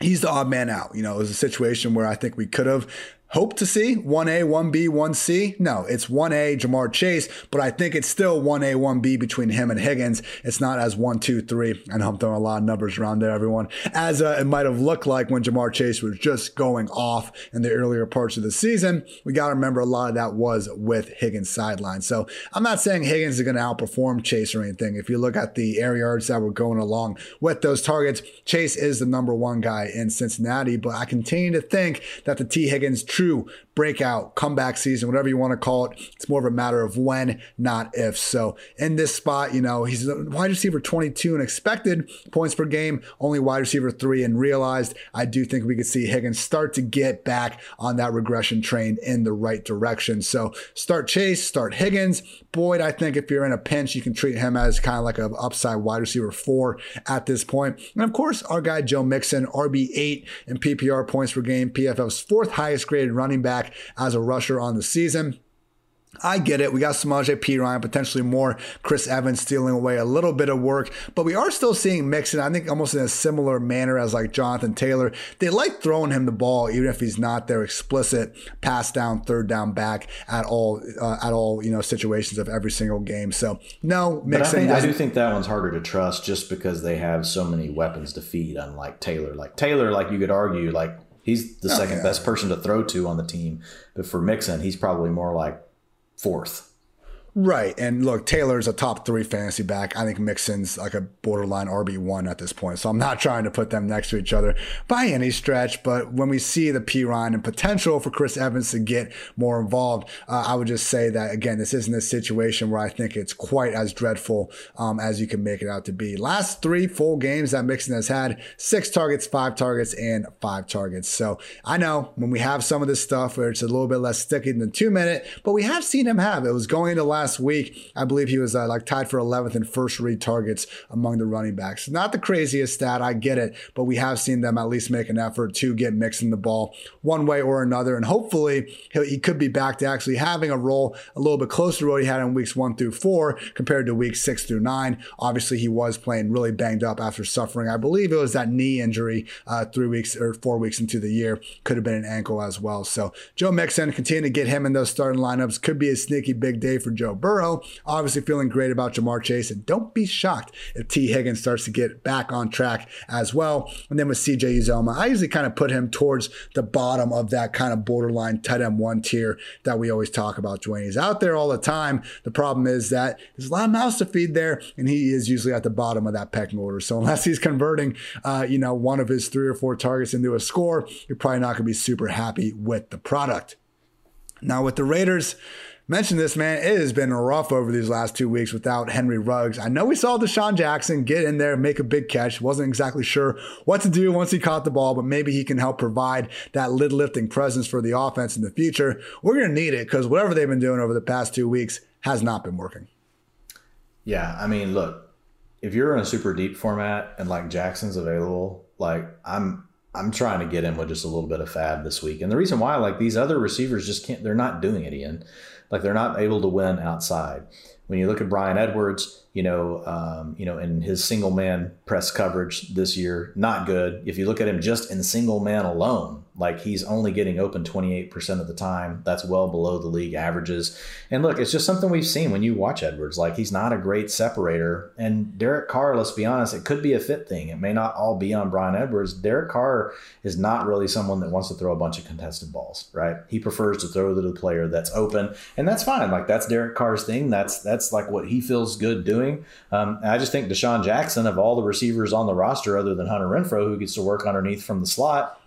he's the odd man out. You know, it was a situation where I think we could have hope to see 1A, 1B, 1C. No, it's 1A, Ja'Marr Chase, but I think it's still 1A, 1B between him and Higgins. It's not as 1, 2, 3. I know I'm throwing a lot of numbers around there, everyone, as uh, it might have looked like when Ja'Marr Chase was just going off in the earlier parts of the season. We got to remember a lot of that was with Higgins' sideline. So I'm not saying Higgins is going to outperform Chase or anything. If you look at the air yards that were going along with those targets, Chase is the number one guy in Cincinnati, but I continue to think that the Tee Higgins true breakout, comeback season, whatever you want to call it. It's more of a matter of when, not if. So in this spot, you know, he's wide receiver 22 and expected points per game, only wide receiver three and realized. I do think we could see Higgins start to get back on that regression train in the right direction. So start Chase, start Higgins. Boyd, I think if you're in a pinch, you can treat him as kind of like an upside wide receiver four at this point. And of course, our guy Joe Mixon, RB8 in PPR points per game, PFF's fourth highest graded running back as a rusher on the season. I get it. We got Samaje Perine, potentially more Chris Evans stealing away a little bit of work, but we are still seeing Mixon, I think almost in a similar manner as like Jonathan Taylor. They like throwing him the ball, even if he's not their explicit pass down, third down back at all, uh, at all, you know, situations of every single game. So no, Mixon. I, think, I do think that one's harder to trust just because they have so many weapons to feed, unlike Taylor. Like Taylor, like you could argue, like He's the oh, second yeah. best person to throw to on the team. But for Mixon, he's probably more like fourth. Right. And look, Taylor's a top three fantasy back. I think Mixon's like a borderline RB1 at this point. So I'm not trying to put them next to each other by any stretch. But when we see the Perine and potential for Chris Evans to get more involved, uh, I would just say that, again, this isn't a situation where I think it's quite as dreadful um, as you can make it out to be. Last three full games that Mixon has had six targets, five targets, and five targets. So I know when we have some of this stuff where it's a little bit less sticky than two minute, but we have seen him have it was going to last last week. I believe he was uh, like tied for 11th in first read targets among the running backs. Not the craziest stat, I get it, but we have seen them at least make an effort to get Mixon the ball one way or another. And hopefully he could be back to actually having a role a little bit closer to what he had in weeks one through four compared to weeks six through nine. Obviously, he was playing really banged up after suffering, I believe it was that knee injury uh, three weeks or four weeks into the year. Could have been an ankle as well. So Joe Mixon, continue to get him in those starting lineups. Could be a sneaky big day for Joe Joe Burrow. Obviously, feeling great about Ja'Marr Chase. And don't be shocked if Tee Higgins starts to get back on track as well. And then with CJ Uzomah, I usually kind of put him towards the bottom of that kind of borderline tight end one tier that we always talk about. Dwain, he's out there all the time. The problem is that there's a lot of mouths to feed there, and he is usually at the bottom of that pecking order. So unless he's converting, uh, you know, one of his three or four targets into a score, you're probably not going to be super happy with the product. Now with the Raiders, mention this, man. It has been rough over these last two weeks without Henry Ruggs. I know we saw DeSean Jackson get in there, make a big catch. Wasn't exactly sure what to do once he caught the ball, but maybe he can help provide that lid lifting presence for the offense in the future. We're going to need it because whatever they've been doing over the past two weeks has not been working. Yeah. I mean, look, if you're in a super deep format and like Jackson's available, like I'm I'm trying to get in with just a little bit of fab this week. And the reason why, like these other receivers just can't, they're not doing it, Ian. Like they're not able to win outside. When you look at Bryan Edwards, you know, um, you know, in his single man press coverage this year, not good. If you look at him just in single man alone, like he's only getting open 28% of the time. That's well below the league averages. And look, it's just something we've seen when you watch Edwards. Like he's not a great separator. And Derek Carr, let's be honest, it could be a fit thing. It may not all be on Bryan Edwards. Derek Carr is not really someone that wants to throw a bunch of contested balls, right? He prefers to throw to the player that's open, and that's fine. Like that's Derek Carr's thing. That's that's like what he feels good doing. Um, I just think DeSean Jackson, of all the receivers on the roster, other than Hunter Renfrow, who gets to work underneath from the slot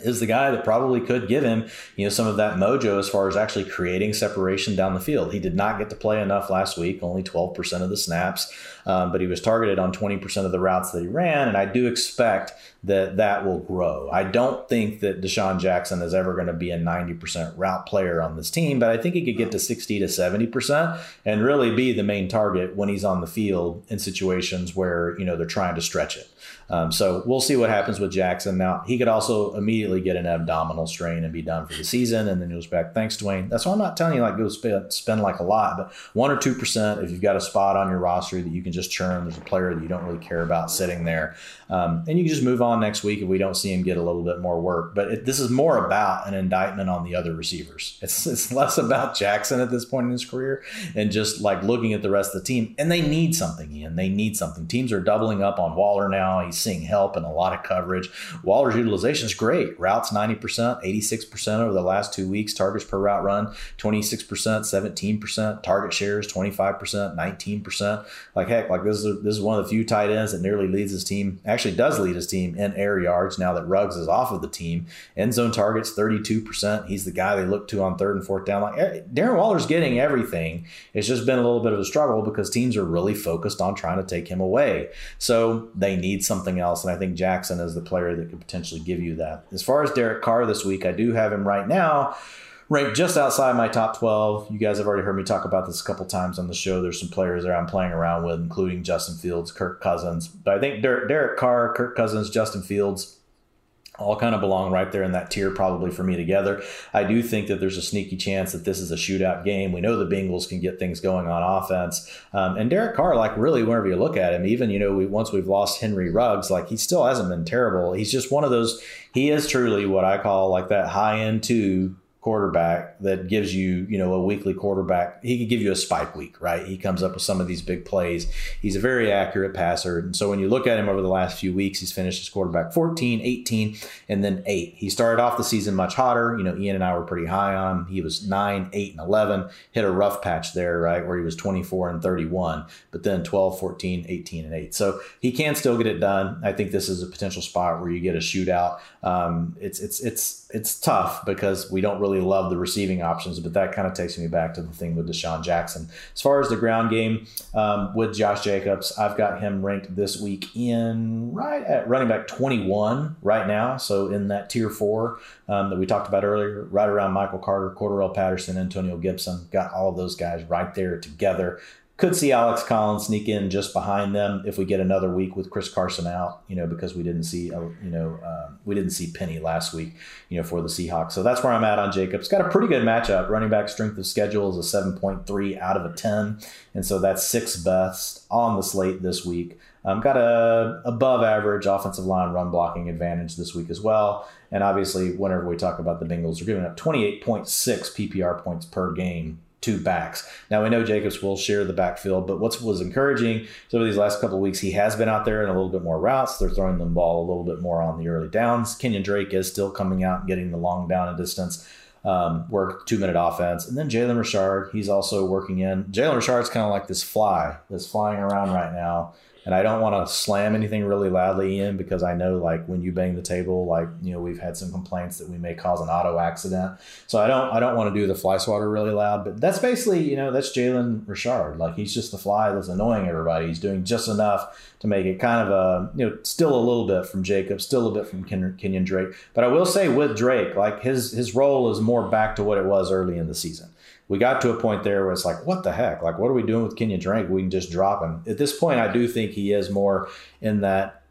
is the guy that probably could give him, you know, some of that mojo as far as actually creating separation down the field. He did not get to play enough last week, only 12% of the snaps, um, but he was targeted on 20% of the routes that he ran, and I do expect that that will grow. I don't think that DeSean Jackson is ever going to be a 90% route player on this team, but I think he could get to 60 to 70% and really be the main target when he's on the field in situations where, you know, they're trying to stretch it. Um, so we'll see what happens with Jackson. Now, he could also immediately get an abdominal strain and be done for the season, and then he goes back. Thanks, Dwain. That's why I'm not telling you like go spend, spend like a lot, but one or two percent if you've got a spot on your roster that you can just churn. There's a player that you don't really care about sitting there, um, and you can just move on next week if we don't see him get a little bit more work. But it, this is more about an indictment on the other receivers. It's it's less about Jackson at this point in his career and just like looking at the rest of the team. And they need something, Ian. They need something. Teams are doubling up on Waller now. He's seeing help and a lot of coverage. Waller's utilization is great. Routes 90%, 86% over the last two weeks. Targets per route run, 26%, 17%. Target shares, 25%, 19%. Like heck, like this is this is one of the few tight ends that nearly leads his team. Actually, does lead his team in air yards now that Ruggs is off of the team. End zone targets, 32%. He's the guy they look to on third and fourth down. Like eh, Darren Waller's getting everything. It's just been a little bit of a struggle because teams are really focused on trying to take him away. So they need something else. And I think Jackson is the player that could potentially give you that. As far as Derek Carr this week, I do have him right now ranked just outside my top 12. You guys have already heard me talk about this a couple times on the show. There's some players there I'm playing around with, including Justin Fields, Kirk Cousins. But I think Derek Carr, Kirk Cousins, Justin Fields, all kind of belong right there in that tier probably for me together. I do think that there's a sneaky chance that this is a shootout game. We know the Bengals can get things going on offense. Um, and Derek Carr, like really, whenever you look at him, even, you know, we, once we've lost Henry Ruggs, like he still hasn't been terrible. He's just one of those, he is truly what I call like that high end two quarterback that gives you, you know, a weekly quarterback. He could give you a spike week, right? He comes up with some of these big plays. He's a very accurate passer. And so when you look at him over the last few weeks, he's finished as quarterback 14, 18, and then 8. He started off the season much hotter. You know, Ian and I were pretty high on him. He was 9, 8, and 11. Hit a rough patch there, right, where he was 24 and 31, but then 12, 14, 18, and 8. So he can still get it done. I think this is a potential spot where you get a shootout. Um, it's it's it's it's tough because we don't really love the receiving options, but that kind of takes me back to the thing with DeSean Jackson. As far as the ground game um, with Josh Jacobs, I've got him ranked this week in right at running back 21 right now. So in that tier four um, that we talked about earlier, right around Michael Carter, Cordarrelle Patterson, Antonio Gibson, got all of those guys right there together. Could see Alex Collins sneak in just behind them if we get another week with Chris Carson out, you know, because we didn't see, uh, you know, um, we didn't see Penny last week, you know, for the Seahawks. So that's where I'm at on Jacobs. Got a pretty good matchup. Running back strength of schedule is a 7.3 out of a 10, and so that's sixth best on the slate this week. Um, got a above average offensive line run blocking advantage this week as well. And obviously, whenever we talk about the Bengals, they're giving up 28.6 PPR points per game two backs. Now we know Jacobs will share the backfield, but what was encouraging over these last couple of weeks, he has been out there in a little bit more routes. They're throwing the ball a little bit more on the early downs. Kenyon Drake is still coming out and getting the long down and distance. Um, work two minute offense, and then Jalen Richard, he's also working in. Jalen Richard's kind of like this fly that's flying around right now and I don't want to slam anything really loudly in because I know like when you bang the table, like you know we've had some complaints that we may cause an auto accident. So I don't I don't want to do the fly swatter really loud, but that's basically you know that's Jalen Richard. Like he's just the fly that's annoying everybody. He's doing just enough to make it kind of a you know still a little bit from Jacob, still a bit from Ken- Kenyon Drake. But I will say with Drake, like his his role is more back to what it was early in the season we got to a point there where it's like, what the heck? Like, what are we doing with Kenyon Drake? We can just drop him. At this point, I do think he is more in that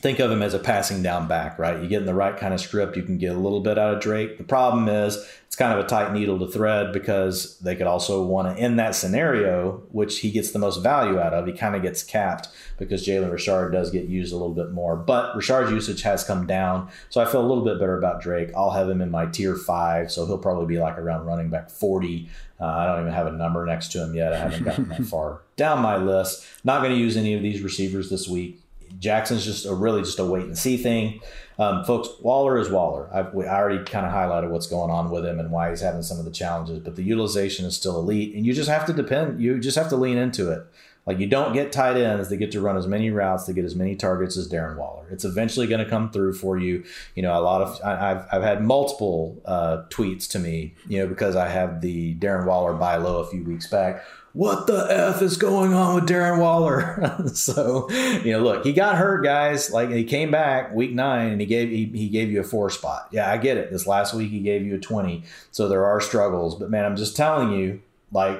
think of him as a passing down back, right? You get in the right kind of script, you can get a little bit out of Drake. The problem is it's kind of a tight needle to thread because they could also want to, end that scenario, which he gets the most value out of, he kind of gets capped because Jalen Richard does get used a little bit more. But Richard's usage has come down. So I feel a little bit better about Drake. I'll have him in my tier five. So he'll probably be like around running back 40. Uh, I don't even have a number next to him yet. I haven't gotten that far down my list. Not going to use any of these receivers this week. Jackson's just a really just a wait and see thing. Um, folks, Waller is Waller. I've, I already kind of highlighted what's going on with him and why he's having some of the challenges, but the utilization is still elite, and you just have to depend. You just have to lean into it. Like you don't get tight ends that get to run as many routes, to get as many targets as Darren Waller. It's eventually going to come through for you. You know, a lot of I, have I've had multiple uh, tweets to me, you know, because I have the Darren Waller buy low a few weeks back what the f is going on with Darren Waller? so, you know, look, he got hurt, guys. Like he came back week nine and he gave he, he gave you a four spot. Yeah, I get it. This last week he gave you a twenty. So there are struggles, but man, I'm just telling you, like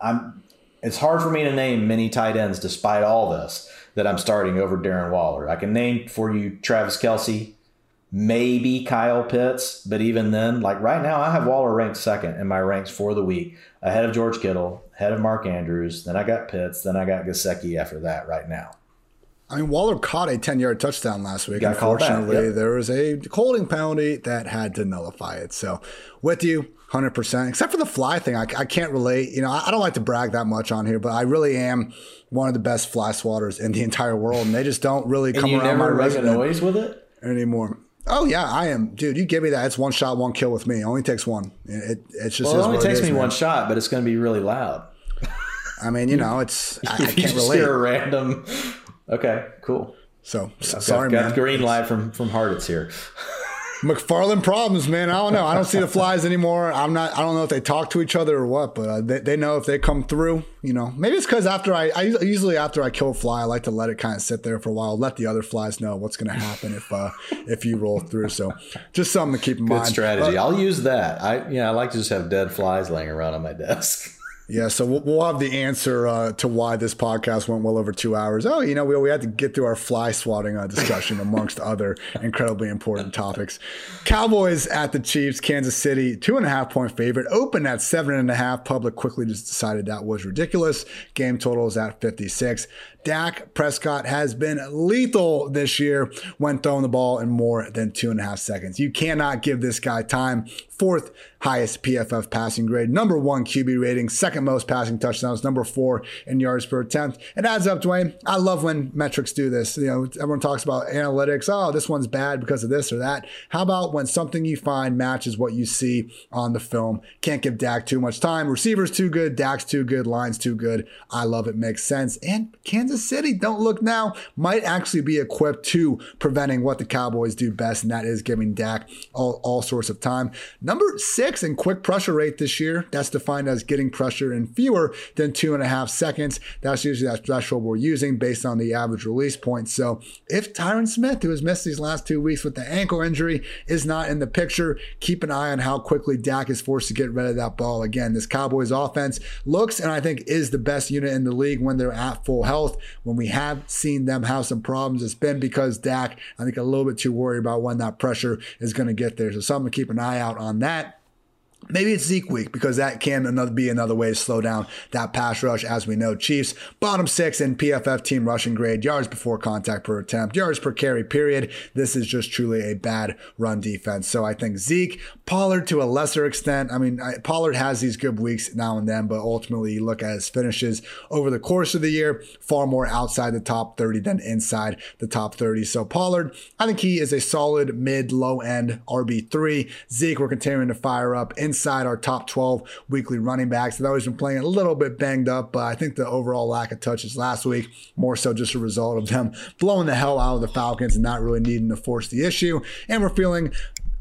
I'm. It's hard for me to name many tight ends despite all this that I'm starting over Darren Waller. I can name for you Travis Kelce, maybe Kyle Pitts, but even then, like right now, I have Waller ranked second in my ranks for the week, ahead of George Kittle, ahead of Mark Andrews. Then I got Pitts, then I got Gesicki after that. Right now. I mean, Waller caught a 10 yard touchdown last week. Got Unfortunately, yep. there was a holding penalty that had to nullify it. So, with you, 100%. Except for the fly thing, I, I can't relate. You know, I, I, don't like to brag that much on here, but I really am one of the best fly swatters in the entire world. And they just don't really come around my resume noise with it anymore. Oh yeah, I am, dude. You give me that. It's one shot, one kill with me. It only takes one. It, it just well, it only takes it is, me man. one shot, but it's going to be really loud. I mean, you know, it's I, I can't relate. Hear a random Okay, cool. So sorry, got, man. Got green light from from Hartitz here. McFarland problems, man. I don't know. I don't see the flies anymore. I'm not. I don't know if they talk to each other or what, but uh, they, they know if they come through. You know, maybe it's because after I, I usually after I kill a fly, I like to let it kind of sit there for a while, let the other flies know what's going to happen if uh, if you roll through. So just something to keep in Good mind. strategy. I'll use that. I yeah, I like to just have dead flies laying around on my desk. Yeah, so we'll, we'll have the answer uh, to why this podcast went well over two hours. Oh, you know, we, we had to get through our fly swatting uh, discussion amongst other incredibly important topics. Cowboys at the Chiefs, Kansas City, two and a half point favorite, open at seven and a half. Public quickly just decided that was ridiculous. Game total is at 56. Dak Prescott has been lethal this year when throwing the ball in more than two and a half seconds. You cannot give this guy time. Fourth highest PFF passing grade, number one QB rating, second most passing touchdowns, number four in yards per attempt. It adds up, Dwain. I love when metrics do this. You know, everyone talks about analytics. Oh, this one's bad because of this or that. How about when something you find matches what you see on the film? Can't give Dak too much time. Receivers too good, Dak's too good, lines too good. I love it. Makes sense. And Kansas City, don't look now, might actually be equipped to preventing what the Cowboys do best, and that is giving Dak all, all sorts of time. Number six in quick pressure rate this year. That's defined as getting pressure in fewer than two and a half seconds. That's usually that threshold we're using based on the average release point. So if Tyron Smith, who has missed these last two weeks with the ankle injury, is not in the picture, keep an eye on how quickly Dak is forced to get rid of that ball. Again, this Cowboys offense looks and I think is the best unit in the league when they're at full health. When we have seen them have some problems, it's been because Dak, I think, a little bit too worried about when that pressure is going to get there. So something to keep an eye out on that. Maybe it's Zeke week because that can another be another way to slow down that pass rush. As we know, Chiefs bottom six in PFF team rushing grade, yards before contact per attempt, yards per carry. Period. This is just truly a bad run defense. So I think Zeke, Pollard to a lesser extent. I mean, I, Pollard has these good weeks now and then, but ultimately you look at his finishes over the course of the year, far more outside the top 30 than inside the top 30. So Pollard, I think he is a solid mid low end RB three. Zeke, we're continuing to fire up. In inside our top 12 weekly running backs. They've always been playing a little bit banged up, but I think the overall lack of touches last week, more so just a result of them blowing the hell out of the Falcons and not really needing to force the issue. And we're feeling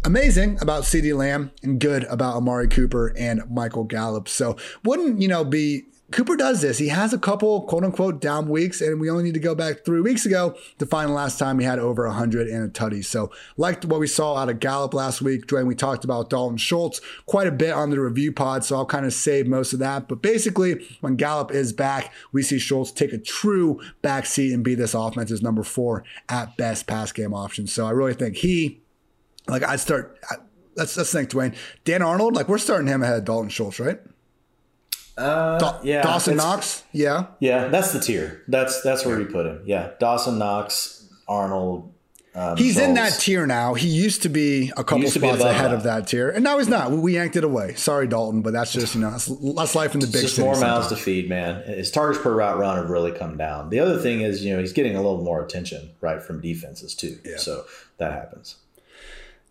amazing about CeeDee Lamb and good about Amari Cooper and Michael Gallup. So wouldn't, you know, be Cooper does this. He has a couple quote unquote down weeks, and we only need to go back three weeks ago to find the last time he had over 100 and a tutty. So, liked what we saw out of Gallup last week. Dwain, we talked about Dalton Schultz quite a bit on the review pod, so I'll kind of save most of that. But basically, when Gallup is back, we see Schultz take a true backseat and be this offense's number four at best pass game option. So, I really think he, like, I'd start. Let's, let's think, Dwain. Dan Arnold, like, we're starting him ahead of Dalton Schultz, right? Uh, da- yeah, Dawson Knox. Yeah, yeah, that's the tier. That's that's where we put him. Yeah, Dawson Knox, Arnold. Um, he's Schultz. in that tier now. He used to be a couple spots ahead that. of that tier, and now he's not. We yanked it away. Sorry, Dalton, but that's just you know that's, that's life in the big. Just more mouths to feed, man. His targets per route run have really come down. The other thing is, you know, he's getting a little more attention right from defenses too. Yeah. So that happens.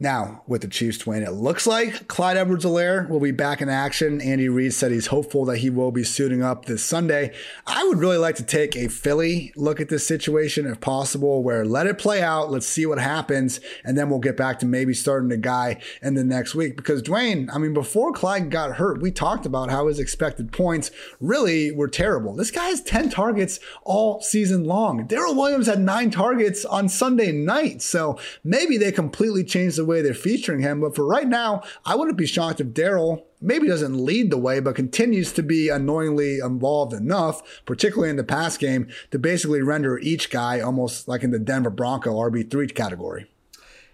Now, with the Chiefs twin, it looks like Clyde Edwards Helaire will be back in action. Andy Reid said he's hopeful that he will be suiting up this Sunday. I would really like to take a Philly look at this situation if possible, where let it play out, let's see what happens, and then we'll get back to maybe starting the guy in the next week. Because Dwain, I mean, before Clyde got hurt, we talked about how his expected points really were terrible. This guy has 10 targets all season long. Darrel Williams had nine targets on Sunday night. So maybe they completely changed the way they're featuring him. But for right now, I wouldn't be shocked if Darrel maybe doesn't lead the way, but continues to be annoyingly involved enough, particularly in the pass game, to basically render each guy almost like in the Denver Bronco RB3 category.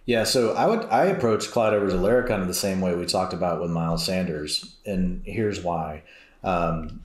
Yeah, so I would I approach Clyde Edwards-Helaire kind of the same way we talked about with Miles Sanders, and here's why. Um,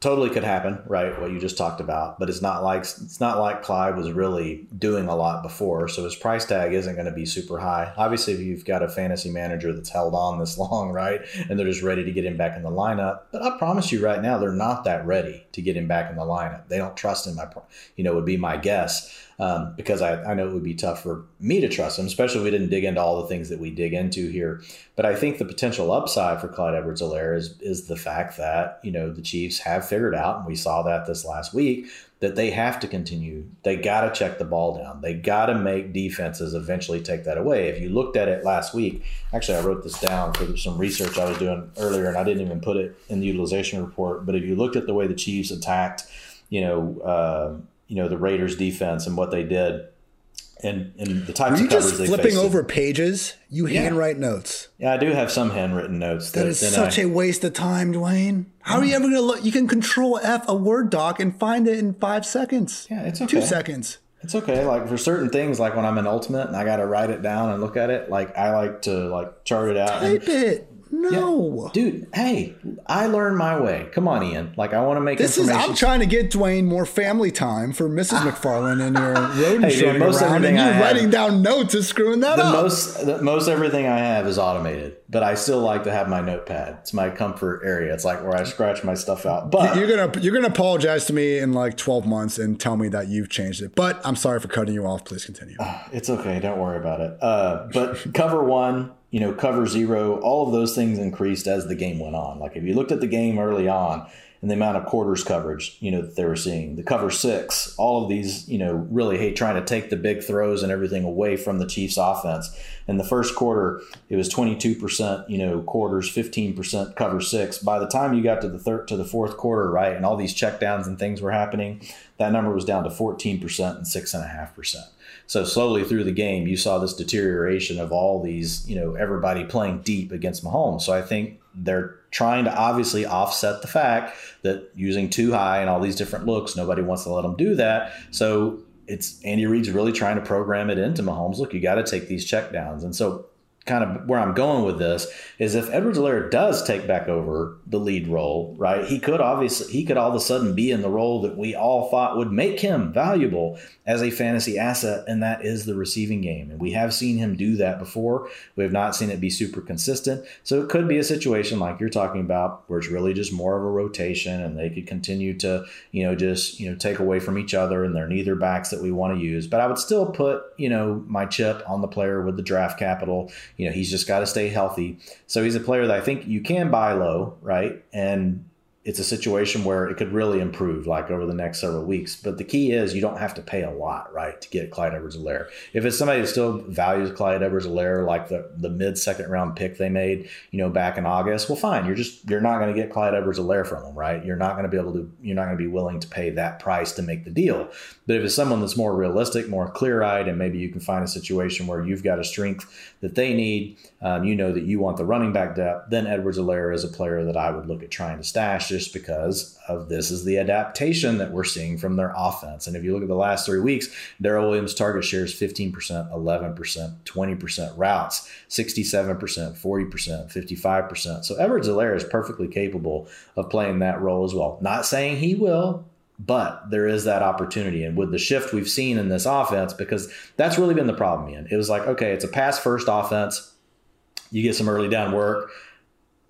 totally could happen, right? What you just talked about, but it's not like it's not like Clyde was really doing a lot before, so his price tag isn't going to be super high. Obviously, if you've got a fantasy manager that's held on this long, right, and they're just ready to get him back in the lineup, but I promise you right now, they're not that ready to get him back in the lineup. They don't trust him. I, you know, would be my guess um, because I, I know it would be tough for me to trust him, especially if we didn't dig into all the things that we dig into here. But I think the potential upside for Clyde Edwards-Helaire is, is the fact that, you know, the Chiefs have figured out, and we saw that this last week, that they have to continue. They got to check the ball down. They got to make defenses eventually take that away. If you looked at it last week, actually, I wrote this down for some research I was doing earlier, and I didn't even put it in the utilization report. But if you looked at the way the Chiefs attacked, you know, uh, you know the Raiders defense and what they did and, and the types Were you of covers just flipping over pages? You Yeah. handwrite notes. Yeah, I do have some handwritten notes. That is such I, a waste of time, Dwain. How are you ever gonna look? You can control F a Word doc and find it in five seconds. Yeah, it's Two seconds. It's okay. Like for certain things, like when I'm in Ultimate and I got to write it down and look at it, like I like to like chart it out. and- Type it. No. dude, hey, I learned my way. Come on, Ian. Like I want to make This is. I'm trying to get Dwain more family time for Mrs. McFarland and your rodent Hey, dude, most around, and everything you I have- writing down notes is screwing that the up. most the, most everything I have is automated, but I still like to have my notepad. It's my comfort area. It's like where I scratch my stuff out. But you're gonna you're gonna apologize to me in like 12 months and tell me that you've changed it. But I'm sorry for cutting you off. Please continue. It's okay. Don't worry about it. Uh, but cover one, you know, cover zero, all of those things increased as the game went on. Like if you looked at the game early on and the amount of quarters coverage, you know, that they were seeing, the cover six, all of these, you know, really hey, trying to take the big throws and everything away from the Chiefs offense. In the first quarter, it was 22%, you know, quarters, 15% cover six. By the time you got to the third to the fourth quarter, right, and all these checkdowns and things were happening, that number was down to 14% and six and a half percent. So slowly through the game, you saw this deterioration of all these, you know, everybody playing deep against Mahomes. So I think they're trying to obviously offset the fact that using too high and all these different looks, nobody wants to let them do that. So it's Andy Reid's really trying to program it into Mahomes. Look, you got to take these checkdowns. And so kind of where I'm going with this is if Edwards-Helaire does take back over the lead role, right? He could obviously he could all of a sudden be in the role that we all thought would make him valuable as a fantasy asset, and that is the receiving game. And we have seen him do that before. We have not seen it be super consistent. So it could be a situation like you're talking about where it's really just more of a rotation and they could continue to, you know, just, you know, take away from each other and they're neither backs that we want to use. But I would still put, you know, my chip on the player with the draft capital. You know, he's just got to stay healthy. So he's a player that I think you can buy low, right? And it's a situation where it could really improve like over the next several weeks. But the key is you don't have to pay a lot, right, to get Clyde Edwards-Helaire. If it's somebody who still values Clyde Edwards-Helaire like the, the mid second round pick they made, you know, back in August, well fine. You're just you're not going to get Clyde Edwards-Helaire from them, right? You're not going to be able to you're not going to be willing to pay that price to make the deal. But if it's someone that's more realistic, more clear eyed, and maybe you can find a situation where you've got a strength that they need, um, you know that you want the running back depth, then Edwards-Helaire is a player that I would look at trying to stash just because of this is the adaptation that we're seeing from their offense. And if you look at the last three weeks, Darrel Williams' target share is 15%, 11%, 20% routes, 67%, 40%, 55%. So Edwards-Helaire is perfectly capable of playing that role as well. Not saying he will, but there is that opportunity. And with the shift we've seen in this offense, because that's really been the problem, Ian. It was like, okay, it's a pass first offense. You get some early down work.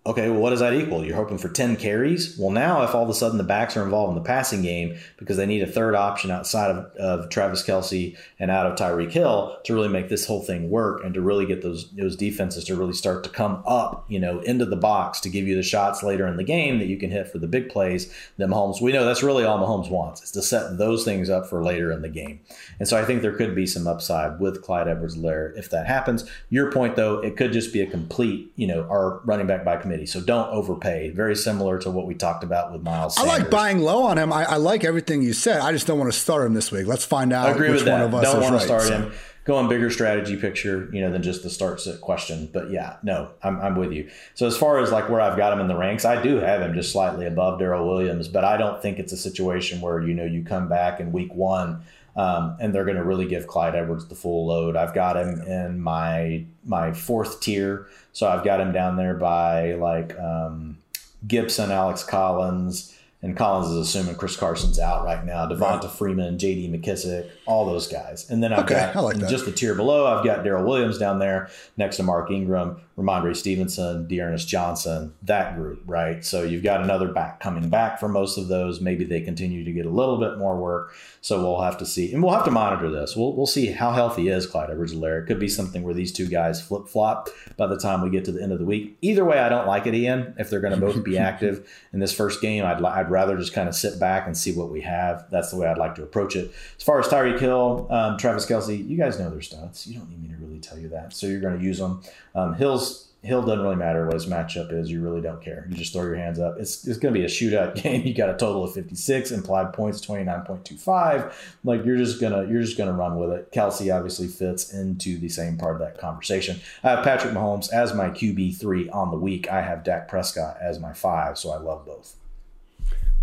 Okay, well, what does that equal? You're hoping for 10 carries? Well, now if all of a sudden the backs are involved in the passing game because they need a third option outside of, of Travis Kelce and out of Tyreek Hill to really make this whole thing work and to really get those those defenses to really start to come up, you know, into the box to give you the shots later in the game that you can hit for the big plays that Mahomes, we know that's really all Mahomes wants is to set those things up for later in the game. And so I think there could be some upside with Clyde Edwards-Helaire if that happens. Your point, though, it could just be a complete, you know, our running back by committee. So don't overpay. Very similar to what we talked about with Miles. I like buying low on him. I, I like everything you said. I just don't want to start him this week. Let's find out I agree with that. Don't want right. to start So- him. Go on bigger strategy picture, you know, than just the start sit question. But yeah, no, I'm, I'm with you. So as far as like where I've got him in the ranks, I do have him just slightly above Darrel Williams, but I don't think it's a situation where you know you come back in week one um, and they're going to really give Clyde Edwards the full load. I've got him in my my fourth tier, so I've got him down there by like um, Gibson, Alex Collins and Collins is assuming Chris Carson's out right now. Devonta right. Freeman, J.D. McKissic, all those guys, and then I've okay, got like just the tier below. I've got Darrel Williams down there next to Mark Ingram, Rhamondre Stevenson, D'Ernest Johnson, that group, right? So you've got another back coming back for most of those. Maybe they continue to get a little bit more work. So we'll have to see, and we'll have to monitor this. We'll we'll see how healthy is Clyde Edwards-Helaire. It could be something where these two guys flip flop by the time we get to the end of the week. Either way, I don't like it, Ian. If they're going to both be active in this first game, I'd I'd rather just kind of sit back and see what we have. That's the way I'd like to approach it. As far as Tyreek Hill, um, Travis Kelce, you guys know their stats. You don't need me to really tell you that. So you're going to use them. Um, Hill's Hill doesn't really matter what his matchup is. You really don't care. You just throw your hands up. It's, it's going to be a shootout game. You got a total of 56 implied points, 29.25. Like you're just gonna you're just gonna run with it. Kelce obviously fits into the same part of that conversation. I have Patrick Mahomes as my QB three on the week. I have Dak Prescott as my five, so I love both.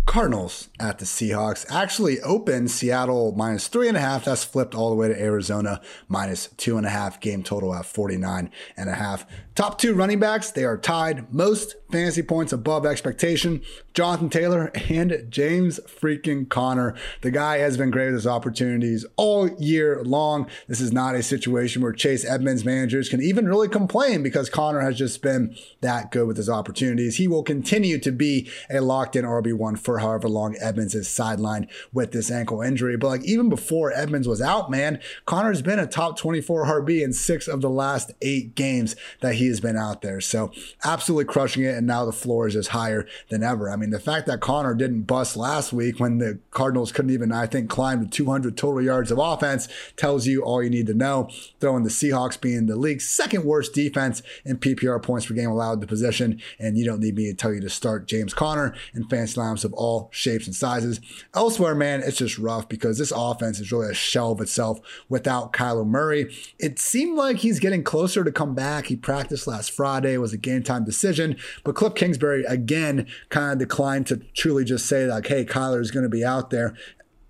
Cardinals at the Seahawks actually opened Seattle minus three and a half. That's flipped all the way to Arizona minus two and a half. Game total at 49 and a half. Top two running backs, they are tied. Most fantasy points above expectation. Jonathan Taylor and James freaking Conner. The guy has been great with his opportunities all year long. This is not a situation where Chase Edmonds managers can even really complain because Conner has just been that good with his opportunities. He will continue to be a locked in RB1 for however long Edmonds is sidelined with this ankle injury. But like even before Edmonds was out, man, Conner's been a top 24 RB in six of the last eight games that he has been out there. So absolutely crushing it. And now the floor is just higher than ever. I mean, the fact that Conner didn't bust last week when the Cardinals couldn't even, I think, climb to 200 total yards of offense tells you all you need to know. Throwing the Seahawks being the league's second worst defense in PPR points per game allowed to position. And you don't need me to tell you to start James Conner in fantasy lineups of all shapes and sizes. Elsewhere, man, it's just rough because this offense is really a shell of itself without Kyler Murray. It seemed like he's getting closer to come back. He practiced last Friday. Was a game time decision, but Cliff Kingsbury again kind of declined to truly just say like, "Hey, Kyler is going to be out there,"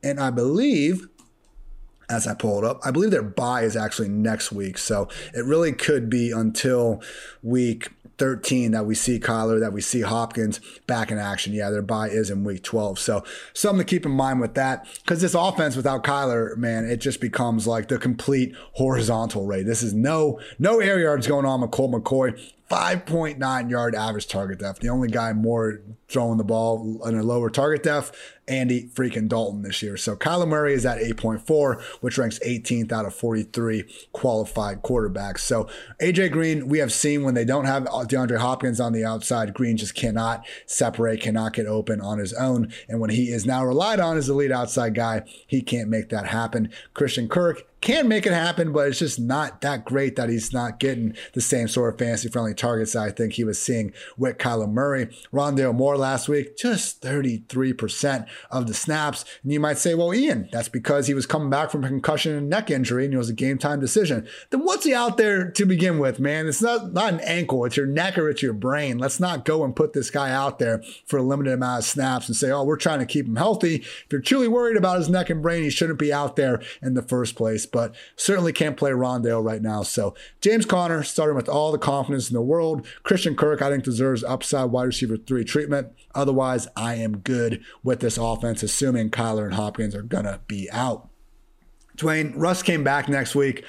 and I believe as I pull it up. I believe their bye is actually next week. So it really could be until week 13 that we see Kyler, that we see Hopkins back in action. Yeah, their bye is in week 12. So something to keep in mind with that. Because this offense without Kyler, man, it just becomes like the complete horizontal rate. This is no no air yards going on with Colt McCoy. 5.9 yard average target depth. The only guy more throwing the ball in a lower target depth Andy freaking Dalton this year. So Kyler Murray is at 8.4, which ranks 18th out of 43 qualified quarterbacks. So AJ Green, we have seen when they don't have DeAndre Hopkins on the outside, Green just cannot separate, cannot get open on his own. And when he is now relied on as the lead outside guy, he can't make that happen. Christian Kirk can make it happen, but it's just not that great that he's not getting the same sort of fantasy friendly targets I think he was seeing with Kyler Murray. Rondale Moore last week, just 33% of the snaps. And you might say, well, Ian, that's because he was coming back from a concussion and neck injury and it was a game time decision. Then what's he out there to begin with, man? It's not, not an ankle, it's your neck or it's your brain. Let's not go and put this guy out there for a limited amount of snaps and say, oh, we're trying to keep him healthy. If you're truly worried about his neck and brain, he shouldn't be out there in the first place but certainly can't play Rondale right now. So James Conner starting with all the confidence in the world. Christian Kirk, I think, deserves upside wide receiver three treatment. Otherwise, I am good with this offense, assuming Kyler and Hopkins are going to be out. Dwain, Russ came back next week.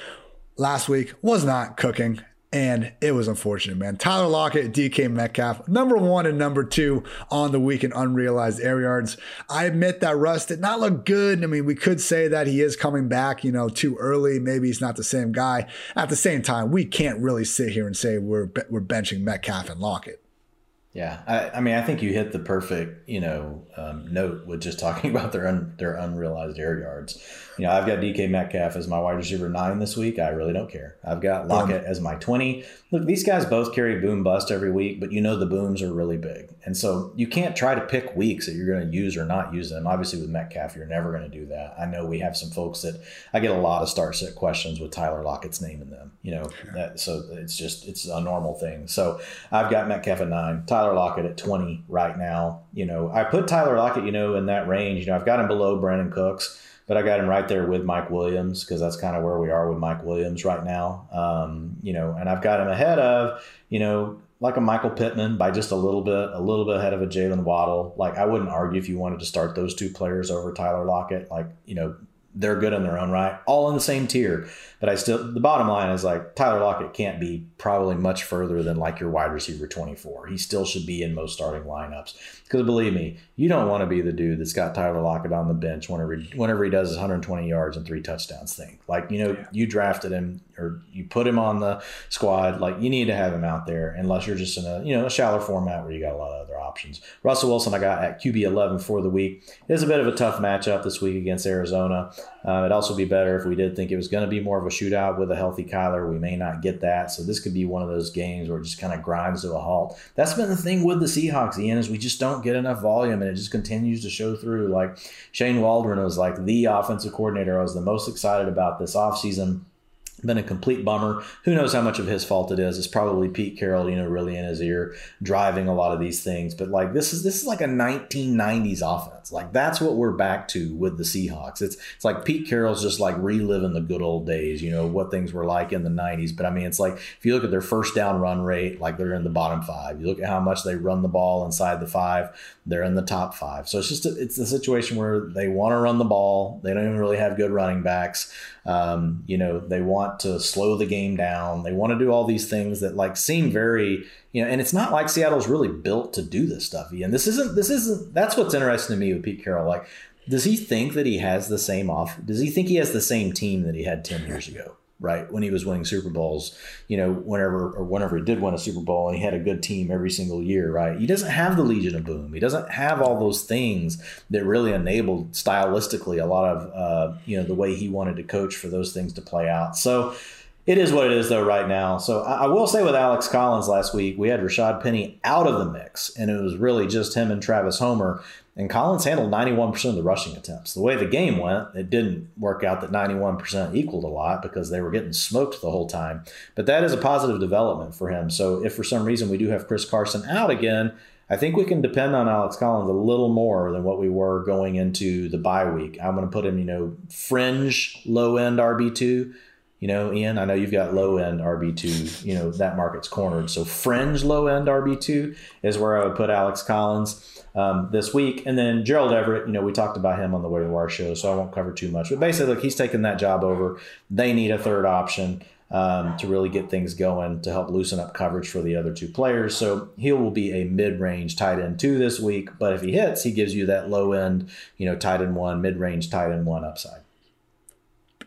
Last week was not cooking. And it was unfortunate, man. Tyler Lockett, DK Metcalf, number one and number two on the week in unrealized air yards. I admit that Russ did not look good. I mean, we could say that he is coming back, you know, too early. Maybe he's not the same guy. At the same time, we can't really sit here and say we're we're benching Metcalf and Lockett. Yeah, I, I, mean, I think you hit the perfect, you know, um, note with just talking about their un, their unrealized air yards. You know, I've got DK Metcalf as my wide receiver nine this week. I really don't care. I've got Lockett as my twenty. Look, these guys both carry boom bust every week, but you know the booms are really big, and so you can't try to pick weeks that you're going to use or not use them. Obviously, with Metcalf, you're never going to do that. I know we have some folks that I get a lot of start set questions with Tyler Lockett's name in them. You know, that, so it's just it's a normal thing. So I've got Metcalf at nine. Tyler Tyler Lockett at 20 right now. You know, I put Tyler Lockett, you know, in that range. You know, I've got him below Brandin Cooks, but I got him right there with Mike Williams because that's kind of where we are with Mike Williams right now. Um, you know, and I've got him ahead of, you know, like a Michael Pittman by just a little bit, a little bit ahead of a Jaylen Waddle. Like I wouldn't argue if you wanted to start those two players over Tyler Lockett. Like, you know, they're good in their own right, all in the same tier. But I still, the bottom line is like Tyler Lockett can't be probably much further than like your wide receiver 24. He still should be in most starting lineups. Because believe me, you don't want to be the dude that's got Tyler Lockett on the bench whenever, whenever he does his 120 yards and three touchdowns thing. Like, you know, yeah. you drafted him or you put him on the squad. Like, you need to have him out there unless you're just in a, you know, a shallow format where you got a lot of other options. Russell Wilson, I got at QB 11 for the week. It is a bit of a tough matchup this week against Arizona. Uh, it'd also be better if we did think it was going to be more of a shootout with a healthy Kyler. We may not get that. So this could be one of those games where it just kind of grinds to a halt. That's been the thing with the Seahawks, Ian, is we just don't get enough volume and it just continues to show through. Like Shane Waldron was like the offensive coordinator I was the most excited about this offseason been a complete bummer. Who knows how much of his fault it is? It's probably Pete Carroll, you know, really in his ear, driving a lot of these things. But like this is this is like a 1990s offense. Like that's what we're back to with the Seahawks. It's it's like Pete Carroll's just like reliving the good old days, you know, what things were like in the 90s. But I mean, it's like if you look at their first down run rate, like they're in the bottom five. You look at how much they run the ball inside the five, they're in the top five. So it's just a, it's a situation where they want to run the ball. They don't even really have good running backs. Um, you know, they want to slow the game down. They want to do all these things that like seem very, you know, and it's not like Seattle's really built to do this stuff. And this isn't, this isn't, that's what's interesting to me with Pete Carroll. Like, does he think that he has the same off? Does he think he has the same team that he had 10 years ago? Right? When he was winning Super Bowls, you know, whenever or whenever he did win a Super Bowl and he had a good team every single year, right? He doesn't have the Legion of Boom. He doesn't have all those things that really enabled stylistically a lot of, uh, you know, the way he wanted to coach for those things to play out. So, it is what it is, though, right now. So I, I will say with Alex Collins last week, we had Rashad Penny out of the mix, and it was really just him and Travis Homer. And Collins handled 91% of the rushing attempts. The way the game went, it didn't work out that 91% equaled a lot because they were getting smoked the whole time. But that is a positive development for him. So if for some reason we do have Chris Carson out again, I think we can depend on Alex Collins a little more than what we were going into the bye week. I'm going to put him, you know, fringe low end RB2 you know, Ian, I know you've got low end RB2, you know, that market's cornered. So fringe low end RB2 is where I would put Alex Collins um, this week. And then Gerald Everett, you know, we talked about him on the Waiver Wire show, so I won't cover too much. But basically, look, he's taking that job over. They need a third option. Um, to really get things going to help loosen up coverage for the other two players. So he will be a mid-range tight end two this week. But if he hits, he gives you that low end, you know, tight end one, mid-range tight end one upside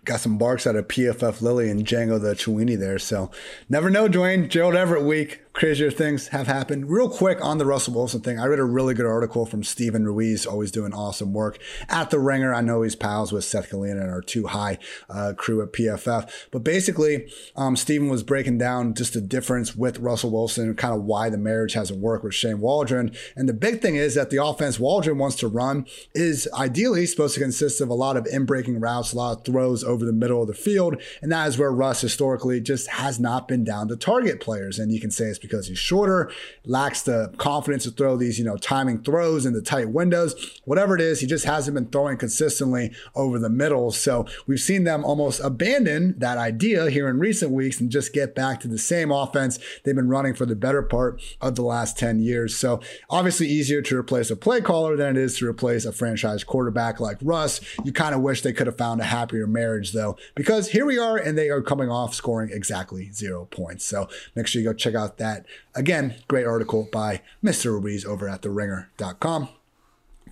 got some barks out of PFF Lily and Django the Chewini there. So never know, Dwain. Gerald Everett week crazier things have happened. Real quick on the Russell Wilson thing, I read a really good article from Steven Ruiz, always doing awesome work at The Ringer. I know he's pals with Seth Galina and our two High uh, crew at PFF. But basically, um, Steven was breaking down just the difference with Russell Wilson kind of why the marriage hasn't worked with Shane Waldron. And the big thing is that the offense Waldron wants to run is ideally supposed to consist of a lot of in breaking routes, a lot of throws over the middle of the field. And that is where Russ historically just has not been down to target players. And you can say it's because he's shorter, lacks the confidence to throw these, you know, timing throws in the tight windows. Whatever it is, he just hasn't been throwing consistently over the middle. So we've seen them almost abandon that idea here in recent weeks and just get back to the same offense they've been running for the better part of the last 10 years. So obviously easier to replace a play caller than it is to replace a franchise quarterback like Russ. You kind of wish they could have found a happier marriage though, because here we are and they are coming off scoring exactly zero points. So make sure you go check out that Again, great article by Mr. Ruiz over at theringer.com.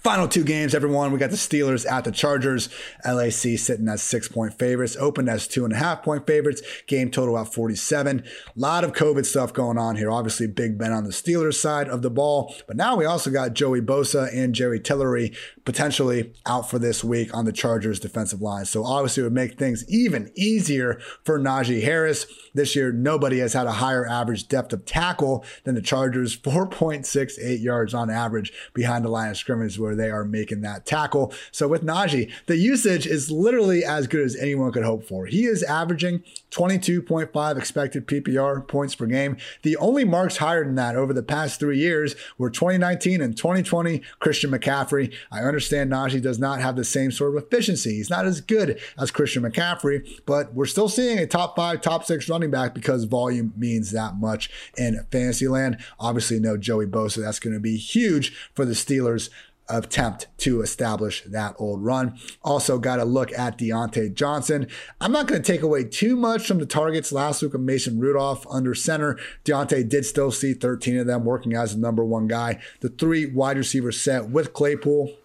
Final two games, everyone. We got the Steelers at the Chargers. LAC sitting as six point favorites, opened as two and a half point favorites. Game total at 47. A lot of COVID stuff going on here. Obviously, Big Ben on the Steelers side of the ball. But now we also got Joey Bosa and Jerry Tillery potentially out for this week on the Chargers defensive line. So obviously, it would make things even easier for Najee Harris. This year, nobody has had a higher average depth of tackle than the Chargers, 4.68 yards on average behind the line of scrimmage where they are making that tackle. So with Najee, the usage is literally as good as anyone could hope for. He is averaging 22.5 expected PPR points per game. The only marks higher than that over the past three years were 2019 and 2020 Christian McCaffrey. I understand Najee does not have the same sort of efficiency. He's not as good as Christian McCaffrey, but we're still seeing a top five, top six running back because volume means that much in fantasy land. Obviously, no Joey Bosa. That's going to be huge for the Steelers attempt to establish that old run. Also, got to look at Diontae Johnson. I'm not going to take away too much from the targets last week of Mason Rudolph under center. Diontae did still see 13 of them working as the number one guy. The three wide receiver set with Claypool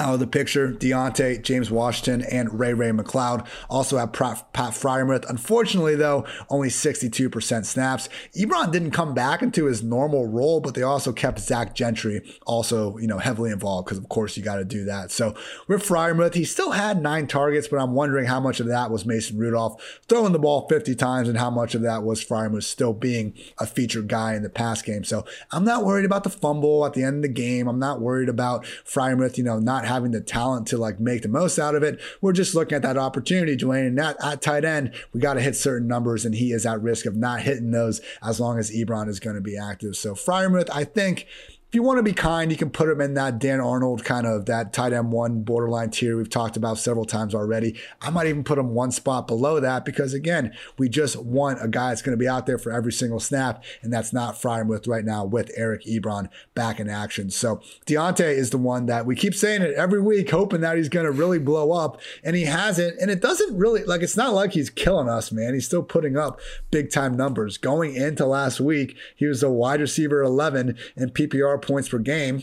out of the picture. Diontae, James Washington, and Ray Ray McCloud also have Pat Freiermuth. Unfortunately, though, only 62% snaps. Ebron didn't come back into his normal role, but they also kept Zach Gentry also, you know, heavily involved because, of course, you got to do that. So with Freiermuth, he still had nine targets, but I'm wondering how much of that was Mason Rudolph throwing the ball 50 times and how much of that was Freiermuth still being a featured guy in the pass game. So I'm not worried about the fumble at the end of the game. I'm not worried about Freiermuth, you know, not having the talent to like make the most out of it. We're just looking at that opportunity, Dwain. And at, at tight end, we got to hit certain numbers, and he is at risk of not hitting those as long as Ebron is going to be active. So Freiermuth, I think if you want to be kind, you can put him in that Dan Arnold kind of that tight end one borderline tier we've talked about several times already. I might even put him one spot below that because again, we just want a guy that's going to be out there for every single snap, and that's not Freiermuth right now with Eric Ebron back in action. So Diontae is the one that we keep saying it every week, hoping that he's going to really blow up, and he hasn't. And it doesn't really like it's not like he's killing us, man. He's still putting up big time numbers. Going into last week, he was a wide receiver 11 in PPR points per game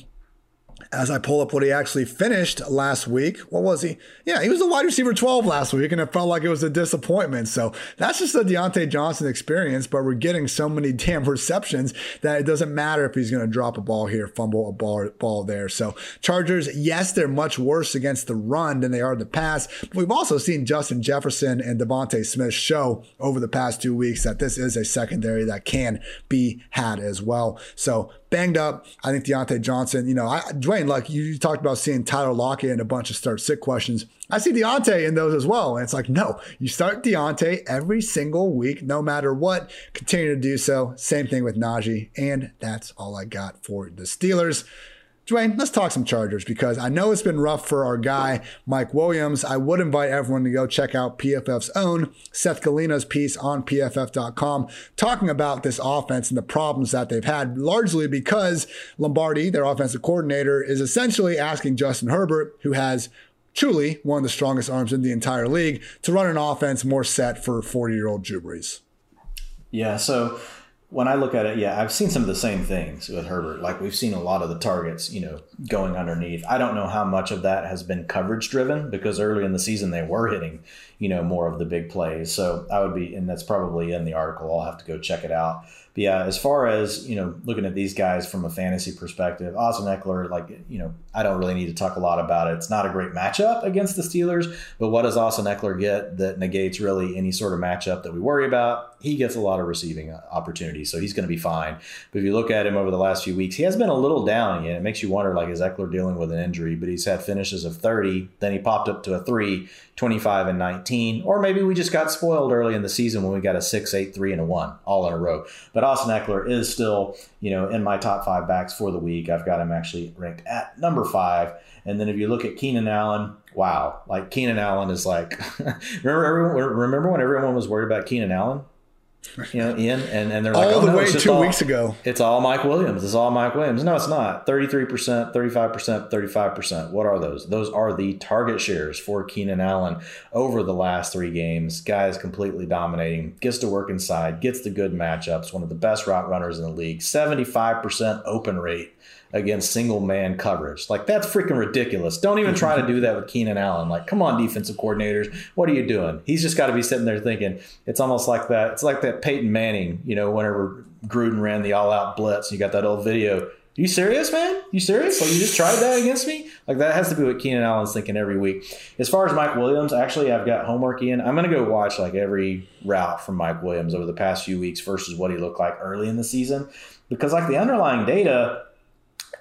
as I pull up what he actually finished last week. What was he? Yeah, he was a wide receiver 12 last week, and it felt like it was a disappointment. So that's just the Diontae Johnson experience, but we're getting so many damn receptions that it doesn't matter if he's going to drop a ball here, fumble a ball, ball there. So Chargers, yes, they're much worse against the run than they are the pass, but we've also seen Justin Jefferson and DeVonta Smith show over the past two weeks that this is a secondary that can be had as well. So banged up. I think Diontae Johnson, you know, I, Dwain, like you, you talked about seeing Tyler Lockett and a bunch of start sick questions. I see Diontae in those as well. And it's like, no, you start Diontae every single week, no matter what. Continue to do so. Same thing with Najee. And that's all I got for the Steelers. Dwain, let's talk some Chargers because I know it's been rough for our guy, Mike Williams. I would invite everyone to go check out PFF's own Seth Galina's piece on PFF.com talking about this offense and the problems that they've had, largely because Lombardi, their offensive coordinator, is essentially asking Justin Herbert, who has truly one of the strongest arms in the entire league, to run an offense more set for 40 year old Brees. Yeah, so when I look at it, yeah, I've seen some of the same things with Herbert. Like we've seen a lot of the targets, you know, going underneath. I don't know how much of that has been coverage driven because early in the season they were hitting, you know, more of the big plays. So I would be, and that's probably in the article. I'll have to go check it out. But yeah, as far as you know, looking at these guys from a fantasy perspective, Austin Ekeler, like you know, I don't really need to talk a lot about it. It's not a great matchup against the Steelers, but what does Austin Ekeler get that negates really any sort of matchup that we worry about? He gets a lot of receiving uh, opportunities, so he's going to be fine. But if you look at him over the last few weeks, he has been a little down again. It makes you wonder, like, is Ekeler dealing with an injury? But he's had finishes of 30, then he popped up to a three, 25 and 19, or maybe we just got spoiled early in the season when we got a 6, 8, 3, and a 1 all in a row. But Austin Ekeler is still, you know, in my top five backs for the week. I've got him actually ranked at number five. And then if you look at Keenan Allen, wow, like Keenan Allen is like, remember everyone, remember when everyone was worried about Keenan Allen? You know, Ian, and, and they're like, all oh, the no, way two all, weeks ago. It's all Mike Williams. It's all Mike Williams. No, it's not. 33%, 35%, 35%. What are those? Those are the target shares for Keenan Allen over the last three games. Guys completely dominating, gets to work inside, gets the good matchups, one of the best route runners in the league, 75% open rate against single man coverage. Like that's freaking ridiculous. Don't even try to mm-hmm. do that with Keenan Allen. Like, come on, defensive coordinators, what are you doing? He's just got to be sitting there thinking it's almost like that. It's like that Peyton Manning, you know, whenever Gruden ran the all out blitz, you got that old video. You serious, man? You serious? Like you just tried that against me? Like that has to be what Keenan Allen's thinking every week. As far as Mike Williams, actually, I've got homework in. I'm gonna go watch like every route from Mike Williams over the past few weeks versus what he looked like early in the season, because like the underlying data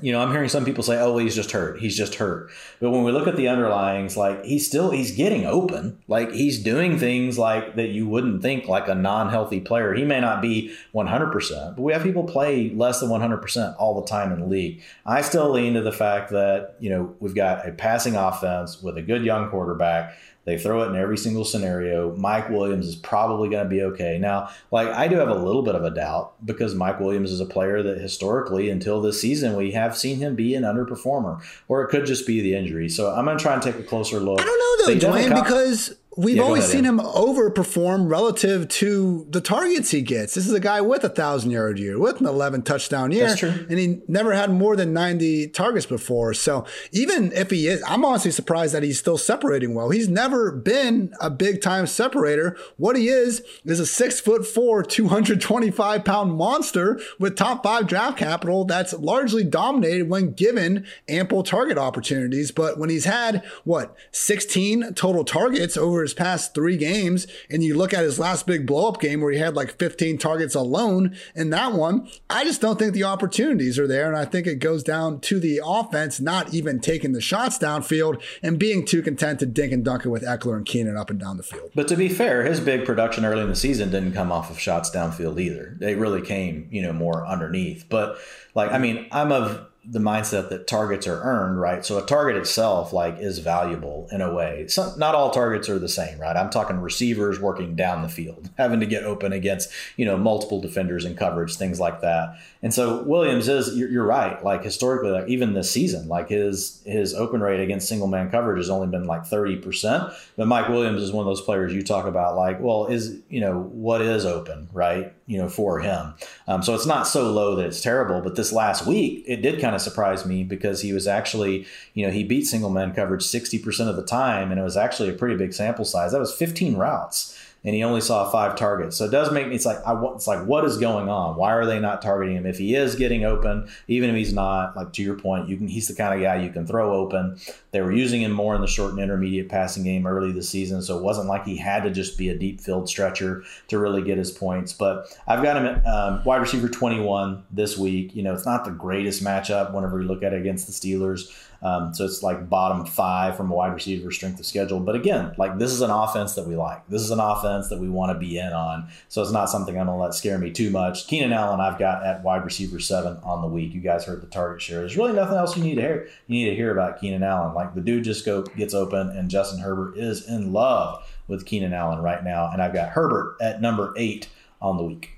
you know, I'm hearing some people say, "Oh, he's just hurt. He's just hurt." But when we look at the underlyings, like he's still he's getting open. Like he's doing things like that you wouldn't think like a non-healthy player. He may not be 100%, but we have people play less than 100% all the time in the league. I still lean to the fact that, you know, we've got a passing offense with a good young quarterback they throw it in every single scenario. Mike Williams is probably going to be okay. Now, like I do have a little bit of a doubt because Mike Williams is a player that historically, until this season, we have seen him be an underperformer, or it could just be the injury. So I'm going to try and take a closer look. I don't know though, Dwain, because We've yeah, always ahead, seen him overperform relative to the targets he gets. This is a guy with a thousand yard year, with an 11 touchdown year. That's true. And he never had more than 90 targets before. So even if he is, I'm honestly surprised that he's still separating well. He's never been a big time separator. What he is, is a six foot four, 225 pound monster with top five draft capital that's largely dominated when given ample target opportunities. But when he's had, what, 16 total targets over his past three games, and you look at his last big blow up game where he had like 15 targets alone in that one, I just don't think the opportunities are there. And I think it goes down to the offense not even taking the shots downfield and being too content to dink and dunk it with Ekeler and Keenan up and down the field. But to be fair, his big production early in the season didn't come off of shots downfield either. They really came, you know, more underneath. But like, I mean, I'm of the mindset that targets are earned, right? So a target itself, like, is valuable in a way. Some, not all targets are the same, right? I'm talking receivers working down the field, having to get open against, you know, multiple defenders and coverage, things like that. And so Williams is, you're, you're right. Like historically, like even this season, like his his open rate against single man coverage has only been like 30 percent. But Mike Williams is one of those players you talk about, like, well, is you know what is open, right? You know, for him. Um, so it's not so low that it's terrible. But this last week, it did kind of surprise me because he was actually, you know, he beat single man coverage 60 percent of the time, and it was actually a pretty big sample size. That was 15 routes and he only saw five targets. So it does make me. It's like I. It's like what is going on? Why are they not targeting him? If he is getting open, even if he's not, like to your point, you can. He's the kind of guy you can throw open. They were using him more in the short and intermediate passing game early this season, so it wasn't like he had to just be a deep field stretcher to really get his points. But I've got him at um, wide receiver 21 this week. You know, it's not the greatest matchup whenever you look at it against the Steelers. Um, so it's like bottom five from a wide receiver strength of schedule. But again, like this is an offense that we like. This is an offense that we want to be in on. So it's not something I'm going to let scare me too much. Keenan Allen, I've got at wide receiver seven on the week. You guys heard the target share. There's really nothing else you need to hear. You need to hear about Keenan Allen. Like the dude just go gets open, and Justin Herbert is in love with Keenan Allen right now. And I've got Herbert at number eight on the week.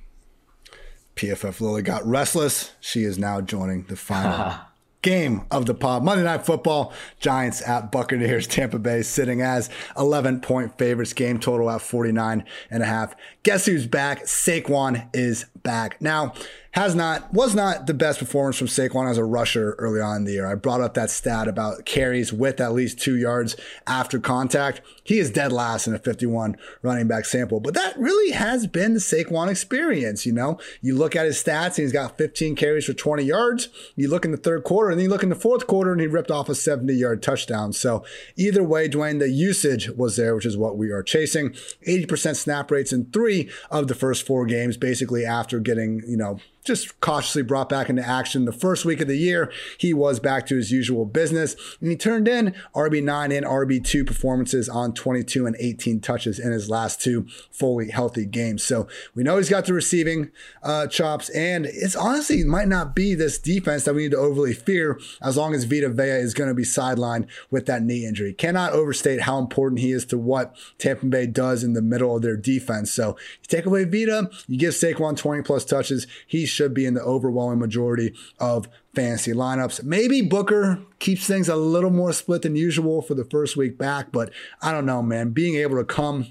PFF Lily got restless. She is now joining the final game of the pod. Monday Night Football, Giants at Buccaneers, Tampa Bay sitting as 11 point favorites, game total at 49 and a half. Guess who's back? Saquon is back. Now, has not was not the best performance from Saquon as a rusher early on in the year. I brought up that stat about carries with at least two yards after contact. He is dead last in a 51 running back sample, but that really has been the Saquon experience. You know, you look at his stats, and he's got 15 carries for 20 yards. You look in the third quarter, and then you look in the fourth quarter, and he ripped off a 70 yard touchdown. So either way, Dwain, the usage was there, which is what we are chasing. 80% snap rates in three of the first four games, basically after getting you know just cautiously brought back into action. The first week of the year, he was back to his usual business, and he turned in RB9 and RB2 performances on 22 and 18 touches in his last two fully healthy games. So we know he's got the receiving uh, chops, and it's honestly might not be this defense that we need to overly fear as long as Vita Vea is going to be sidelined with that knee injury. Cannot overstate how important he is to what Tampa Bay does in the middle of their defense. So you take away Vita, you give Saquon 20 plus touches. He's should be in the overwhelming majority of fantasy lineups. Maybe Booker keeps things a little more split than usual for the first week back, but I don't know, man. Being able to come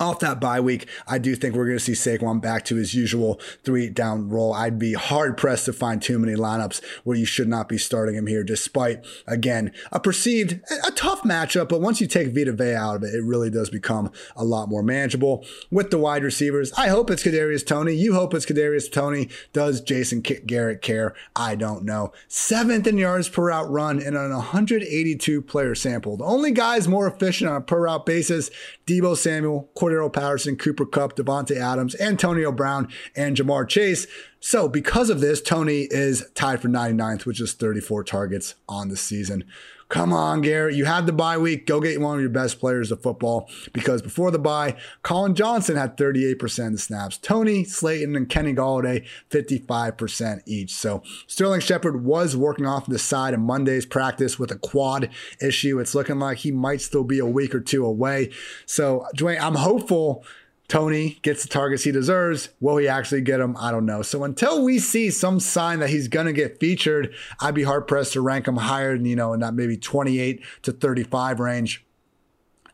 off that bye week, I do think we're going to see Saquon back to his usual three down role. I'd be hard pressed to find too many lineups where you should not be starting him here, despite, again, a perceived, a tough matchup. But once you take Vita Vea out of it, it really does become a lot more manageable. With the wide receivers, I hope it's Kadarius Toney. You hope it's Kadarius Toney. Does Jason Garrett care? I don't know. Seventh in yards per route run in an 182 player sample. The only guys more efficient on a per route basis, Deebo Samuel, Cordarrelle Patterson, Cooper Kupp, Davante Adams, Antonio Brown, and Ja'Marr Chase. So, because of this, Toney is tied for 99th, which is 34 targets on the season. Come on, Garrett. You had the bye week. Go get one of your best players of football because before the bye, Collin Johnson had 38% of the snaps. Toney Slayton, and Kenny Golladay, 55% each. So Sterling Shepard was working off the side in Monday's practice with a quad issue. It's looking like he might still be a week or two away. So, Dwain, I'm hopeful Toney gets the targets he deserves. Will he actually get them? I don't know. So until we see some sign that he's going to get featured, I'd be hard pressed to rank him higher than, you know, in that maybe 28 to 35 range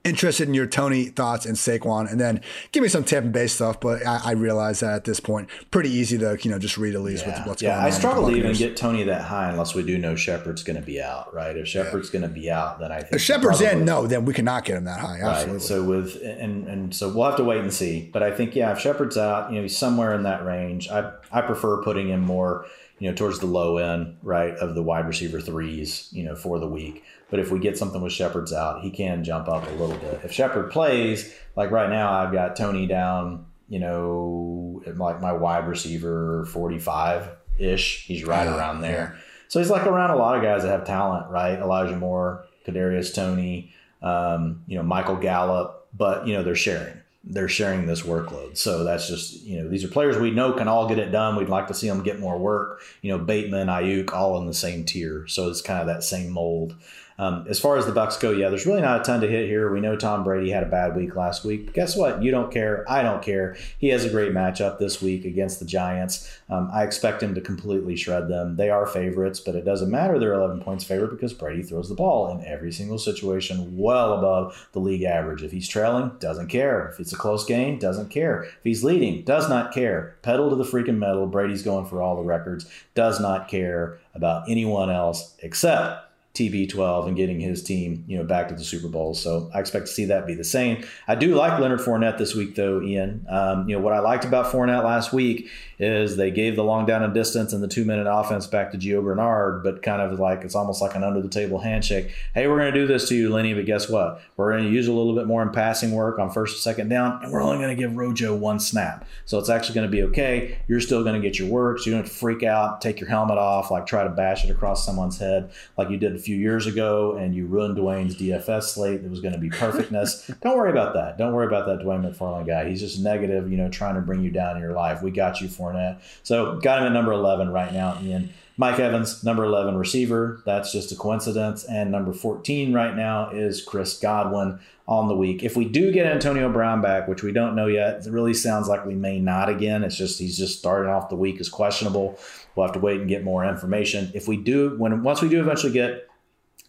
interested in your Toney thoughts and Saquon, and then give me some Tampa Bay stuff. But I, I, realize that at this point, pretty easy to you know just read at least yeah. what's yeah, going on. I struggle to even get Toney that high unless we do know Shepard's going to be out, right? If Shepard's yeah. going to be out, then I think if Shepard's in, no, then we cannot get him that high. Absolutely. Right. So with and and so we'll have to wait and see. But I think yeah, if Shepard's out, you know, he's somewhere in that range. I I prefer putting him more you know, towards the low end, right, of the wide receiver threes, you know, for the week. But if we get something with Shepard's out, he can jump up a little bit. If Shepard plays, like right now, I've got Toney down, you know, like my wide receiver 45 ish. He's right yeah, around there. Yeah. So he's like around a lot of guys that have talent, right? Elijah Moore, Kadarius Toney, um, you know, Michael Gallup, but, you know, they're sharing they're sharing this workload. So that's just, you know, these are players we know can all get it done. We'd like to see them get more work. You know, Bateman, Aiyuk, all in the same tier. So it's kind of that same mold. Um, as far as the Bucks go, yeah, there's really not a ton to hit here. We know Tom Brady had a bad week last week. But guess what? You don't care. I don't care. He has a great matchup this week against the Giants. Um, I expect him to completely shred them. They are favorites, but it doesn't matter. They're 11 points favorite because Brady throws the ball in every single situation well above the league average. If he's trailing, doesn't care. If it's a close game, doesn't care. If he's leading, does not care. Pedal to the freaking metal. Brady's going for all the records. Does not care about anyone else except TB12 and getting his team, you know, back to the Super Bowl. So I expect to see that be the same. I do like Leonard Fournette this week, though, Ian. Um, you know, what I liked about Fournette last week is they gave the long down and distance and the two minute offense back to Gio Bernard, but kind of like it's almost like an under the table handshake. Hey, we're going to do this to you, Lenny, but guess what? We're going to use a little bit more in passing work on first and second down, and we're only going to give Rojo one snap. So it's actually going to be okay. You're still going to get your work. So you don't freak out, take your helmet off, like try to bash it across someone's head like you did a few years ago, and you ruined Dwain's DFS slate that was going to be perfectness. don't worry about that. Don't worry about that Dwain McFarland guy. He's just negative, you know, trying to bring you down in your life. We got you for Fournette. So got him at number 11 right now, Ian. Mike Evans, number 11 receiver. That's just a coincidence. And number 14 right now is Chris Godwin on the week. If we do get Antonio Brown back, which we don't know yet, it really sounds like we may not again. It's just he's just starting off the week as questionable. We'll have to wait and get more information. If we do, when once we do eventually get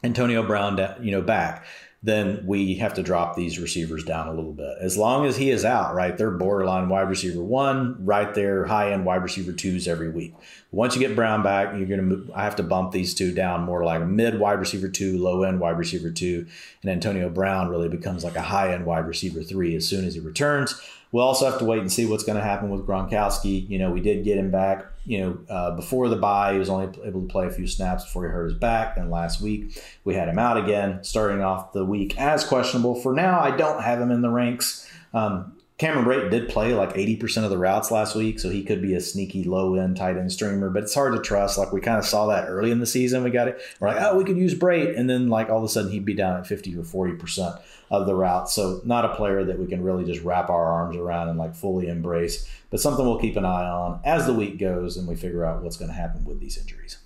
Antonio Brown, you know, back, then we have to drop these receivers down a little bit. As long as he is out, right? They're borderline wide receiver one, right there, high end wide receiver twos every week. Once you get Brown back, you're gonna I have to bump these two down more like a mid wide receiver two, low end wide receiver two, and Antonio Brown really becomes like a high end wide receiver three as soon as he returns. We'll also have to wait and see what's going to happen with Gronkowski. You know, we did get him back. You know, uh, before the bye, he was only able to play a few snaps before he hurt his back. And last week, we had him out again, starting off the week as questionable. For now, I don't have him in the ranks. Um, Cameron Brate did play like 80% of the routes last week, so he could be a sneaky low end tight end streamer, but it's hard to trust. Like we kind of saw that early in the season. We got it. We're like, oh, we could use Brate. And then like all of a sudden he'd be down at 50 or 40% of the route. So not a player that we can really just wrap our arms around and like fully embrace, but something we'll keep an eye on as the week goes and we figure out what's going to happen with these injuries.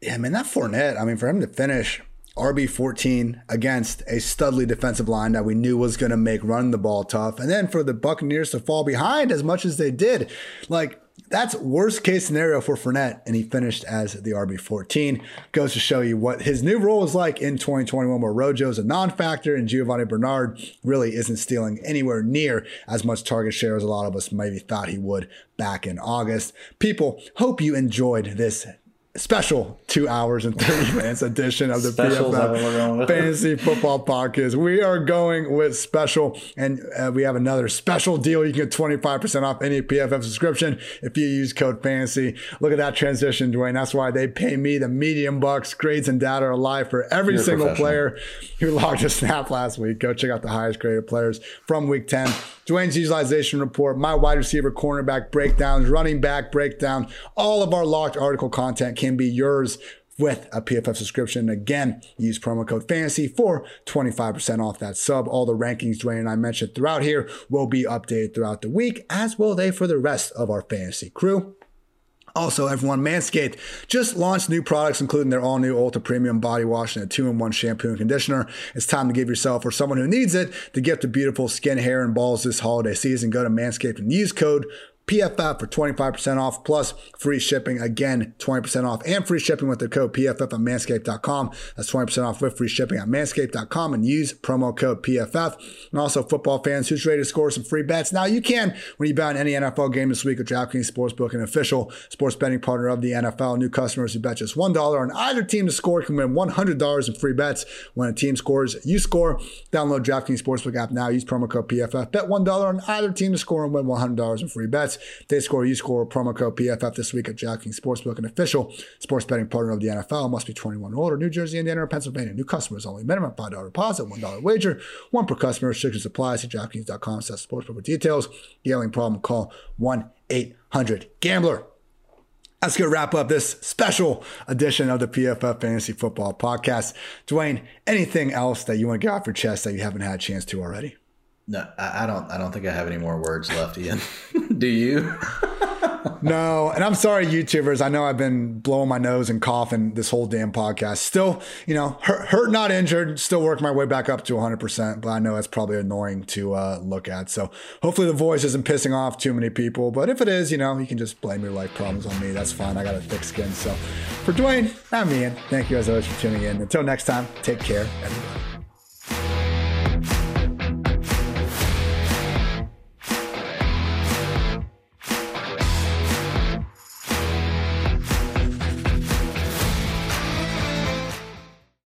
Yeah, I mean, that Fournette, I mean, for him to finish RB14 against a studly defensive line that we knew was going to make run the ball tough. And then for the Buccaneers to fall behind as much as they did, like that's worst case scenario for Fournette. And he finished as the RB14. Goes to show you what his new role is like in 2021, where Rojo's a non factor and Giovanni Bernard really isn't stealing anywhere near as much target share as a lot of us maybe thought he would back in August. People, hope you enjoyed this special two hours and 30 minutes edition of the Special is that what we're going PFF? Fantasy Football Podcast. We are going with special, and uh, we have another special deal. You can get 25% off any PFF subscription if you use code FANTASY. Look at that transition, Dwain. That's why they pay me the medium bucks. Grades and data are live for every You're single player who logged a snap last week. Go check out the highest graded players from week 10. Dwain's utilization report, my wide receiver cornerback breakdowns, running back breakdown. All of our locked article content can be yours with a PFF subscription. Again, use promo code FANTASY for 25% off that sub. All the rankings Dwain and I mentioned throughout here will be updated throughout the week, as will they for the rest of our fantasy crew. Also, everyone, Manscaped just launched new products, including their all new Ultra Premium Body Wash and a two in one shampoo and conditioner. It's time to give yourself or someone who needs it the gift of beautiful skin, hair, and balls this holiday season. Go to Manscaped and use code PFF for 25% off plus free shipping. Again, 20% off and free shipping with the code PFF at manscaped.com. That's 20% off with free shipping at manscaped.com and use promo code PFF. And also, football fans who's ready to score some free bets. Now, you can when you bet on any NFL game this week with DraftKings Sportsbook, an official sports betting partner of the NFL. New customers who bet just $1 on either team to score can win $100 in free bets. When a team scores, you score. Download DraftKings Sportsbook app now. Use promo code PFF. Bet $1 on either team to score and win $100 in free bets. They score, you score. Promo code PFF this week at DraftKings Sportsbook, an official sports betting partner of the NFL. Must be 21 or older. New Jersey, Indiana, or Pennsylvania. New customers only. Minimum $5 deposit, $1 wager. One per customer. Restrictions apply. See DraftKings.com slash sportsbook for details. Gambling problem, call 1-800-GAMBLER. That's going to wrap up this special edition of the PFF Fantasy Football Podcast. Dwain, anything else that you want to get off your chest that you haven't had a chance to already? No, I, don't. I don't think I have any more words left, Ian. Do you? No, and I'm sorry, YouTubers. I know I've been blowing my nose and coughing this whole damn podcast. Still, you know, hurt, hurt not injured. Still working my way back up to 100%, but I know that's probably annoying to uh, look at. So hopefully the voice isn't pissing off too many people. But if it is, you know, you can just blame your life problems on me. That's fine. I got a thick skin. So for Dwain, I'm Ian. Thank you as always for tuning in. Until next time, take care.